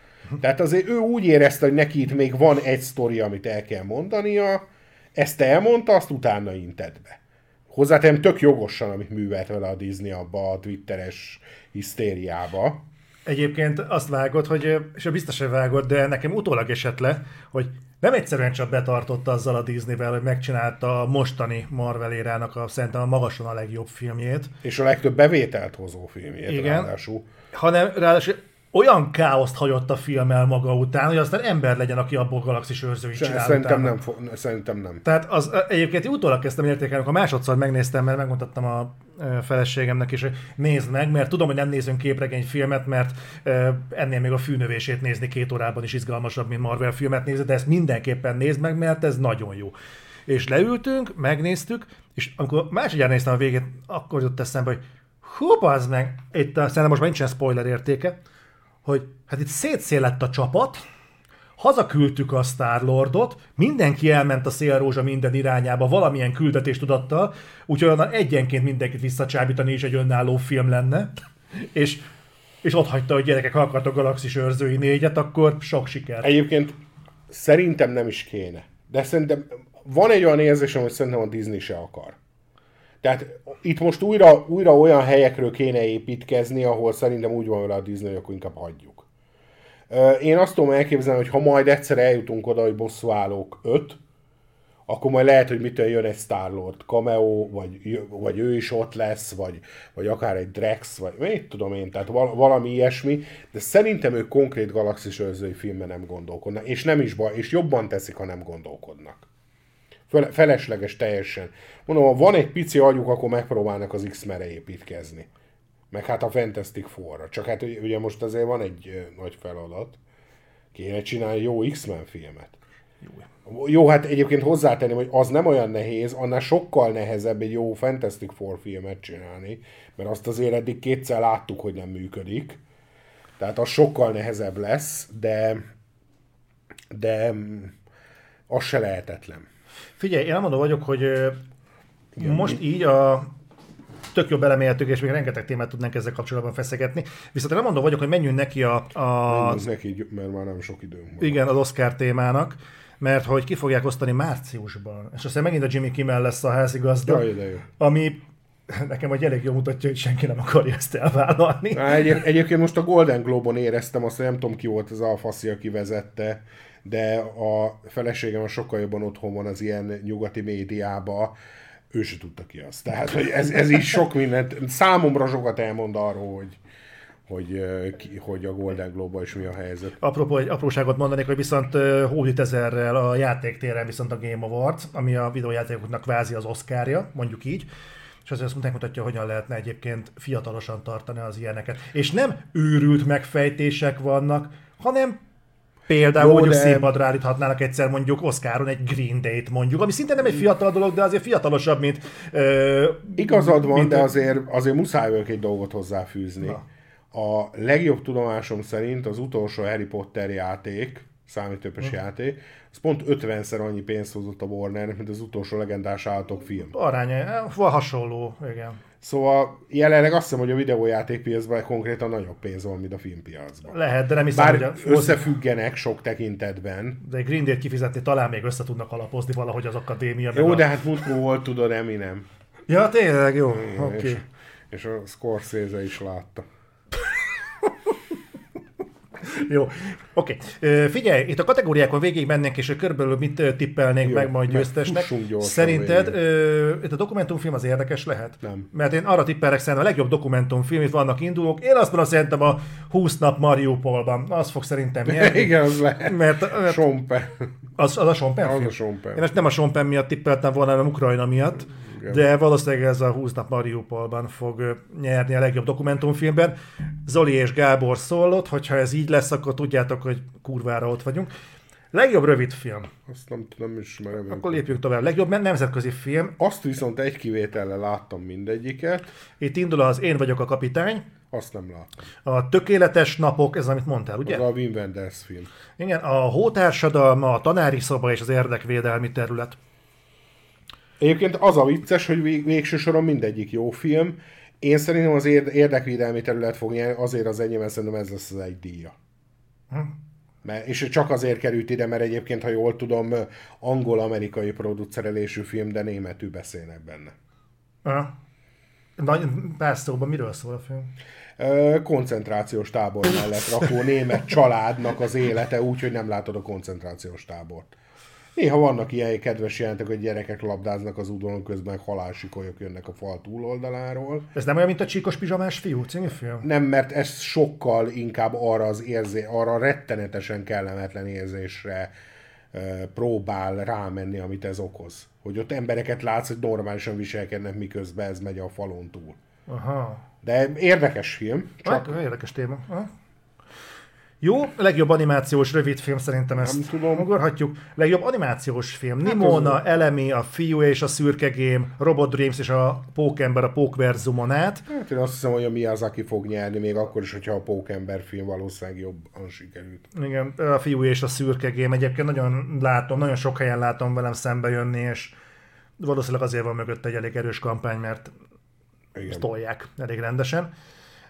Tehát azért ő úgy érezte, hogy neki itt még van egy sztori, amit el kell mondania, ezt elmondta, azt utána intett be. Hozzátenem tök jogosan, amit művelt vele a Disney abba a twitteres hisztériába. Egyébként azt vágott, hogy, és biztos, hogy vágott, de nekem utólag esett le, hogy nem egyszerűen csak betartotta azzal a Disneyvel, hogy megcsinálta a mostani Marvel érának a szerintem a magasan a legjobb filmjét. És a legtöbb bevételt hozó filmjét Igen. ráadásul. Hanem ráadásul olyan káoszt hagyott a film el maga után, hogy aztán ember legyen, aki abból galaxis őrzőit Se- csinál Szerintem utána. nem, fo- szerintem nem. Tehát az, egyébként utólag kezdtem értékelni, amikor másodszor megnéztem, mert megmondtam a feleségemnek is, hogy nézd meg, mert tudom, hogy nem nézünk képregényfilmet, mert ö, ennél még a fűnövését nézni két órában is izgalmasabb, mint Marvel filmet nézni, de ezt mindenképpen nézd meg, mert ez nagyon jó. És leültünk, megnéztük, és amikor másodjára néztem a végét, akkor jutott eszembe, hogy hú, az meg, itt a, szerintem most már nincsen spoiler értéke, hogy hát itt szétszél lett a csapat, hazaküldtük a Star-Lordot, mindenki elment a szélrózsa minden irányába valamilyen küldetéstudattal, úgyhogy onnan egyenként mindenkit visszacsábítani is egy önálló film lenne, és, és ott hagyta, hogy gyerekek, akartok Galaxis őrzői négyet, akkor sok siker. Egyébként szerintem nem is kéne. De szerintem van egy olyan érzésem, hogy szerintem a Disney se akar. Tehát itt most újra, újra olyan helyekről kéne építkezni, ahol szerintem úgy van vele a Disney, hogy akkor inkább hagyjuk. Én azt tudom elképzelni, hogy ha majd egyszer eljutunk oda, hogy bosszúállók 5, akkor majd lehet, hogy mitől jön egy Star-Lord cameo, vagy, vagy ő is ott lesz, vagy, vagy akár egy Drex, vagy mit tudom én, tehát val- valami ilyesmi, de szerintem ők konkrét galaxis őrzői filmben nem gondolkodnak, és nem is baj, és jobban teszik, ha nem gondolkodnak. Fel- Felesleges teljesen. Mondom, ha van egy pici agyuk, akkor megpróbálnak az X-mere építkezni. Meg hát a Fantastic Four-ra. Csak hát ugye most azért van egy nagy feladat. Kéne csinálni jó X-Men filmet. Jó, hát egyébként hozzátenném, hogy az nem olyan nehéz, annál sokkal nehezebb egy jó Fantastic Four filmet csinálni, mert azt azért eddig kétszer láttuk, hogy nem működik. Tehát az sokkal nehezebb lesz, de de mm, az se lehetetlen. Figyelj, én mondom vagyok, hogy ö, most így a tök jó beleméltük, és még rengeteg témát tudnánk ezzel kapcsolatban feszegetni. Viszont nem mondom vagyok, hogy menjünk neki a, a Az neki, mert már nem sok időnk van. igen, az Oscar témának, mert hogy ki fogják osztani márciusban. És aztán megint a Jimmy Kimmel lesz a házigazda, Jaj, de jó. ami nekem hogy elég jól mutatja, hogy senki nem akarja ezt elvállalni. Á, egy, egyébként most a Golden Globe-on éreztem azt, hogy nem tudom ki volt az alfaszi, aki vezette, de a feleségem sokkal jobban otthon van az ilyen nyugati médiába, ő se tudta ki azt. Tehát, hogy ez, ez is sok mindent, számomra sokat elmond arról, hogy, hogy, hogy a Golden globe is mi a helyzet. Apropó, egy apróságot mondanék, hogy viszont hódít ezerrel a játéktéren viszont a Game Awards, ami a videójátékoknak kvázi az Oscarja, mondjuk így, és azért azt megmutatja, hogyan lehetne egyébként fiatalosan tartani az ilyeneket. És nem őrült megfejtések vannak, hanem például Jó, mondjuk de- színpadra állíthatnának egyszer mondjuk Oscaron egy Green Day-t mondjuk, ami szinte nem egy fiatal dolog, de azért fiatalosabb, mint... Ö, Igazad van, mint de azért, azért muszáj egy dolgot hozzáfűzni. Na. A legjobb tudomásom szerint az utolsó Harry Potter játék, számítógépes Hm. játék, az pont 50-szer annyi pénzt hozott a Warnernek, mint az utolsó legendás állatok film. Aránya, van hasonló, igen. Szóval jelenleg azt hiszem, hogy a videójátékpiacban konkrétan nagyobb pénz van, mint a filmpiacban. Lehet, de nem hiszem, Bár hogy a, összefüggenek sok tekintetben. de egy Green Day-t kifizetni talán még össze tudnak alapozni valahogy az akadémia. Jó, a... de hát múltkor volt, tudod, Eminem. Ja, tényleg, jó. És, Okay. és a Scorsese is látta. Jó, oké. Okay. Figyelj, itt a kategóriákon végig mennénk, és körülbelül mit tippelnék Jó, meg majd győztesnek. Szerinted ö, itt a dokumentumfilm az érdekes lehet? Nem. Mert én arra tippelek szerintem a legjobb dokumentumfilm, itt vannak indulók. Én azt mondom, szerintem a 20 nap Mariupolban. Az fog szerintem [LAUGHS] nyerni. Igen, az lehet. Mert, mert Sompe. az, az a Sean Penn Az film. a Sean Penn. Én ezt nem a Sean Penn miatt tippeltem volna, hanem Ukrajna miatt. Igen. De valószínűleg ez a 20 nap Mariupolban fog nyerni a legjobb dokumentumfilmben. Zoli és Gábor szólott, hogyha ez így lesz, akkor tudjátok, hogy kurvára ott vagyunk. Legjobb rövid film. Azt nem, nem ismerem. Akkor lépjünk tovább. Legjobb nemzetközi film. Azt viszont egy kivétellel láttam mindegyiket. Itt indul az Én vagyok a kapitány. Azt nem láttam. A Tökéletes napok, ez amit mondtál, ugye? Az a Wim Wenders film. Igen, a Hótársadalma, a Tanári szoba és az érdekvédelmi terület. Egyébként az a vicces, hogy vég, végső soron mindegyik jó film. Én szerintem az érd- érdekvédelmi terület fog nyerni, azért az enyém, szerintem ez lesz az egy díja. Hm. Mert, és csak azért került ide, mert egyébként, ha jól tudom, angol-amerikai producerelésű film, de németül beszélnek benne. Nagy, pár szóban miről szól a film? Koncentrációs tábor mellett rakó német családnak az élete úgy, hogy nem látod a koncentrációs tábort. Néha vannak ilyen kedves jelentek, hogy gyerekek labdáznak az udvaron közben, halálsikolyok jönnek a fal túloldaláról. Ez nem olyan, mint a Csíkos Pizsamás fiú című film? Nem, mert ez sokkal inkább arra az érzé, arra rettenetesen kellemetlen érzésre próbál rámenni, amit ez okoz. Hogy ott embereket látsz, hogy normálisan viselkednek, miközben ez megy a falon túl. Aha. De érdekes film, Csak... csak Érdekes téma. Aha. Jó, legjobb animációs rövidfilm szerintem ezt Nem tudom. ugorhatjuk. Legjobb animációs film. Nimona, Elemi, a fiú és a szürke game, Robot Dreams és a Pókember a Pókverzumon át. Hát én azt hiszem, hogy a Miyazaki fog nyerni, még akkor is, hogyha a Pókember film valószínűleg jobban sikerült. Igen, a fiú és a szürke game. Egyébként nagyon látom, nagyon sok helyen látom velem szembe jönni, és valószínűleg azért van mögött egy elég erős kampány, mert Igen. tolják elég rendesen.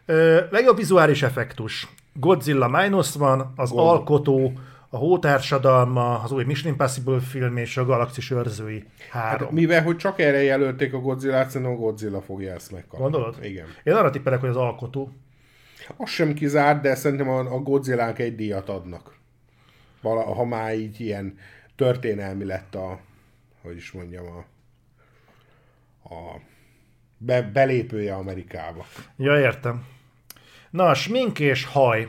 Ö, legjobb vizuális effektus. Godzilla Minus van, az Gond- Alkotó, a Hótársadalma, az új Mission Impossible film és a Galaxis őrzői három. Hát, mivel, hogy csak erre jelölték a Godzilla-t, szerintem a Godzilla fogja ezt megkapni. Gondolod? Igen. Én arra tippelek, hogy az Alkotó. Az sem kizárt, de szerintem a, Godzilla egy díjat adnak. Vala, ha már így ilyen történelmi lett a, hogy is mondjam, a, a be, belépője Amerikába. Ja, értem. Na, smink és haj.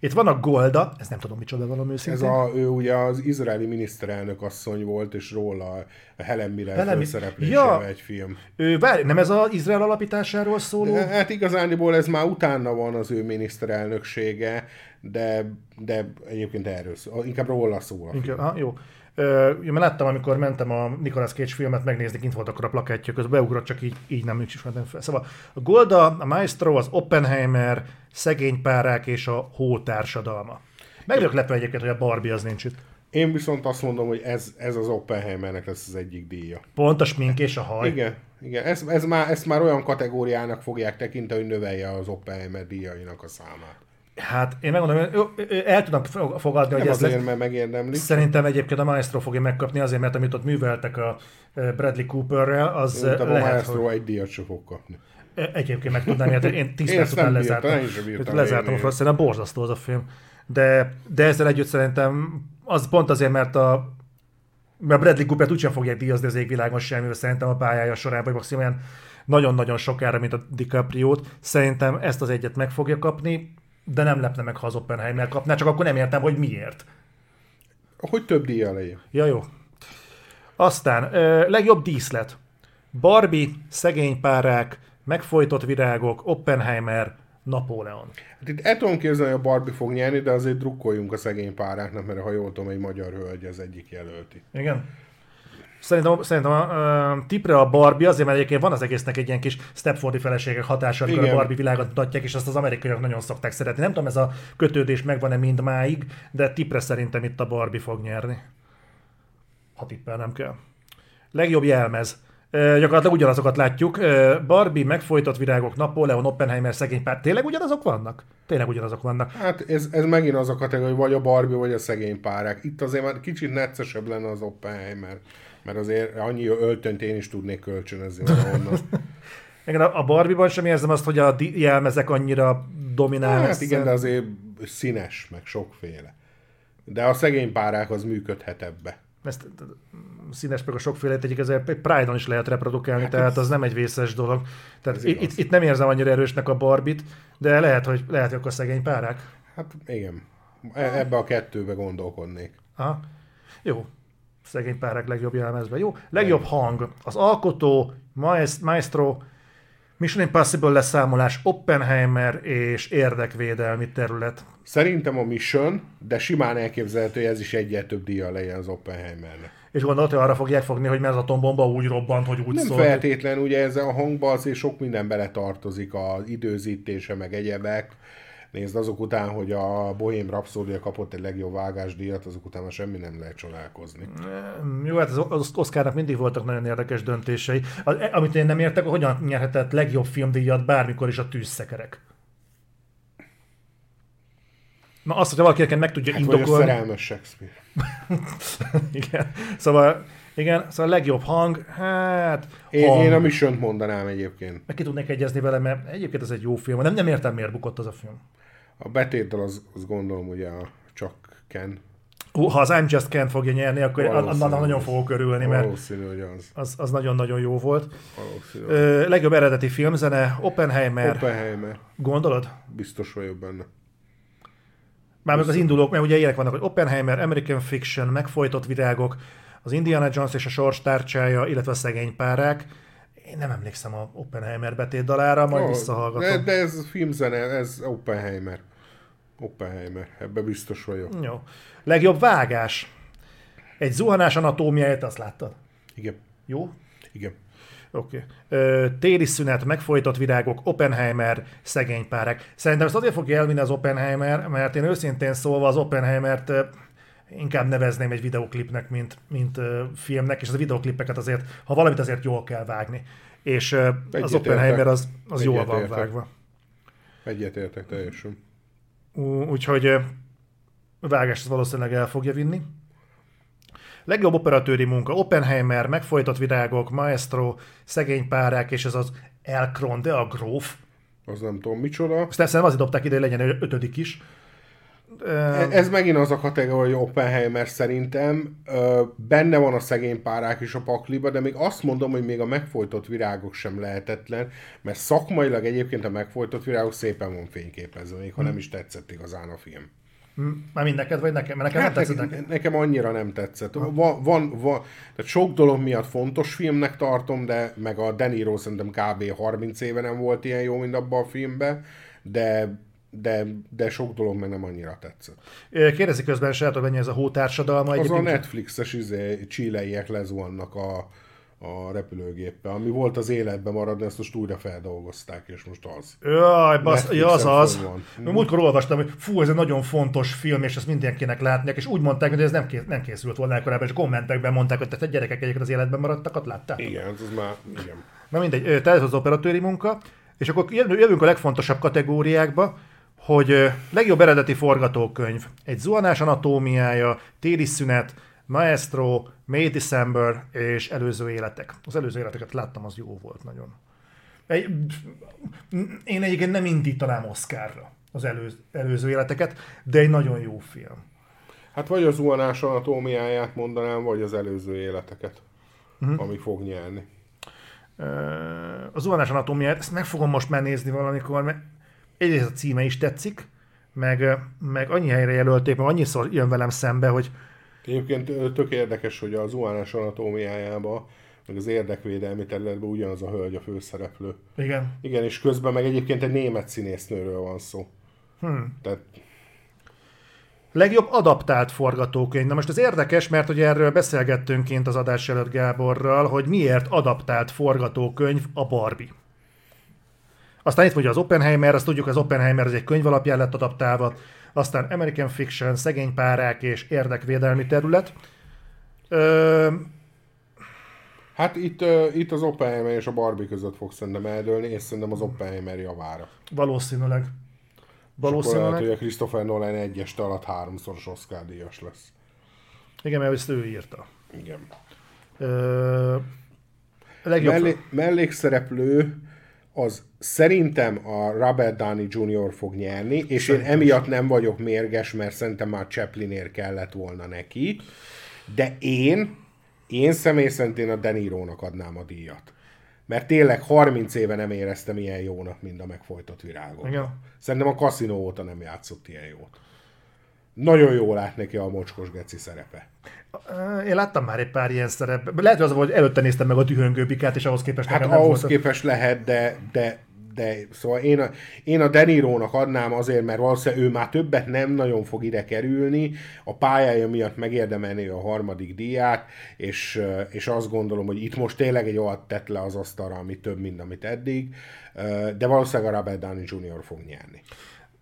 Itt van a Golda, ez nem tudom micsoda valami őszintén. Ez a, ő ugye az izraeli miniszterelnök asszony volt, és róla a Helen Mirren Helen Ja. egy film. Ő, várj, nem ez az Izrael alapításáról szóló? De, hát igazániból ez már utána van az ő miniszterelnöksége, de, de egyébként erről szól. Inkább róla szól. a film. Inkább, ha, jó. Én láttam, amikor mentem a Nicolas Cage filmet megnézni, kint volt akkor a plakátja, közben beugrott, csak így, így nem ismertem fel. Szóval a Golda, a Maestro, az Oppenheimer, Szegény párák és a Hó társadalma. Meg lepve egyébként, hogy a Barbie az nincs itt. Én viszont azt mondom, hogy ez, ez az Oppenheimernek lesz az egyik díja. Pont a smink és a haj. Igen, igen. Ez, ez már, ezt már olyan kategóriának fogják tekinteni, hogy növelje az Oppenheimer díjainak a számát. Hát én megmondom, hogy el tudom fog- fogadni, hogy ez lesz. azért, mert megérdemli. Szerintem egyébként a Maestro fogja megkapni azért, mert amit ott műveltek a Bradley Cooperrel, az Szerintem a lehet, Maestro hogy egy díjat sem fog kapni. Egyébként meg tudnám érteni, én 10 Én perc után bírtam, lezártam. én bírtam lezártam a film, szerintem borzasztó az a film. De, de ezzel együtt szerintem az pont azért, mert a mert Bradley Cooper úgysem fogják díjazni az égvilágon semmivel szerintem a pályája során, vagy maximum nagyon-nagyon sokára, mint a DiCaprio-t. Szerintem ezt az egyet meg fogja kapni, de nem lepne meg, ha az Oppenheimer kapná, csak akkor nem értem, hogy miért. Hogy több díja legyen. Ja, jó. Aztán, ö, legjobb díszlet. Barbie, szegény párák, megfojtott virágok, Oppenheimer, Napóleon. Hát itt el tudom képzelni, hogy a Barbie fog nyerni, de azért drukkoljunk a szegény páráknak, mert ha jól tudom, egy magyar hölgy az egyik jelölti. Igen. Szerintem, szerintem a uh, tipre a Barbie azért, mert egyébként van az egésznek egy ilyen kis Stepfordi feleségek hatása, amikor Igen. a Barbie világot mutatják, és azt az amerikaiak nagyon szokták szeretni. Nem tudom, ez a kötődés megvan-e mindmáig, de tipre szerintem itt a Barbie fog nyerni. Ha tippel nem kell. Legjobb jelmez. E, gyakorlatilag ugyanazokat látjuk. E, Barbie, megfojtott virágok, Napóleon, Oppenheimer, szegény pár. Tényleg ugyanazok vannak? Tényleg ugyanazok vannak. Hát ez, ez megint az a kategória, hogy vagy a Barbie, vagy a szegény párák. Itt azért már kicsit neccesebb lenne az Oppenheimer, mert azért annyi öltönyt én is tudnék kölcsönözni valahonnan. [LAUGHS] Igen, a Barbie-ban sem érzem azt, hogy a jelmezek annyira dominálnak. hát igen, de azért színes, meg sokféle. De a szegény párák az működhet ebbe. ezt színes meg a sokféle egyik, ezért egy Pride-on is lehet reprodukálni, tehát az nem egy vészes dolog. Tehát Ez itt, itt, nem érzem annyira erősnek a Barbit, de lehet, hogy lehet, hogy akkor szegény párák. Hát igen. E- Ebbe a kettőbe gondolkodnék. Aha. Jó. Szegény párák legjobb jelmezve. Jó. Legjobb hang. Az alkotó, maes- maestro, Mission Impossible leszámolás, Oppenheimer és érdekvédelmi terület. Szerintem a Mission, de simán elképzelhető, hogy ez is egyet több díja legyen az Oppenheimernek. És gondolod, hogy arra fogják fogni, hogy mert az atombomba úgy robbant, hogy úgy Nem szól. feltétlen, ugye ez a hangba azért sok minden beletartozik, az időzítése, meg egyebek. Nézd, azok után, hogy a Bohém Rhapsody kapott egy legjobb vágásdíjat, azok után már semmi nem lehet csodálkozni. Jó, hát az, Oscarnak mindig voltak nagyon érdekes döntései. Az, amit én nem értek, hogy hogyan nyerhetett legjobb filmdíjat bármikor is a tűzszekerek. Na azt, hogyha valaki meg tudja Hát vagy a indokolni. szerelmes Shakespeare. [LAUGHS] igen. Szóval, igen, szóval a legjobb hang, hát... Én, hang. én a mission mondanám egyébként. Meg ki tudnék egyezni vele, mert egyébként ez egy jó film. Nem, nem értem, miért bukott az a film. A betétdel az, az gondolom, ugye a csak Ken. Hú, Ha az I'm Just Ken fogja nyerni, akkor annak nagyon fogok örülni, mert Valószínű, hogy az. az, az nagyon-nagyon jó volt. Valószínű. Ö, legjobb eredeti filmzene, Oppenheimer. Oppenheimer. Gondolod? Biztos vagyok benne. Már meg az indulók, mert ugye ilyenek vannak, hogy Oppenheimer, American Fiction, Megfojtott virágok, az Indiana Jones és a sors tárcsája, illetve a szegény párák. Én nem emlékszem a Oppenheimer betét dalára, majd Ó, visszahallgatom. De, de ez filmzene, ez Oppenheimer. Oppenheimer, ebbe biztos vagyok. Jó. Legjobb vágás. Egy zuhanás anatómiáját, azt láttad? Igen, Jó? igen. Oké. Okay. Téli szünet, megfojtott virágok, Oppenheimer, szegény párák. Szerintem ezt azért fogja elvinni az Oppenheimer, mert én őszintén szólva az Oppenheimert inkább nevezném egy videoklipnek, mint, mint ö, filmnek, és az a videoklipeket azért, ha valamit azért jól kell vágni. És ö, az. Oppenheimer az, az jól van vágva. Egyetértek teljesen. Úgyhogy vágást az valószínűleg el fogja vinni. Legjobb operatőri munka, Oppenheimer, megfojtott virágok, Maestro, szegény párák, és ez az Elkron, de a gróf. Az nem tudom micsoda. Azt szerintem azért dobták ide, hogy legyen ötödik is. E- Ez megint az a kategória, hogy Oppenheimer szerintem benne van a szegény párák is a pakliba, de még azt mondom, hogy még a megfojtott virágok sem lehetetlen, mert szakmailag egyébként a megfojtott virágok szépen van fényképezve, még ha nem is tetszett igazán a film. Már mind neked, vagy nekem? Mert nekem Hát nem tetszett nekem. nekem annyira nem tetszett. Van, van, van, tehát sok dolog miatt fontos filmnek tartom, de meg a De Niro szerintem kb. 30 éve nem volt ilyen jó, mint abban a filmben, de, de, de sok dolog meg nem annyira tetszett. Ö, Kérdezi közben se, hogy mennyi ez a hótársadalma. Az a. Netflixes izé, csileiek lezuhannak a, a repülőgéppel, ami volt az életben maradni, ezt most újra feldolgozták, és most az. Jaj, basz, ja, az az. van. Múltkor olvastam, hogy fú, ez egy nagyon fontos film, és ezt mindenkinek látják, és úgy mondták, hogy ez nem, kész, nem készült volna korábban, és a kommentekben mondták, hogy te gyerekek egyébként az életben maradtakat látták. Igen, ez már, igen. Na mindegy, tehát ez az operatőri munka, és akkor jövünk a legfontosabb kategóriákba, hogy legjobb eredeti forgatókönyv, egy zuhanás anatómiája, téli szünet, Maestro, May December és előző életek. Az előző életeket láttam, az jó volt nagyon. Egy, én egyébként nem indítanám Oscarra az előző, előző életeket, de egy nagyon jó film. Hát vagy az zuhanás anatómiáját mondanám, vagy az előző életeket, uh-huh. ami fog nyerni. Ö, a zuhanás anatómiát, ezt meg fogom most már nézni valamikor, mert egyrészt a címe is tetszik, meg, meg annyi helyre jelölték, meg annyiszor jön velem szembe, hogy Egyébként tök érdekes, hogy a zuhanás anatómiájában, meg az érdekvédelmi területben ugyanaz a hölgy a főszereplő. igen, Igen, és közben meg egyébként egy német színésznőről van szó. Hmm. Tehát legjobb adaptált forgatókönyv. Na most ez érdekes, mert ugye erről beszélgettünk kint az adás előtt Gáborral, hogy miért adaptált forgatókönyv a Barbie. Aztán itt vagy az Oppenheimer, azt tudjuk, az Oppenheimer az egy könyv alapján lett adaptálva, aztán American Fiction, szegény párák és érdekvédelmi terület. Ö, Hát itt, uh, itt az Oppenheimer és a Barbie között fog szerintem eldőlni, és szerintem az Oppenheimer javára. valószínűleg. Akkor lehet, Valószínűleg. hogy a Christopher Nolan egy este alatt háromszoros Oscar díjas lesz. Igen, mert ezt ő írta. Igen. Ö, legjobb... Mellé, mellékszereplő az szerintem a Robert Downey Jr. fog nyerni, és én emiatt nem vagyok mérges, mert szerintem már Chaplinért kellett volna neki, de én, én személy szerint én a De Niro-nak adnám a díjat. Mert tényleg 30 éve nem éreztem ilyen jónak, mint a megfojtott virágot. Igen. Szerintem a kaszinó óta nem játszott ilyen jót. Nagyon jó lát neki a mocskos geci szerepe. Én láttam már egy pár ilyen szerep. Lehet, hogy az volt, hogy előtte néztem meg a dühöngő bikát, és ahhoz képest Hát ahhoz volt. képest lehet, de, de, de szóval én a, én a Denirónak adnám azért, mert valószínűleg ő már többet nem nagyon fog ide kerülni, a pályája miatt megérdemelni a harmadik díját, és, és azt gondolom, hogy itt most tényleg egy olyat tett le az asztalra, ami több, mint amit eddig, de valószínűleg a Robert Downey Jr. fog nyerni.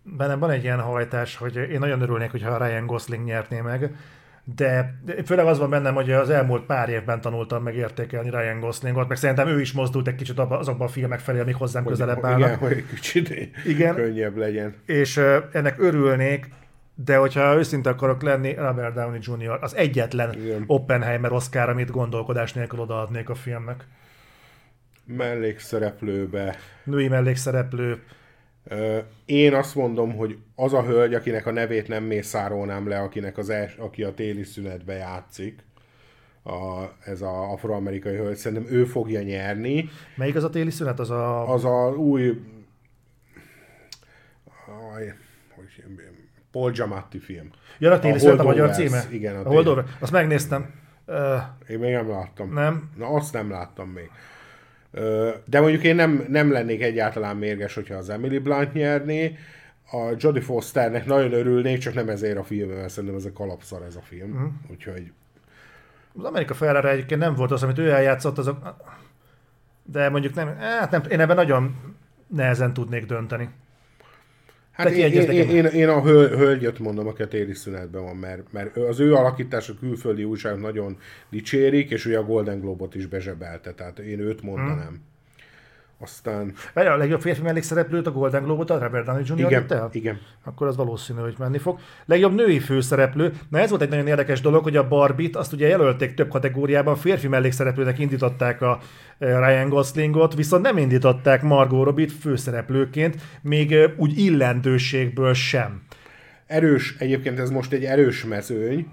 Bennem van egy ilyen hajtás, hogy én nagyon örülnék, hogyha Ryan Gosling nyerné meg, de főleg az van bennem, hogy az elmúlt pár évben tanultam meg értékelni Ryan Goslingot, meg szerintem ő is mozdult egy kicsit abba- azokban a filmek felé, amik hozzám közelebb állnak. Igen, hogy kicsit Igen. könnyebb legyen. És ennek örülnék, de hogyha őszinte akarok lenni, Robert Downey Jr. az egyetlen Igen. Oppenheimer Oscar, amit gondolkodás nélkül odaadnék a filmnek. Mellékszereplőbe. Női mellékszereplő, Én azt mondom, hogy az a hölgy, akinek a nevét nem mészárolnám le, akinek az els, aki a téli szünetbe játszik, a, ez a afroamerikai hölgy, szerintem ő fogja nyerni. melyik az a téli szünet? Az a... Az a új aj, hogy, Paul Giamatti film. Ja, a téli a szünet a magyar címe? igen, a a. Holdover. Azt megnéztem. Uh, Én még nem láttam. nem. Na, azt nem láttam még. De mondjuk én nem, nem lennék egyáltalán mérges, hogyha az Emily Blunt nyerné. A Jodie Fosternek nagyon örülnék, csak nem ezért a filmem, mert szerintem ez a kalapszar ez a film. Mm. Úgyhogy Az Amerika Ferrara egyébként nem volt az, amit ő eljátszott, azok... De mondjuk nem, hát nem, én ebben nagyon nehezen tudnék dönteni. Hát én, én, én, én, a höl, hölgyet mondom, aki a téli szünetben van, mert, mert az ő alakítása külföldi újság nagyon dicsérik, és ugye a Golden Globot is bezsebelte, tehát én őt mondanám. Mhm. Aztán a legjobb férfi mellékszereplőt a Golden Globe-ot a Robert Downey Jr. igen, el? igen. Akkor az valószínű, hogy menni fog. Legjobb női főszereplő. Na ez volt egy nagyon érdekes dolog, hogy a Barbit azt ugye jelölték több kategóriában, férfi mellékszereplőnek indították a eh, Ryan Goslingot, viszont nem indították Margot Robbie főszereplőként, még eh, úgy illendőségből sem. Erős, egyébként ez most egy erős mezőny.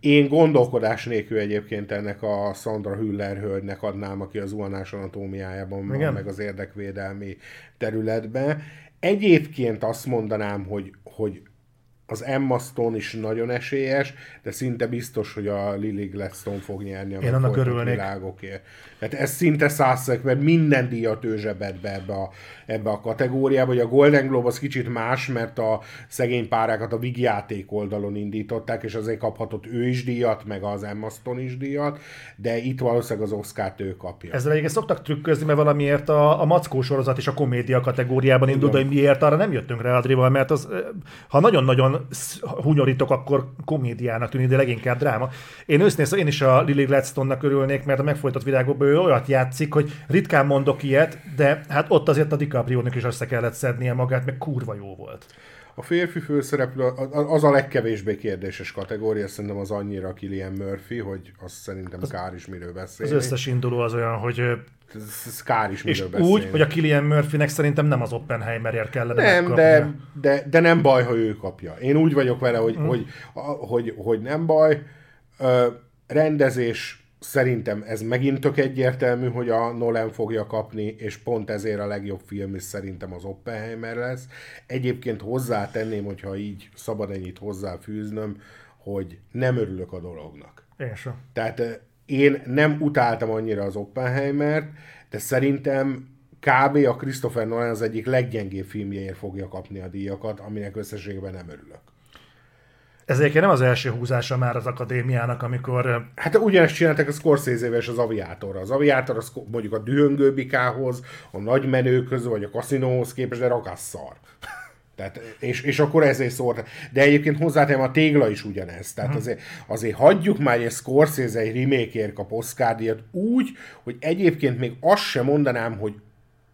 Én gondolkodás nélkül egyébként ennek a Sandra Hüller hölgynek adnám, aki az zuhanás anatómiájában van, meg az érdekvédelmi területben. Egyébként azt mondanám, hogy, hogy az Emma Stone is nagyon esélyes, de szinte biztos, hogy a Lily Gladstone fog nyerni a Én annak örülnék. világokért. Tehát ez szinte százszerek, mert minden díjat ő zsebed be ebbe a, ebbe a kategóriába, hogy a Golden Globe az kicsit más, mert a szegény párákat a vígjáték oldalon indították, és azért kaphatott ő is díjat, meg az Emma Stone is díjat, de itt valószínűleg az Oscar-t ő kapja. Ezzel egyébként szoktak trükközni, mert valamiért a, a mackó sorozat és a komédia kategóriában indul, de hogy miért arra nem jöttünk rá Adrival, mert az, ha nagyon-nagyon hunyorítok, akkor komédiának tűnik, de leginkább dráma. Én őszintén én is a Lily Gladstone-nak örülnék, mert a megfolytott világokban ő olyat játszik, hogy ritkán mondok ilyet, de hát ott azért a DiCaprio-nak is össze kellett szednie magát, meg kurva jó volt. A férfi főszereplő az a legkevésbé kérdéses kategória, szerintem az annyira Killian Murphy, hogy azt szerintem kár is miről Az beszélni. összes induló az olyan, hogy Ez, ez kár is és miről beszélni. úgy, hogy a Killian Murphynek szerintem nem az Oppenheimerért kellene Nem, megkapnia. de, de, de nem baj, ha ő kapja. Én úgy vagyok vele, hogy, Mm. hogy, hogy, hogy nem baj. Ö, rendezés szerintem ez megint tök egyértelmű, hogy a Nolan fogja kapni, és pont ezért a legjobb film is szerintem az Oppenheimer lesz. Egyébként hozzátenném, hogyha így szabad ennyit hozzáfűznöm, hogy nem örülök a dolognak. Én sem. Tehát eh, én nem utáltam annyira az Oppenheimert, de szerintem kb. a Christopher Nolan az egyik leggyengébb filmjéért fogja kapni a díjakat, aminek összességében nem örülök. Ez egyébként nem az első húzása már az akadémiának, amikor Hát ugyanezt csináltak a Scorsese-vel és az Aviatorra. Az Aviator az mondjuk a dühöngő bikához, a nagy menőkhöz, vagy a kaszinóhoz képest, de rakasszar. [LAUGHS] Tehát, és, és akkor ezért szólt. De egyébként hozzátenem, a tégla is ugyanez. Tehát azért, azért hagyjuk már, hogy a Scorsese egy remake kap Oscar díjat úgy, hogy egyébként még azt sem mondanám, hogy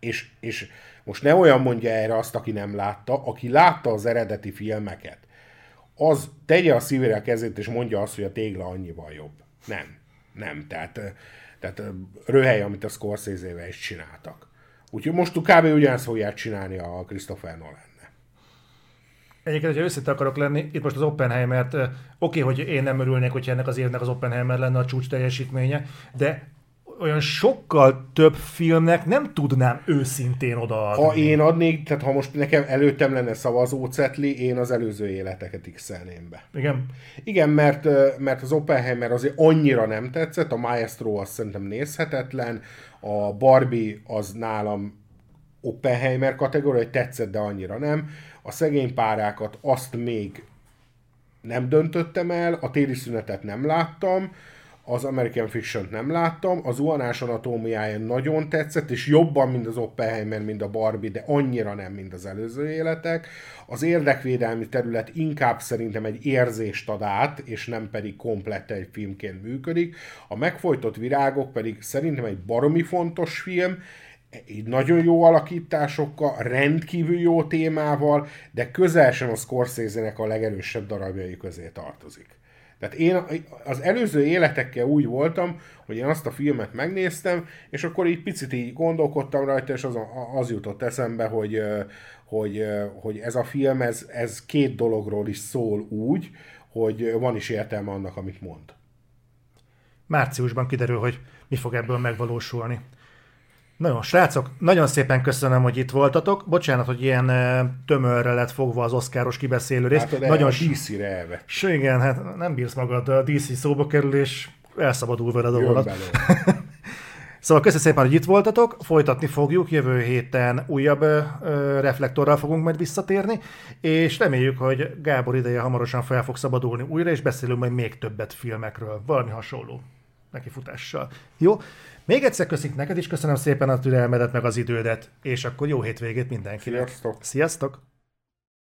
és, és most ne olyan mondja erre azt, aki nem látta, aki látta az eredeti filmeket, az tegye a szívére a kezét, és mondja azt, hogy a tégla annyival jobb. Nem. Nem. Tehát, eh, tehát eh, röhely, amit a Scorsese-vel is csináltak. Úgyhogy most kb. ugyanezt fogják csinálni a Christopher nolan Egyébként, hogyha őszinte akarok lenni, itt most az Oppenheimert, oké, hogy én nem örülnék, hogyha ennek az évnek az Oppenheimer lenne a csúcs teljesítménye, de olyan sokkal több filmnek nem tudnám őszintén odaadni. Ha én adnék, tehát ha most nekem előttem lenne szavazócetli, én az előző életeket x be. Igen. Igen, mert, mert az Oppenheimer azért annyira nem tetszett, a Maestro az szerintem nézhetetlen, a Barbie az nálam Oppenheimer kategória, hogy tetszett, de annyira nem. A szegény párákat azt még nem döntöttem el, a téli szünetet nem láttam, az American Fiction-t nem láttam, az Uanás anatómiája nagyon tetszett, és jobban, mint az Oppenheimer, mint a Barbie, de annyira nem, mint az előző életek. Az érdekvédelmi terület inkább szerintem egy érzést ad át, és nem pedig komplett egy filmként működik. A megfojtott virágok pedig szerintem egy baromi fontos film, egy nagyon jó alakításokkal, rendkívül jó témával, de közel sem a Scorsese-nek a legerősebb darabjai közé tartozik. Tehát én az előző életekkel úgy voltam, hogy én azt a filmet megnéztem, és akkor így picit így gondolkodtam rajta, és az, az jutott eszembe, hogy, hogy, hogy ez a film, ez, ez két dologról is szól úgy, hogy van is értelme annak, amit mond. Márciusban kiderül, hogy mi fog ebből megvalósulni. Nagyon, srácok, nagyon szépen köszönöm, hogy itt voltatok. Bocsánat, hogy ilyen tömörre lett fogva az oszkáros kibeszélő rész. Hát, nagyon a DC-re elve. Igen, hát nem bírsz magad, a DC szóba kerül, és elszabadul veled a vonat. [LAUGHS] Szóval köszönöm szépen, hogy itt voltatok, folytatni fogjuk, jövő héten újabb ö, reflektorral fogunk majd visszatérni, és reméljük, hogy Gábor ideje hamarosan fel fog szabadulni újra, és beszélünk majd még többet filmekről, valami hasonló nekifutással. Jó? Még egyszer köszik neked is, köszönöm szépen a türelmedet meg az idődet, és akkor jó hétvégét mindenkinek. Sziasztok! Sziasztok!